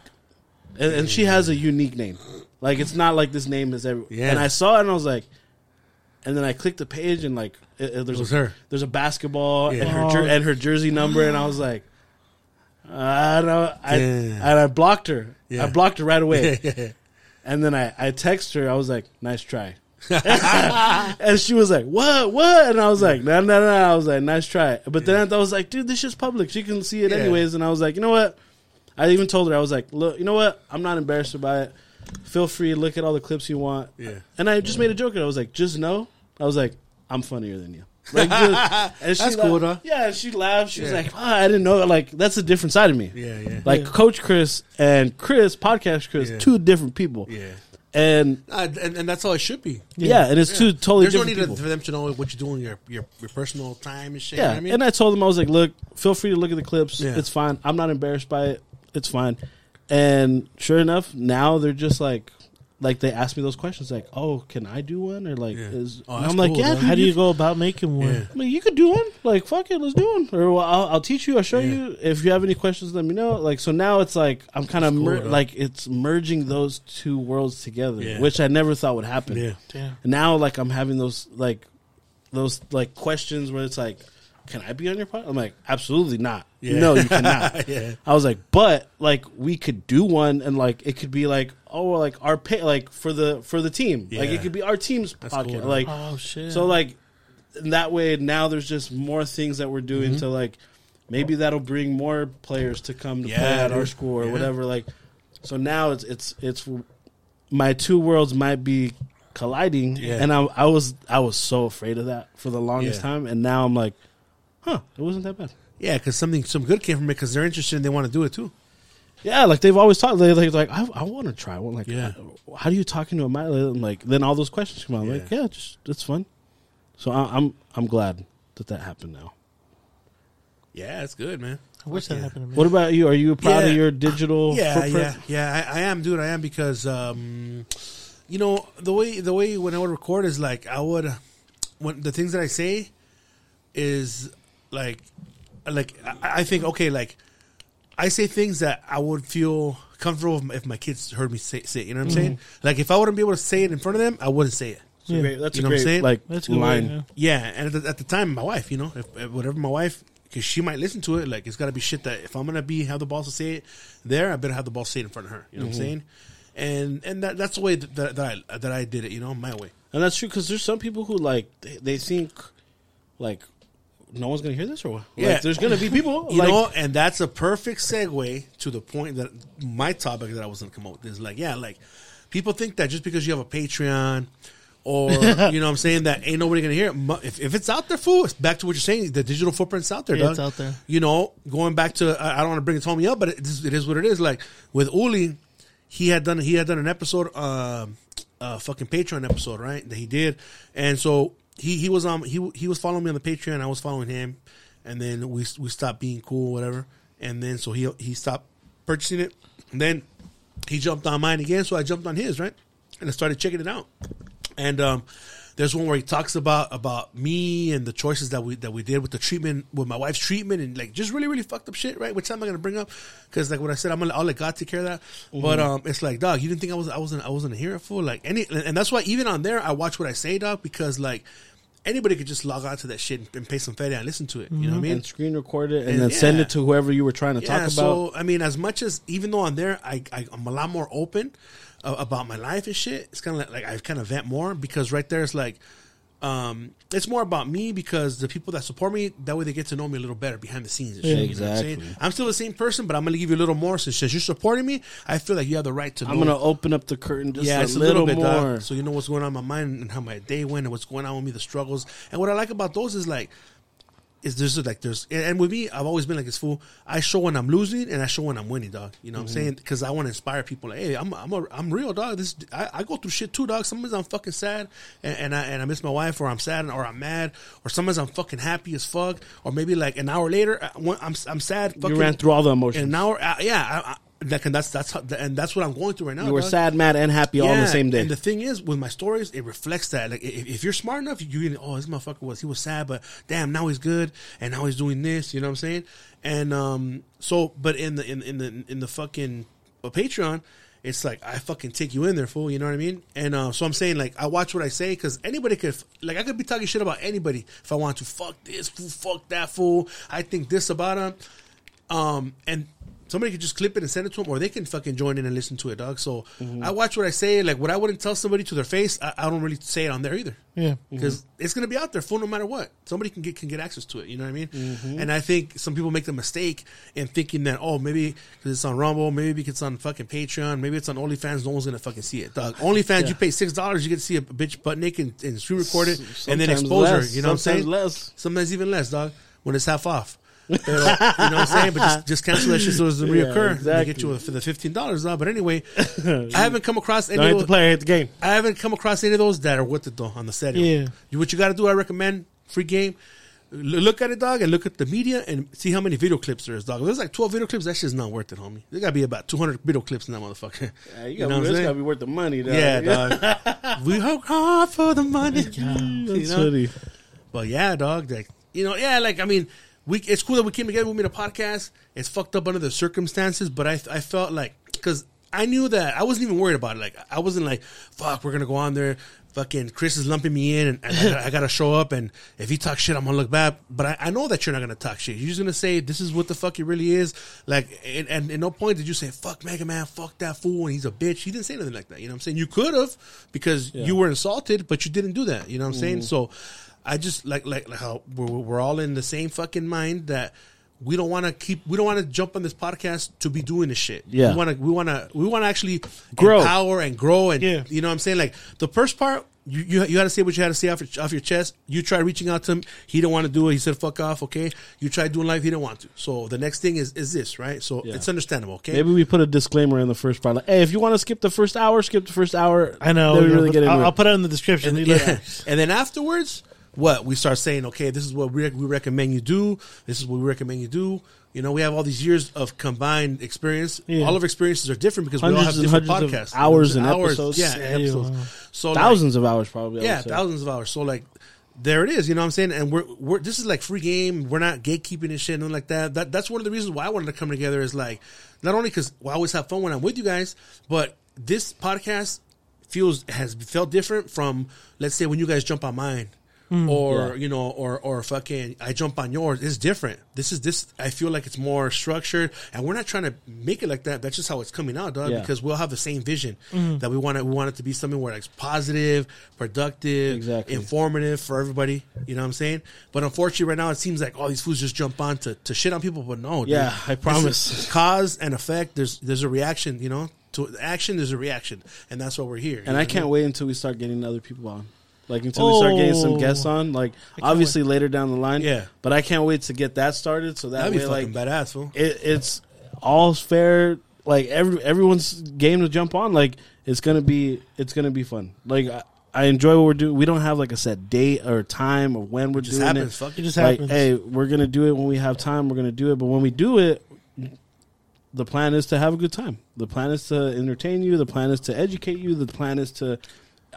and, and she has a unique name. Like it's not like this name is every. Yeah. And I saw it and I was like, and then I clicked the page and like it, it- there's It a, her. there's a basketball Yeah. and her jer- and her jersey number and I was like, I don't know. I Yeah. and I blocked her. Yeah. I blocked her right away. Yeah. And then I, I text her. I was like, "Nice try," and she was like, "What? What?" And I was like, "No, no, no." I was like, "Nice try." But then I was like, "Dude, this shit's public. She can see it Yeah. anyways." And I was like, "You know what?" I even told her I was like, "Look, you know what? I'm not embarrassed about it. Feel free to look at all the clips you want." Yeah. And I just made a joke. And I was like, "Just know," I was like, "I'm funnier than you." Like, just, and she That's cool, laughed- though. Yeah, and she laughed. She was Yeah. like, "Ah, "I didn't know." Like, that's a different side of me. Yeah. Yeah. Like Coach Chris and Chris, podcast Chris, Yeah. two different people. yeah. And Uh, and, and that's how it should be. yeah, and it's two totally There's no different need people. for them to know what you're doing, your your, your personal time and shit. yeah, you know what I mean? and I told them I was like, "Look, feel free to look at the clips. Yeah. It's fine. I'm not embarrassed by it. It's fine." And sure enough, now they're just like, like they ask me those questions, like, "Oh, can I do one?" Or like, Yeah. "Is?" Oh, I'm like, cool, "Yeah, dude, How do you you go about making one? Yeah. I mean, you could do one. Like, fuck it, let's do one. Or well, I'll, I'll teach you. I'll show Yeah. you. If you have any questions, let me know. Like, so now it's like I'm kind of cool, mer- like it's merging those two worlds together, Yeah. which I never thought would happen. yeah. Damn. now like I'm having those like those like questions where it's like, can I be on your pod? I'm like, absolutely not. Yeah. No, you cannot. Yeah. I was like, but like we could do one and like it could be like oh like our pay like for the for the team like it could be our team's That's podcast cool, like Oh shit. so like that way now there's just more things that we're doing Mm-hmm. to like maybe that'll bring more players to come to play at our school or Yeah. whatever like so now it's it's it's my two worlds might be colliding Yeah. and I, I was I was so afraid of that for the longest Yeah. time and now I'm like huh it wasn't that bad Yeah, because something some good came from it because they're interested and they want to do it too. yeah like they've always talked they like like I, I want to try one like Yeah. how do you talk into a mic and like then all those questions come out I'm like Yeah. yeah just it's fun so I, I'm I'm glad that that happened now Yeah, it's good, man. I wish that Yeah. happened to me. What about you? Are you proud of your digital Yeah, footprint? yeah, yeah. I, I am, dude. I am because, um, you know, the way the way when I would record is like I would when the things that I say is like like I, I think okay, like I say things that I would feel comfortable if my kids heard me say, say it, you know what I'm mm-hmm. saying? Like if I wouldn't be able to say it in front of them, I wouldn't say it. That's Yeah. great, that's You a know what I'm saying? like That's a line. line, yeah. Yeah, and at the, at the time, my wife, you know, if, if whatever my wife, because she might listen to it, like it's got to be shit that if I'm gonna be have the balls to say it there, I better have the balls to say it in front of her. You know what I'm mm-hmm. saying? And and that, that's the way that, that, that I that I did it. You know, my way. And that's true because there's some people who like they, they think like no one's gonna hear this or what? Yeah. Like, there's gonna be people You like, know, and that's a perfect segue to the point that my topic that I was going to come up with is like, yeah, like people think that just because you have a Patreon or you know what I'm saying that ain't nobody going to hear it. If, if it's out there, fool, it's back to what you're saying. The digital footprint's out there, Yeah, dog. it's out there. You know, going back to I, I don't want to bring Tommy up, but it is, it is what it is. Like with Uli, he had done he had done an episode, uh, uh, fucking Patreon episode, right? That he did, and so he he was on he he was following me on the Patreon. I was following him, and then we we stopped being cool, whatever. And then so he he stopped purchasing it. And then he jumped on mine again, so I jumped on his, right? And I started checking it out. And um, there's one where he talks about about me and the choices that we that we did with the treatment with my wife's treatment and like just really really fucked up shit, right? Which I'm not gonna bring up because like what I said, I'm gonna I'll let God take care of that. But um, it's like dog, you didn't think I was I wasn't I wasn't a hero for like any, and that's why even on there I watch what I say, dog, because like anybody could just log on to that shit and, pay some fed and listen to it. You know what I mean? and screen record it and, And- then send it to whoever you were trying to talk about. So I mean, as much as even though on there, I, I I'm a lot more open uh, about my life and shit. It's kind of like, like I kind of vent more because right there it's like, um, it's more about me because the people that support me that way they get to know me a little better behind the scenes. And shit, Yeah. you know what I'm saying? Exactly. I'm still the same person, but I'm gonna give you a little more since since you're supporting me. I feel like you have the right to. I'm know gonna open up the curtain just yeah, a little, a little, bit, more. dog. So you know what's going on in my mind and how my day went and what's going on with me, the struggles. And what I like about those is like, is there's like there's and- with me, I've always been like this fool. I show when I'm losing and I show when I'm winning, dog. You know what I'm saying? Because I want to inspire people. Like, hey, I'm I'm a, I'm real, dog. This I, I go through shit too, dog. Sometimes I'm fucking sad and, and I and I miss my wife, or I'm sad, or I'm mad, or sometimes I'm fucking happy as fuck, or maybe like an hour later, I, I'm I'm sad. you ran through all the emotions. an hour. Uh, yeah, I, I, that can, that's that's how, and that's what I'm going through right now. you were dog. sad, mad, and happy all on the same day. And the thing is, with my stories, it reflects that. Like, if, if you're smart enough, you can, oh, this motherfucker was, he was sad, but damn, now he's good, and now he's doing this, you know what I'm saying? And, um, so, but in the, in, in the, in the fucking uh, Patreon, it's like, I fucking take you in there, fool, you know what I mean? And, uh, so I'm saying, like, I watch what I say, cause anybody could, like, I could be talking shit about anybody if I want to. Fuck this fool, fuck that fool, I think this about him. Um, and somebody could just clip it and send it to them, or they can fucking join in and listen to it, dog. So mm-hmm. I watch what I say. Like what I wouldn't tell somebody to their face, I, I don't really say it on there either. Yeah. Mm-hmm. Because it's gonna be out there full no matter what. Somebody can get can get access to it. You know what I mean? Mm-hmm. And I think some people make the mistake in thinking that oh maybe because it's on Rumble, maybe because it's on fucking Patreon, maybe it's on OnlyFans. No one's gonna fucking see it. Dog. OnlyFans, you pay six dollars, you get to see a bitch butt naked and, and screen record it, and then Sometimes expose her. less, You know what I'm saying? sometimes saying? less. Sometimes even less, dog. When it's half off. You know what I'm saying? But just, just cancel that shit so it doesn't Yeah, reoccur. They get you for the fifteen dollars, dog. But anyway, I haven't come across any. Don't Of hit the those, player, hit the game. I haven't come across any of those that are worth it though on the setting. Yeah. You, what you got to do? I recommend free game. L- look at it, dog, and look at the media and see how many video clips there is, dog. If there's like twelve video clips, that shit's not worth it, homie. There gotta be about two hundred video clips in that motherfucker. Yeah, you, You gotta, know what I'm gotta be worth the money, dog. Yeah, dog. we work hard for the money. Oh that's you know? funny. But yeah, dog. Like you know, yeah. Like I mean, we it's cool that we came together. We made a podcast. It's fucked up under the circumstances, but I I felt like because I knew that I wasn't even worried about it. Like I wasn't like, fuck, we're gonna go on there. Fucking Chris is lumping me in, and, and I, gotta, I gotta show up. And if he talks shit, I'm gonna look bad. But I, I know that you're not gonna talk shit. You're just gonna say this is what the fuck it really is. Like, and, and at no point did you say fuck Mega Man, fuck that fool, and he's a bitch. You didn't say anything like that. You know what I'm saying? You could have because you were insulted, but you didn't do that. You know what I'm saying? Mm-hmm. So I just like like, like how we're, we're all in the same fucking mind that we don't want to keep we don't want to jump on this podcast to be doing this shit. Yeah. we want to we want to we want to actually Grow. empower and grow and Yeah. you know what I'm saying like the first part. You, you, you had to say what you had to say off your, off your chest. You tried reaching out to him. He didn't want to do it. He said, fuck off. Okay. You tried doing life. He didn't want to. So the next thing is, is this, right? So Yeah. it's understandable. Okay. Maybe we put a disclaimer in the first part. Like, hey, if you want to skip the first hour, skip the first hour. I know. Then we yeah, really get I'll. I'll put it in the description. And, yeah. and then afterwards, what we start saying, okay, this is what we, we recommend you do. This is what we recommend you do. You know, we have all these years of combined experience. Yeah. All of our experiences are different because we all Hundreds have and different hundreds of podcasts, hours and Hours, episodes. Yeah, Yeah, episodes. wow. So like, thousands of hours, probably. Yeah, thousands of hours. So like, there it is. You know what I'm saying? And we're we're this is like free game. We're not gatekeeping and shit, nothing like that. That that's one of the reasons why I wanted to come together. Is like not only because well, I always have fun when I'm with you guys, but this podcast feels has felt different from let's say when you guys jump on mine. Mm, or Yeah. you know, or or fucking, I jump on yours. It's different. This is this. I feel like it's more structured, and we're not trying to make it like that. That's just how it's coming out, dog. Yeah. Because we'll have the same vision mm-hmm. that we want it. We want it to be something where it's positive, productive, Exactly. informative for everybody. You know what I'm saying? But unfortunately, right now it seems like all these fools just jump on to, to shit on people. But no, dude. Yeah, I promise. cause and effect. There's there's a reaction. You know, to action. There's a reaction, and that's why we're here. And I can't wait until we start getting other people on. Like until we start getting some Oh. guests on. Like obviously later down the line. Yeah. But I can't wait to get that started so that That'd be way like badass, fool. it, it's all fair. Like every everyone's game to jump on. Like it's gonna be it's gonna be fun. Like I, I enjoy what we're doing. We don't have like a set date or time of when we're It just doing happens. it. Fuck It it. just like, happens. hey, we're gonna do it when we have time. We're gonna do it, but when we do it, the plan is to have a good time. The plan is to entertain you. The plan is to educate you. The plan is to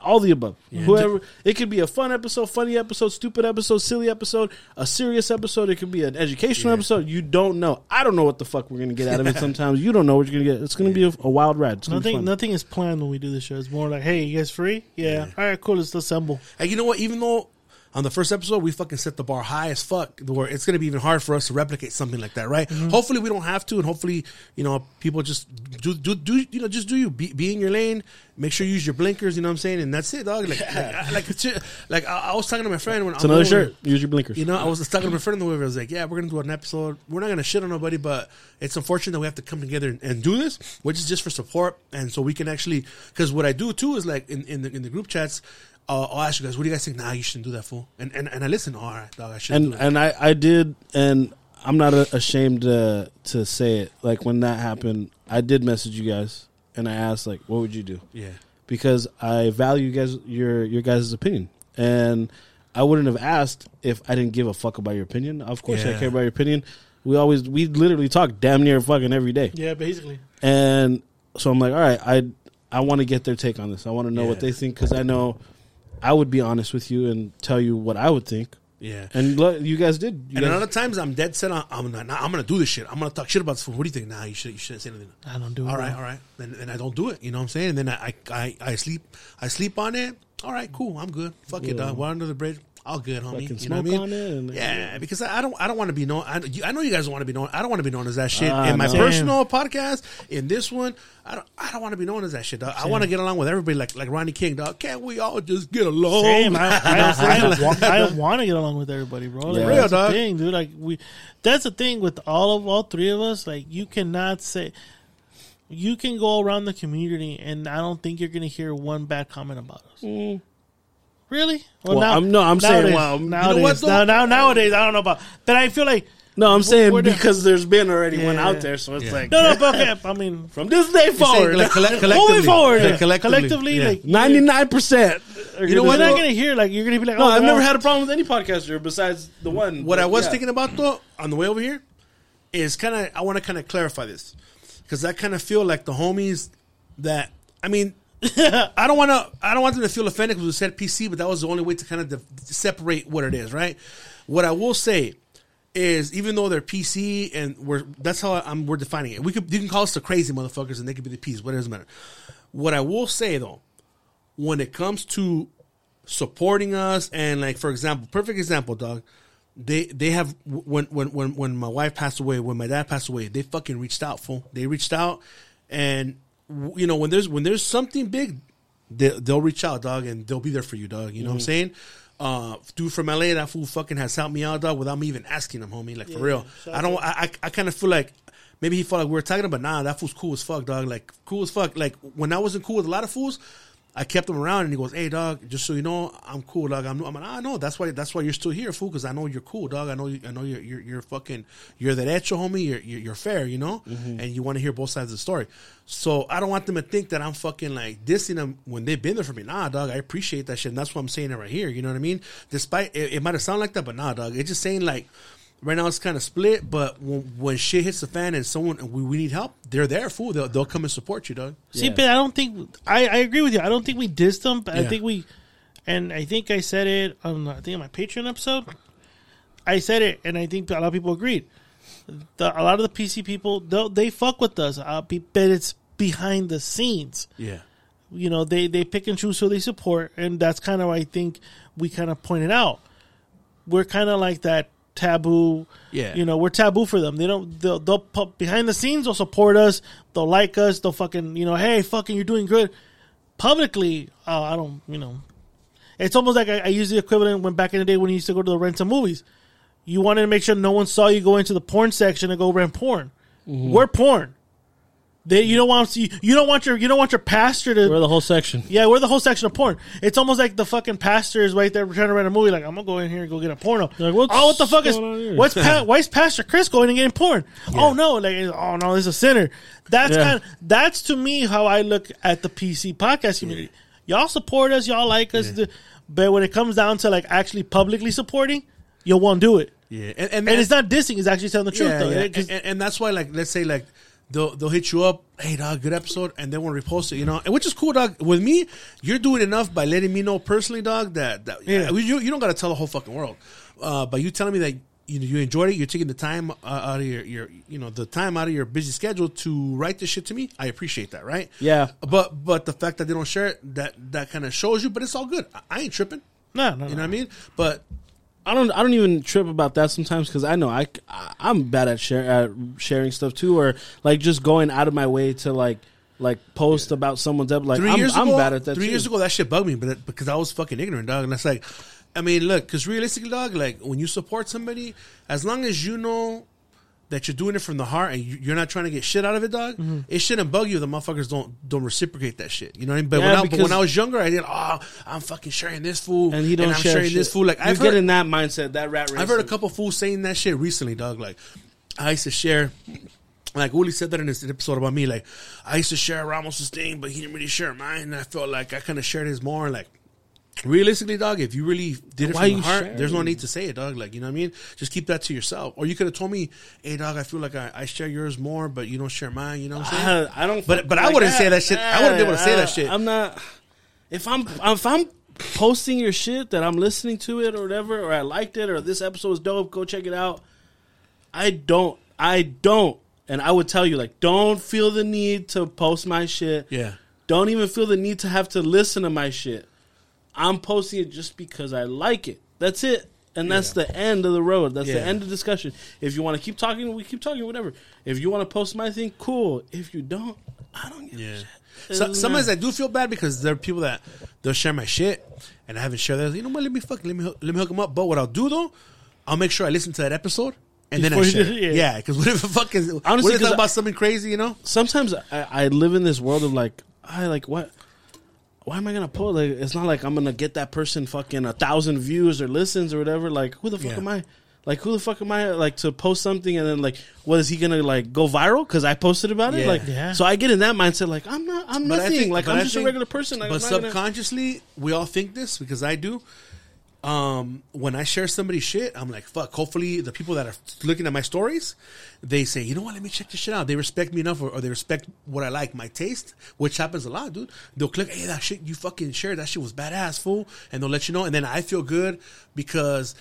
all the above. Whoever it could be a fun episode, funny episode, stupid episode, silly episode, a serious episode. It could be an educational episode. You don't know. I don't know what the fuck we're gonna get out of it. Sometimes you don't know what you're gonna get. It's gonna be a, a wild ride. It's gonna be Nothing, fun. nothing is planned when we do this show. It's more like, hey, you guys free? Yeah. All right, cool. Let's assemble. And you know what? Even though on the first episode we fucking set the bar high as fuck, where it's gonna be even hard for us to replicate something like that, right? Mm-hmm. Hopefully we don't have to, and hopefully you know people just do do do you know just do you be, be in your lane. Make sure you use your blinkers. You know what I'm saying? And that's it, dog. Like like I- like, like I, I was talking to my friend when it's another I'm over- shirt. Use your blinkers. You know, I was talking to my friend in the way. I was like, "Yeah, we're gonna do an episode. We're not gonna shit on nobody, but it's unfortunate that we have to come together and, and do this, which is just for support, and so we can actually. Because what I do too is like in, in the in the group chats, uh, I'll ask you guys, "What do you guys think?" Nah, you shouldn't do that, fool. And and, and I listen. All right, dog, I should and and I I did, and I'm not a, ashamed to to say it. Like when that happened, I did message you guys, and I asked like, what would you do? yeah, Because I value you guys your your guys' opinion, and I wouldn't have asked if I didn't give a fuck about your opinion. Of course, I care about your opinion. We always we literally talk damn near fucking every day, Yeah, basically. and so I'm like, all right, I I want to get their take on this. I want to know what they think because I know I would be honest with you and tell you what I would think. yeah. And look, you guys did. You and guys, a lot of times I'm dead set on I'm not, nah, I'm gonna do this shit. I'm gonna talk shit about this. Fool. What do you think? Nah, you should you shouldn't say anything. I don't do it. All right, all right. Then, then I don't do it. You know what I'm saying? And then I, I, I sleep, I sleep on it. All right, cool. I'm good. Fuck it, Yeah. dog. We're under the bridge. All good, homie. Fucking you know what I mean? on it and- yeah, because I don't, I don't want to be known. I, you- I know you guys want to be known. I don't want to be known as that shit Ah, in my no. personal podcast. In this one, I don't, I don't want to be known as that shit, dog. I want to get along with everybody, like, like Rodney King, dog. Can't we all just get along? Same. I, You know I'm I. I, want, I want to get along with everybody, bro. Like, Yeah. that's Real, the dog. thing, dude. Like we, that's the thing with all of all three of us. Like you cannot say, you can go around the community, and I don't think you're gonna hear one bad comment about us. Really? Well, now I'm- no, I'm saying, well, you know what, now, now, nowadays, I don't know about. But I feel like no, I'm saying We're the- because there's been already one out there, so it's Yeah. like no, no. But okay, I mean, from this day forward, like, colle- collectively. moving forward, Yeah, collectively, collectively, yeah. like ninety nine percent. You know what, You're not gonna hear like you're gonna be like, No, oh, I've no. never had a problem with any podcaster besides the one. What I was Yeah. thinking about though on the way over here is kind of I want to kind of clarify this because I kind of feel like the homies that I mean I don't want to I don't want them to feel offended because we said PC, but that was the only way to kind of separate what it is, right? What I will say is even though they're PC and we're that's how I'm we're defining it. We could you can call us the crazy motherfuckers and they could be the P's, whatever doesn't matter. What I will say though, when it comes to supporting us and like for example, perfect example, dog. They they have when when when when my wife passed away, when my dad passed away, they fucking reached out, fool. They reached out, and you know when there's when there's something big, they, they'll reach out, dog, and they'll be there for you, dog. You know what I'm saying? Uh, dude from LA, that fool fucking has helped me out, dog, without me even asking him, homie. Like for real, I don't. I I, I kind of feel like maybe he felt like we were talking, but nah, that fool's cool as fuck, dog. Like cool as fuck. Like when I wasn't cool with a lot of fools, I kept him around, and he goes, "Hey, dog, just so you know, I'm cool, dog. I'm, I'm like, ah, I know that's why that's why you're still here, fool, because I know you're cool, dog. I know you, I know you're you're, you're fucking you're that hecho, homie. You're you're, you're fair, you know, mm-hmm. and you want to hear both sides of the story. So I don't want them to think that I'm fucking like dissing them when they've been there for me. Nah, dog, I appreciate that shit, and that's why I'm saying it right here. You know what I mean? Despite it, it might have sounded like that, but nah, dog. It's just saying like. Right now it's kind of split, but when, when shit hits the fan and someone we, we need help, they're there, fool. They'll, they'll come and support you, dog. See, Yeah. but I don't think I, I agree with you. I don't think we dissed them, but I think we, and I think I said it on I think on my Patreon episode. I said it, and I think a lot of people agreed. The, a lot of the PC people, they they fuck with us, uh, be, but it's behind the scenes. Yeah. you know they they pick and choose who they support, and that's kind of I think we kind of pointed out. We're kind of like that taboo. Yeah. you know we're taboo for them. They don't they'll, they'll behind the scenes they'll support us. They'll like us. They'll fucking you know hey fucking you're doing good. Publicly, uh, I don't you know. It's almost like I, I use the equivalent when back in the day when you used to go to the rent some movies. You wanted to make sure no one saw you go into the porn section and go rent porn. We're porn. They, you don't want you, you don't want your you don't want your pastor to We're the whole section. yeah we're the whole section of porn. It's almost like the fucking pastor is right there trying to rent a movie. Like I'm gonna go in here and go get a porno. Like, what's oh, what the fuck is going on here? what's pa- why is Pastor Chris going and getting porn? Oh no, like oh no, this is a sinner. That's Yeah. kind of that's to me how I look at the PC podcast community. Y'all support us, y'all like us, th- but when it comes down to like actually publicly supporting, you won't do it. Yeah, and, and, And it's not dissing; it's actually telling the truth. yeah, though. yeah. It- And, and that's why, like, let's say, like, they'll they'll hit you up, hey, dog, good episode, and they want to repost it, you know, and which is cool, dog. With me, you're doing enough by letting me know personally, dog, that, that Yeah. you you don't got to tell the whole fucking world, uh, but you telling me that. You, know, you enjoyed it. You're taking the time uh, out of your, your, you know, the time out of your busy schedule to write this shit to me. I appreciate that, right? Yeah. But but the fact that they don't share it, that that kind of shows you. But it's all good. I, I ain't tripping. no, no, You know no. what I mean? But I don't. I don't even trip about that sometimes because I know I. I'm bad at share at sharing stuff too, or like just going out of my way to like like post about someone's ep- like. 3 I'm, years I'm ago, bad at that. Three too. years ago, that shit bugged me, but it, because I was fucking ignorant, dog. And that's like, I mean, look, because realistically, dog, like when you support somebody, as long as you know that you're doing it from the heart and you- you're not trying to get shit out of it, dog, Mm-hmm. it shouldn't bug you. The motherfuckers don't don't reciprocate that shit. You know what I mean? But, Yeah, when, I, but when I was younger, I did. Oh, I'm fucking sharing this fool, and he don't I'm share sharing shit. this fool. Like I've get heard, in that mindset, that rat race. I've heard a couple fools saying that shit recently, dog. Like, I used to share, like Uli said that in this episode about me. Like, I used to share Ramos's thing, but he didn't really share mine. And I felt like I kind of shared his more. Like, realistically, dog, if you really did it Why from the heart, sharing? there's no need to say it, dog. Like, you know what I mean? Just keep that to yourself. Or you could have told me, hey, dog, I feel like I, I share yours more, but you don't share mine. You know what I'm saying? I, I don't. But- but I wouldn't say that shit. I wouldn't be able to say that shit. I'm not. If I'm if I'm posting your shit that I'm listening to it or whatever, or I liked it, or this episode is dope, go check it out. I don't. I don't. And I would tell you, like, don't feel the need to post my shit. yeah. Don't even feel the need to have to listen to my shit. I'm posting it just because I like it. That's it. And that's the end of the road. That's the end of discussion. If you want to keep talking, we keep talking, whatever. If you want to post my thing, cool. If you don't, I don't give a Yeah. shit. So, sometimes. I do feel bad because there are people that they'll share my shit and I haven't shared that. You know what? Let me fuck. Let me hook- let me hook them up. But what I'll do though, I'll make sure I listen to that episode and then I share. do it. it, Yeah, yeah. because what if fucking Honestly, what if talk about something crazy? You know? sometimes I, I live in this world of like I like what why am I gonna post like it's not like I'm gonna get that person fucking a thousand views or listens or whatever like who the fuck Yeah. am I like who the fuck am I like to post something and then like what is he gonna like go viral because I posted about it Yeah. like Yeah. so I get in that mindset like I'm not I'm But I nothing think- like I'm I just a regular person like, but I'm not gonna- subconsciously, we all think this because I do. Um, when I share somebody's shit, I'm like, fuck. Hopefully, the people that are looking at my stories, they say, you know what? Let me check this shit out. They respect me enough, or, or they respect what I like, my taste, which happens a lot, dude. They'll click, hey, that shit you fucking shared, that shit was badass, fool, and they'll let you know. And then I feel good because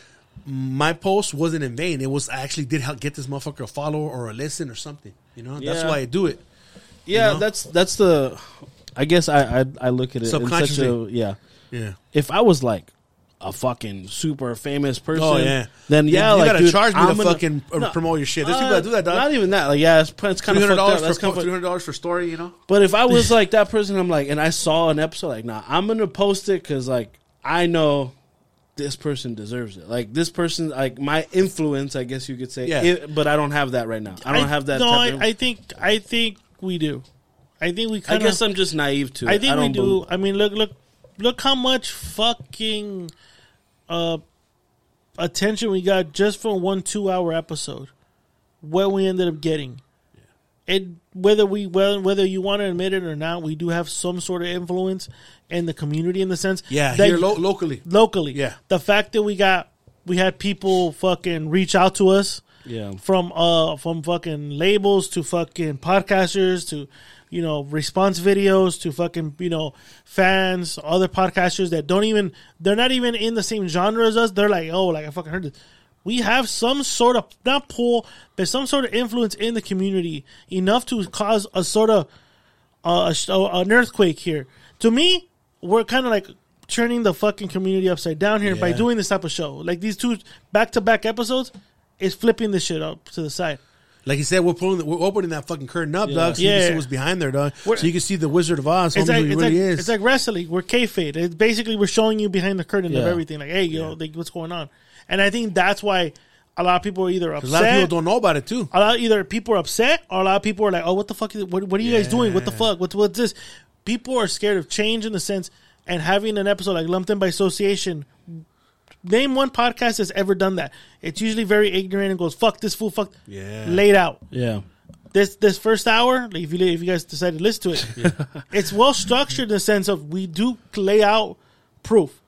my post wasn't in vain. It was I actually did help get this motherfucker a follow or a listen or something. You know, that's why I do it. yeah you know? that's that's the I guess I I, I look at it in such a Subconsciously. yeah Yeah. if I was like a fucking super famous person, Oh, yeah. then You- yeah, you like gotta dude, charge me I'm to gonna- fucking, uh, promote your shit. There's people that do that, dog. Not even that, like yeah, it's, it's kind Three of fucked up. That's for kind of hundred dollars for story, you know. But if I was like that person, I'm like, and I saw an episode, like, nah, I'm gonna post it because like I know this person deserves it. Like this person, like my influence, I guess you could say. Yeah. It- but I don't have that right now. I don't have that. No, I, I think I think we do. I think we I kind of. guess I'm just naive to it. I think we don't do. bel- I mean, look, look, look how much fucking uh, attention we got just from one two-hour episode. What we ended up getting, it whether we whether whether you want to admit it or not, we do have some sort of influence in the community in the sense, Yeah, that here lo- locally. locally, Yeah. The fact that we got we had people fucking reach out to us Yeah. from uh from fucking labels to fucking podcasters to you know response videos to fucking you know fans other podcasters that don't even they're not even in the same genre as us they're like oh like i fucking heard this we have some sort of not pull but some sort of influence in the community enough to cause a sort of uh, a, sh- an earthquake here to me, we're kind of like turning the fucking community upside down here by doing this type of show. Like these two back to back episodes is flipping the shit up to the side. Like you said, we're pulling, we're opening that fucking curtain up, Yeah. dog. So you can Yeah. see what's behind there, dog. We're- so you can see the Wizard of Oz, It's like, it's, really like, is. it's like wrestling. We're kayfabe. It's basically we're showing you behind the curtain of everything. Like, hey, you know, like, what's going on? And I think that's why a lot of people are either 'Cause a lot of people don't know about it too. a lot either people are upset or a lot of people are like, "Oh, what the fuck? Is, what, what are you guys doing? What the fuck? What's what's this?" People are scared of change in the sense and having an episode like lumped in by association. Name one podcast that's ever done that. It's usually very ignorant and goes, "Fuck this fool, fuck." Yeah. Laid out. Yeah. This this first hour, like if you if you guys decide to listen to it, it's well structured in the sense of we do lay out proof.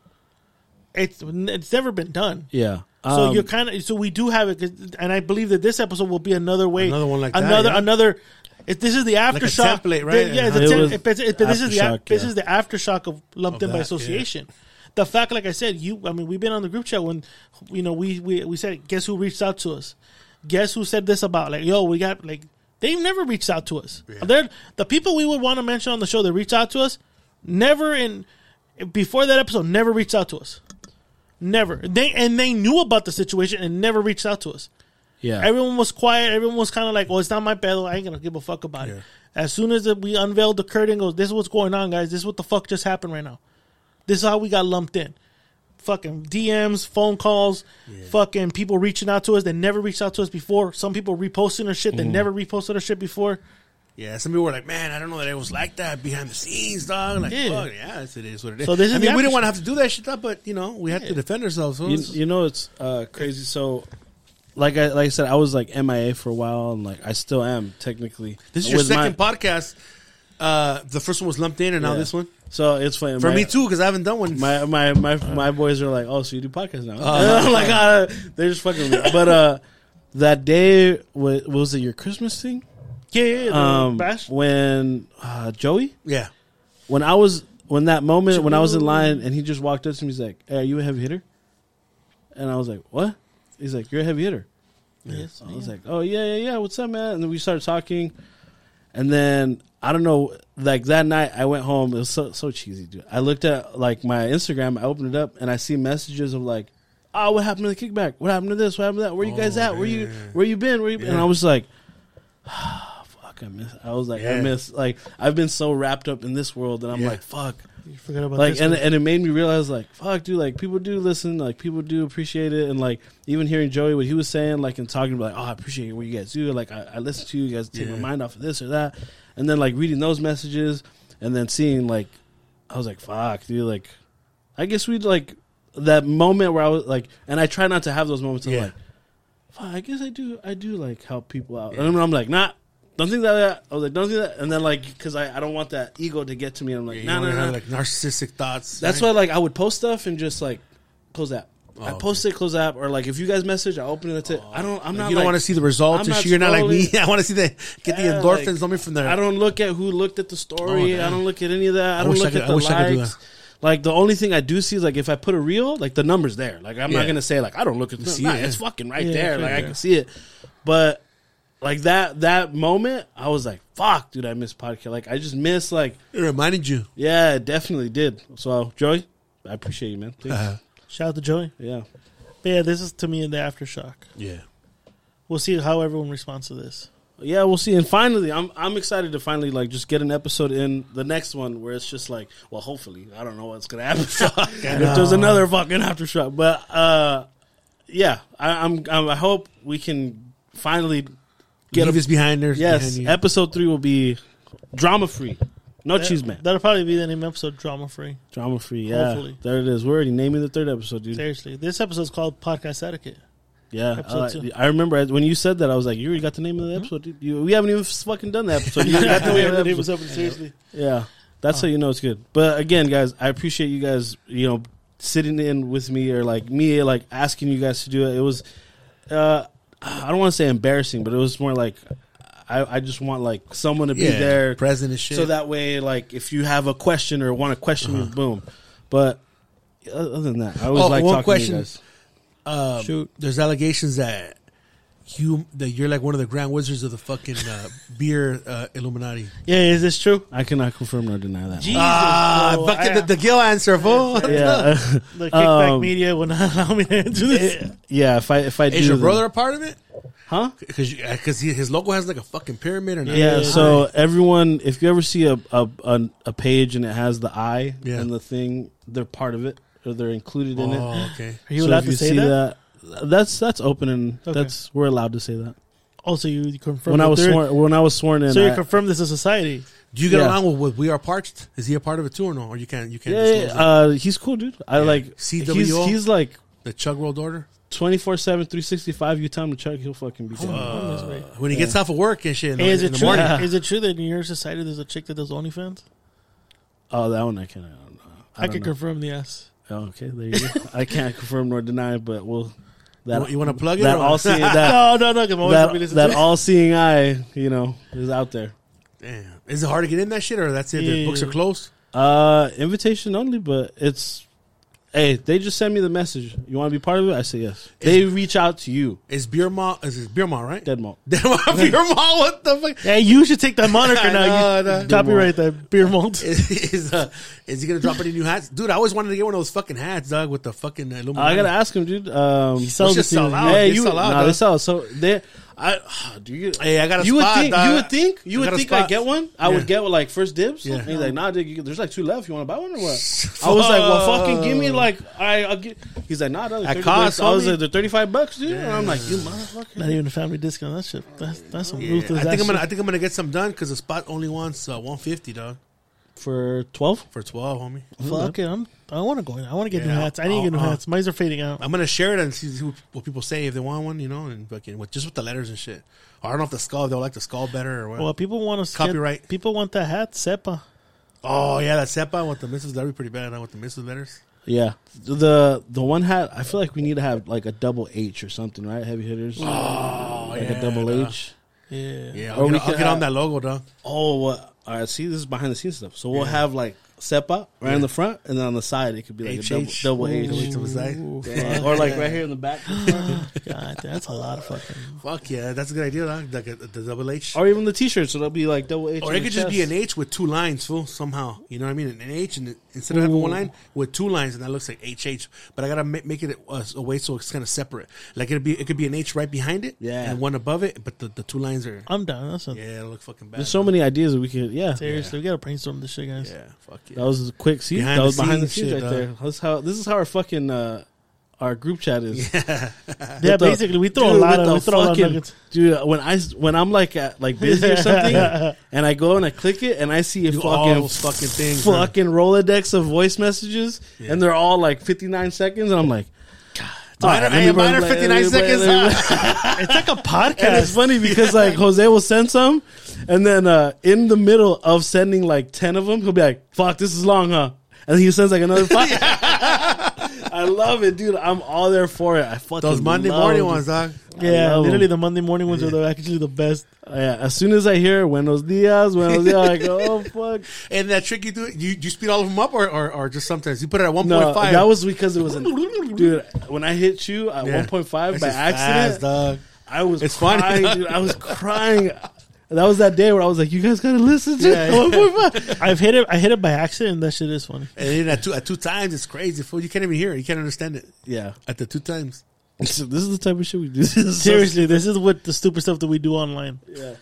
It's it's never been done. Yeah. So Um, you're kind of so we do have it, and I believe that this episode will be another way, Another one like that, another yeah. another. If this is the aftershock, template, right? the- yeah, the It tem- was if it's- if this is the aftershock, af- this is the aftershock of lumped Of in by that, association. The fact, like I said, you, I mean, we've been on the group chat when, you know, we we we said, guess who reached out to us? Guess who said this about? Like, yo, we got like they've never reached out to us. They're the people we would want to mention on the show that reached out to us. Never in before that episode, never reached out to us. Never. They and they knew about the situation and never reached out to us. yeah. Everyone was quiet. Everyone was kind of like, "Well, it's not my battle. I ain't gonna give a fuck about it." As soon as we unveiled the curtain, goes, "This is what's going on, guys. This is what the fuck just happened right now. This is how we got lumped in." Fucking DMs, phone calls, fucking people reaching out to us that never reached out to us before. Some people reposting our shit that never reposted our shit before. Yeah, some people were like, "Man, I don't know that it was like that behind the scenes, dog." Like, Yeah. fuck, yeah, it's- it is what it is. So this is I the mean, we didn't want to have to do that shit, but you know, we had to defend ourselves. So You, you know it's uh, crazy. So, like I like I said, I was like MIA for a while, and like I still am technically. this is your With my- second podcast. Uh, the first one was lumped in, and now this one So it's funny for my- me too because I haven't done one. My my my my boys are like, oh, so you do podcasts now? I'm like, uh, they're just fucking. with me. But uh, that day was, was it your Christmas thing? Yeah, yeah, yeah, Um, bash. when uh, Joey, yeah, when I was when that moment when I was in line and he just walked up to me, he's like, hey, "Are you a heavy hitter?" And I was like, "What?" He's like, "You're a heavy hitter." Yes, I was like, "Oh yeah, yeah, yeah. What's up, man?" And then we started talking, and then I don't know, like that night I went home. It was so so cheesy, dude. I looked at like my Instagram. I opened it up and I see messages of like, "Oh, what happened to the kickback? What happened to this? What happened to that? Where you guys oh, at? Where you where you been? Where you?" Been? And I was like. Fuck, I miss. I was like, "I miss." Like I've been so wrapped up in this world, and I'm Yeah. like, fuck you forgot about like this. and one. and it made me realize like fuck dude like people do listen like people do appreciate it and like even hearing Joey what he was saying like and talking about like oh I appreciate what you guys do like I, I listen to you, you guys take my mind off of this or that and then like reading those messages and then seeing like I was like fuck dude like I guess we'd like that moment where I was like and I try not to have those moments of Yeah. like fuck I guess I do I do like help people out and I'm, I'm like nah don't think that I was like don't think that and then like because I, I don't want that ego to get to me I'm like nah wanna nah nah like narcissistic thoughts. that's right? why like I would post stuff and just like close app. I Oh, post it, close app, or like if you guys message, I open it. That's it. I don't. I'm not. you don't like- want to see the results not. You're not like me. I want to see the get the endorphins like, coming from there. I don't look at who looked at the story. Oh. I don't look at any of that. I, I don't wish I look could- at the wish I could do likes. Like the only thing I do see is like if I put a reel, like the numbers there. Like I'm Yeah. not gonna say like I don't look at the see nah, it, It's fucking right Yeah, there. yeah, Like I can see it. But like that that moment, I was like, "Fuck, dude, I miss podcast." Like I just miss like It reminded you. yeah, it definitely did. So Joey, I appreciate you, man. Thanks. Uh, Shout out to Joey. Yeah. But yeah, this is to me in the aftershock. yeah. We'll see how everyone responds to this. Yeah, we'll see. And finally, I'm I'm excited to finally like just get an episode in the next one where it's just like, well, hopefully, I don't know what's gonna happen. if there's another fucking aftershock, but uh, yeah, I, I'm, I'm I hope we can finally get Leave a us behind there. yes. behind. Episode three will be drama free, no cheese man, That'll probably be the name of the episode, drama free. drama free. Yeah, Hopefully. there it is. We're already naming the third episode, dude. Seriously, this episode's called podcast etiquette. Yeah, Episode I, remember when you said that, I was like, you already got the name of the episode. Dude. You, we haven't even fucking done the episode. You got the name of the episode. seriously. Yeah, that's how you know it's good. But again, guys, I appreciate you guys. You know, sitting in with me or like me, like asking you guys to do it. It was, uh, I don't want to say embarrassing, but it was more like I, I just want like someone to be yeah, there, present and shit. so that way, like if you have a question or want to question me, boom. But other than that, I always Oh, like one talking question. to you guys. um, Shoot. there's allegations that you that you're like one of the grand wizards of the fucking uh, beer uh, Illuminati. Yeah, is this true? I cannot confirm nor deny that. Jesus, Ah, bro. fucking I- the, the Gil answer, fool. yeah, the kickback Um, media will not allow me to answer this. yeah. If I if I do, Is your then- brother a part of it? Huh? Because because his logo has like a fucking pyramid or not? Yeah, Yeah. so everyone, if you ever see a a, a a page and it has the eye Yeah. and the thing, they're part of it or they're included in it. Oh, okay. Are you So allowed if to say see that? that? That's that's open and Okay. that's we're allowed to say that. Also, you you confirm When I was there- sworn, when I was sworn in, So you I- confirm this is a society. Do you get Yeah. along with, with We Are Parched? Is he a part of it too or no? Or you can't you can't yeah, disclose yeah, uh, he's cool, dude. I like CWO? He's, he's like the Chug World Order? 24 7 365 you tell him to check he'll fucking be down. Uh, when he gets off of work and shit in, the- Hey, is in it the true? morning. Is it true that in your society there's a chick that does OnlyFans? oh that one i can't i don't know I, don't can know. confirm the yes. oh, okay there you go i can't confirm nor deny but we'll that You wanna plug it that or- all seeing that No, no, no. 'cause I'm always gonna be that, listening that all seeing eye you know is out there Damn. Is it hard to get in that shit or that's it? The Yeah. books are closed? uh invitation only but it's hey they just send me the message you want to be part of it i say yes they reach out to you Is Beer Mall, is it Beer Mall, right? dead mall Beer Mall, what the fuck? Hey, you should take that moniker now. No, you no. copyright that beer malt. Is, is, uh, is he gonna drop any new hats? Dude, I always wanted to get one of those fucking hats, dog, with the fucking Illuminati. i gotta ask him dude um He sells just sell out. hey they you sell out, nah, they sell so they I do you Hey, I got a you spot, would think dog. you would think you I would think. I'd get one. I Yeah. would get like first dibs. Yeah. And he's like, nah, dude, you, there's like two left. You want to buy one or what? I was like, well, fucking give me like I, I'll get. He's like, nah, dog, At cost. I was like, they're thirty five bucks, dude. And I'm like, you motherfucker. Not even a family discount. That shit. That's that's some Yeah, ruthless. I think I'm ass gonna. I think I'm gonna get some done because the spot only wants uh, 150, dog, For twelve, for 12, homie. Fuck mm-hmm. it. I'm. I want to go in. I want to get Yeah, new hats. I need to get new I'll- hats. Mine are fading out. I'm gonna share it and see who, what people say if they want one, you know, and fucking with just with the letters and shit. Or I don't know if the skull they'll like the skull better or what. Well, people want to Copyright. people want the hat. Sepa. oh yeah, that sepa with the misses that'd be pretty bad. Huh, with the misses letters. yeah. The the one hat, I feel like we need to have like a double H or something, right? Heavy hitters, Oh like yeah, a double dog. H. Yeah. Yeah, Or I'll, we get, I'll could get on have- that logo, dog. Oh, what? All right. See, this is behind the scenes stuff. So we'll have like Sepa right in the front, and then on the side it could be like a double, double H. to the side. Ooh, Yeah. or like right here in the back. God, that's a lot of fucking. Fuck yeah, that's a good idea, dog. Like a, the double H. or even the T-shirt, so it'll be like double H. Or it could just be an H with two lines, fool. Somehow, you know what I mean? An H, and it- instead of having one line with two lines, and that looks like HH. But I gotta make, make it a, a way so it's kind of separate. Like it'd be, it could be an H right behind it, Yeah. and one above it, but the, the two lines are, I'm done. That's a, yeah, it'll look fucking bad. There's so many ideas that we could. Yeah, seriously. We gotta brainstorm this shit, guys. yeah, fuck yeah. that was a quick. See, Behind that was behind the scenes scenes shit, right there. dog. That's how. This is how our fucking uh, our group chat is. Yeah, With the- basically, we throw Dude, a lot of the we throw a lot of nuggets. Dude, when I when I'm like at, like busy or something, and I go and I click it, and I see a Do fucking those fucking things, huh? fucking rolodex of voice messages, and they're all like 59 seconds, and I'm like, Mine are- Alright, let me hey, mine are 59 let me play- seconds. It's like a And it's funny because like Jose will send some, and then uh, in the middle of sending like ten of them, he'll be like, "Fuck, this is long, huh?" And he sends like another five. I love it, dude. I'm all there for it. I fucking Those Monday morning ones, dog. yeah, literally the Monday morning ones are the, actually the best. Uh, yeah, as soon as I hear "Buenos dias," "Buenos dias," I go, "Oh fuck." And that trick you do, you you speed all of them up, or or, or just sometimes you put it at one No, point five. that was because it was an dude. When I hit you at Yeah. 1.5 by That's just accident, fast, dog. I was It's funny. dude. I was crying. That was that day where I was like, "You guys gotta listen to Yeah. 1.5." I've hit it. I hit it by accident. and That shit is funny. And then at two at two times, it's crazy. Fool, you can't even hear it. You can't understand it Yeah, at the two times. So this is the type of shit we do. This is so- Seriously, this is what the stupid stuff that we do online. yeah.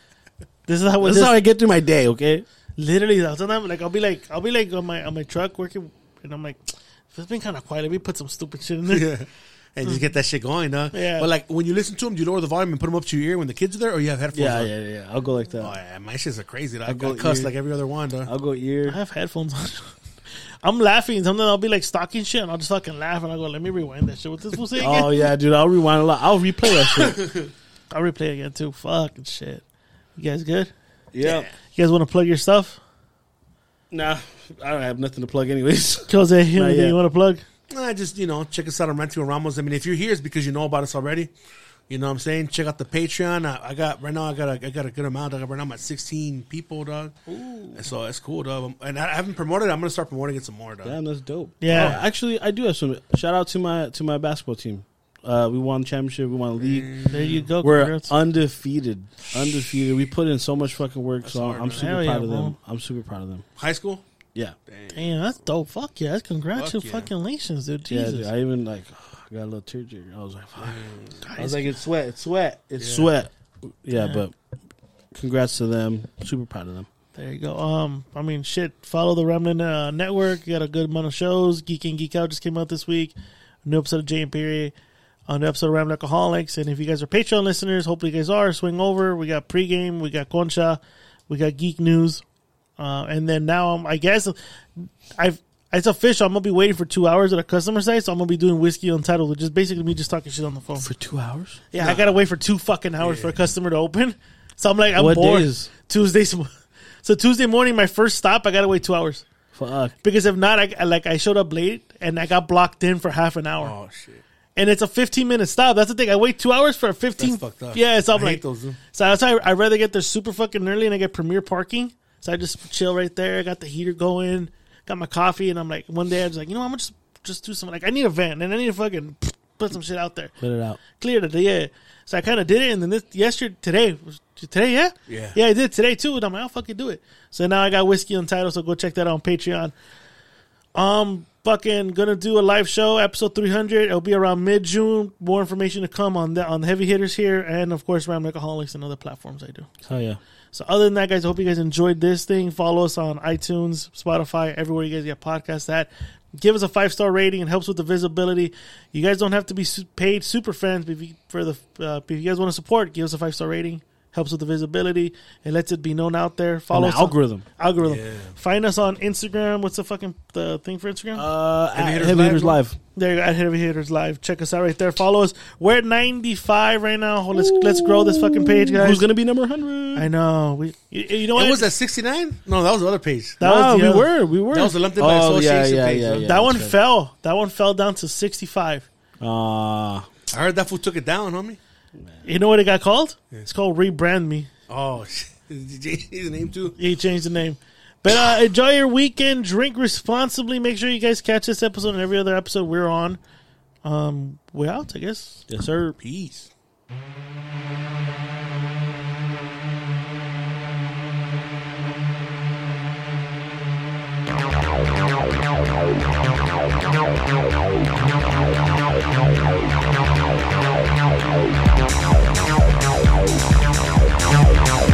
This is how. This This is how I get through my day. Okay. literally sometimes like I'll be like I'll be like on my on my truck working, and I'm like, if it's been kind of quiet, let me put some stupid shit in there. Yeah. And just hmm. get that shit going, huh? Yeah. But like when you listen to them, do you lower the volume and put them up to your ear when the kids are there, or you have headphones? Yeah, on? yeah, yeah. I'll go like that. Oh yeah, my shits are crazy. dog. I I'll go got cuss ear- like every other one, dog. I'll go ear. I have headphones on. I'm laughing. Sometimes I'll be like stalking shit, and I'll just fucking laugh, and I'll go, "Let me rewind that shit." What this fool say? Oh yeah, dude. I'll rewind a lot. I'll replay that shit. I'll replay again too. Fucking shit. You guys good? Yeah. You guys want to plug your stuff? Nah, I don't have nothing to plug anyways. Jose, anything yet. you want to plug? Nah, just you know, check us out on Rancho Ramos. I mean, if you're here, it's because you know about us already. You know what I'm saying? Check out the Patreon. I, I got right now. I got a I got a good amount. I got, Right now I'm at 16 people, dog. Ooh. And so it's cool, dog. And I haven't promoted. it. I'm gonna start promoting it some more, dog. Damn, that's dope. Yeah. Oh, actually, I do have some. Shout out to my to my basketball team. Uh, we won championship. We won the league. There you go. We're Congrats. undefeated, undefeated. We put in so much fucking work. So hard, I'm man. super Hell proud yeah, of them. bro. I'm super proud of them. High school. Yeah, Damn, that's dope. Fuck yeah. That's congrats. Fuck yeah. fucking nations, dude. yeah. Jesus. Dude, I even like I got a little tear jerk. I was like, fuck. I was like, it's sweat. It's sweat. It's Yeah. sweat. Yeah, Yeah. but congrats to them. Super proud of them. There you go. Um, I mean, shit. Follow the Remnant uh, Network. You got a good amount of shows. Geek and Geek Out just came out this week. A new episode of Jay and Perry. A new episode of Rambling Alcoholics. And if you guys are Patreon listeners, hopefully you guys are. Swing over. We got pregame. We got Concha. We got Geek News. Uh, and then now, um, I guess I've it's official. I'm gonna be waiting for two hours at a customer site, so I'm gonna be doing whiskey untitled, which is basically me just talking shit on the phone. For two hours. Yeah, I gotta wait for two fucking hours for a customer to open. So I'm like, I'm What bored. days? Tuesdays. So Tuesday morning, my first stop, I gotta wait two hours Fuck. because if not, I like I showed up late and I got blocked in for half an hour, Oh shit. and it's a 15 minute stop. That's the thing. I wait two hours for a 15. That's fucked up. Yeah, so I'm I like, those, so that's why I, I'd rather get there super fucking early and I get premier parking. So I just chill right there. I got the heater going, got my coffee, and I'm like, one day I was like, you know, I'm gonna just just do something. Like I need a vent, and I need to fucking put some shit out there Put it out. cleared it. Yeah. So I kind of did it, and then this yesterday, today, was- today, yeah, Yeah. yeah, I did today too. And I'm like, I'll fucking do it. So now I got whiskey untitled. So go check that out on Patreon. Um, fucking gonna do a live show, episode 300. It'll be around mid June. More information to come on the on the heavy hitters here, and of course, Ram Alcoholics and other platforms I do. Hell yeah. So other than that, guys, I hope you guys enjoyed this thing. Follow us on iTunes, Spotify, everywhere you guys get podcasts at. Give us a five star rating. It helps with the visibility. You guys don't have to be paid super fans, but if you, for the uh, if you guys want to support, give us a five star rating. Helps with the visibility. It lets it be known out there. Follow An us on- algorithm. algorithm. Yeah. Find us on Instagram. What's the fucking the thing for Instagram? Uh, Heavy at Hitters Heavy Live, Hitters bro. Live. there you go, at Heavy Hitters Live. Check us out right there. Follow us. We're at ninety five right now. Let's let's grow this fucking page, guys. Who's gonna be number hundred? I know. We you, you know what? It was at 69. No, that was the other page. That That was the we other- were, we were. That was the Lumped by Association page, huh? That one okay. fell. That one fell down to 65. Uh, I heard that fool took it down, homie. You know what it got called? It's called Rebrand Me. Oh, shit. the name too. He changed the name. But uh, enjoy your weekend. Drink responsibly. Make sure you guys catch this episode and every other episode we're on. Um, we're out, I guess. yes, sir. Peace. Thank you.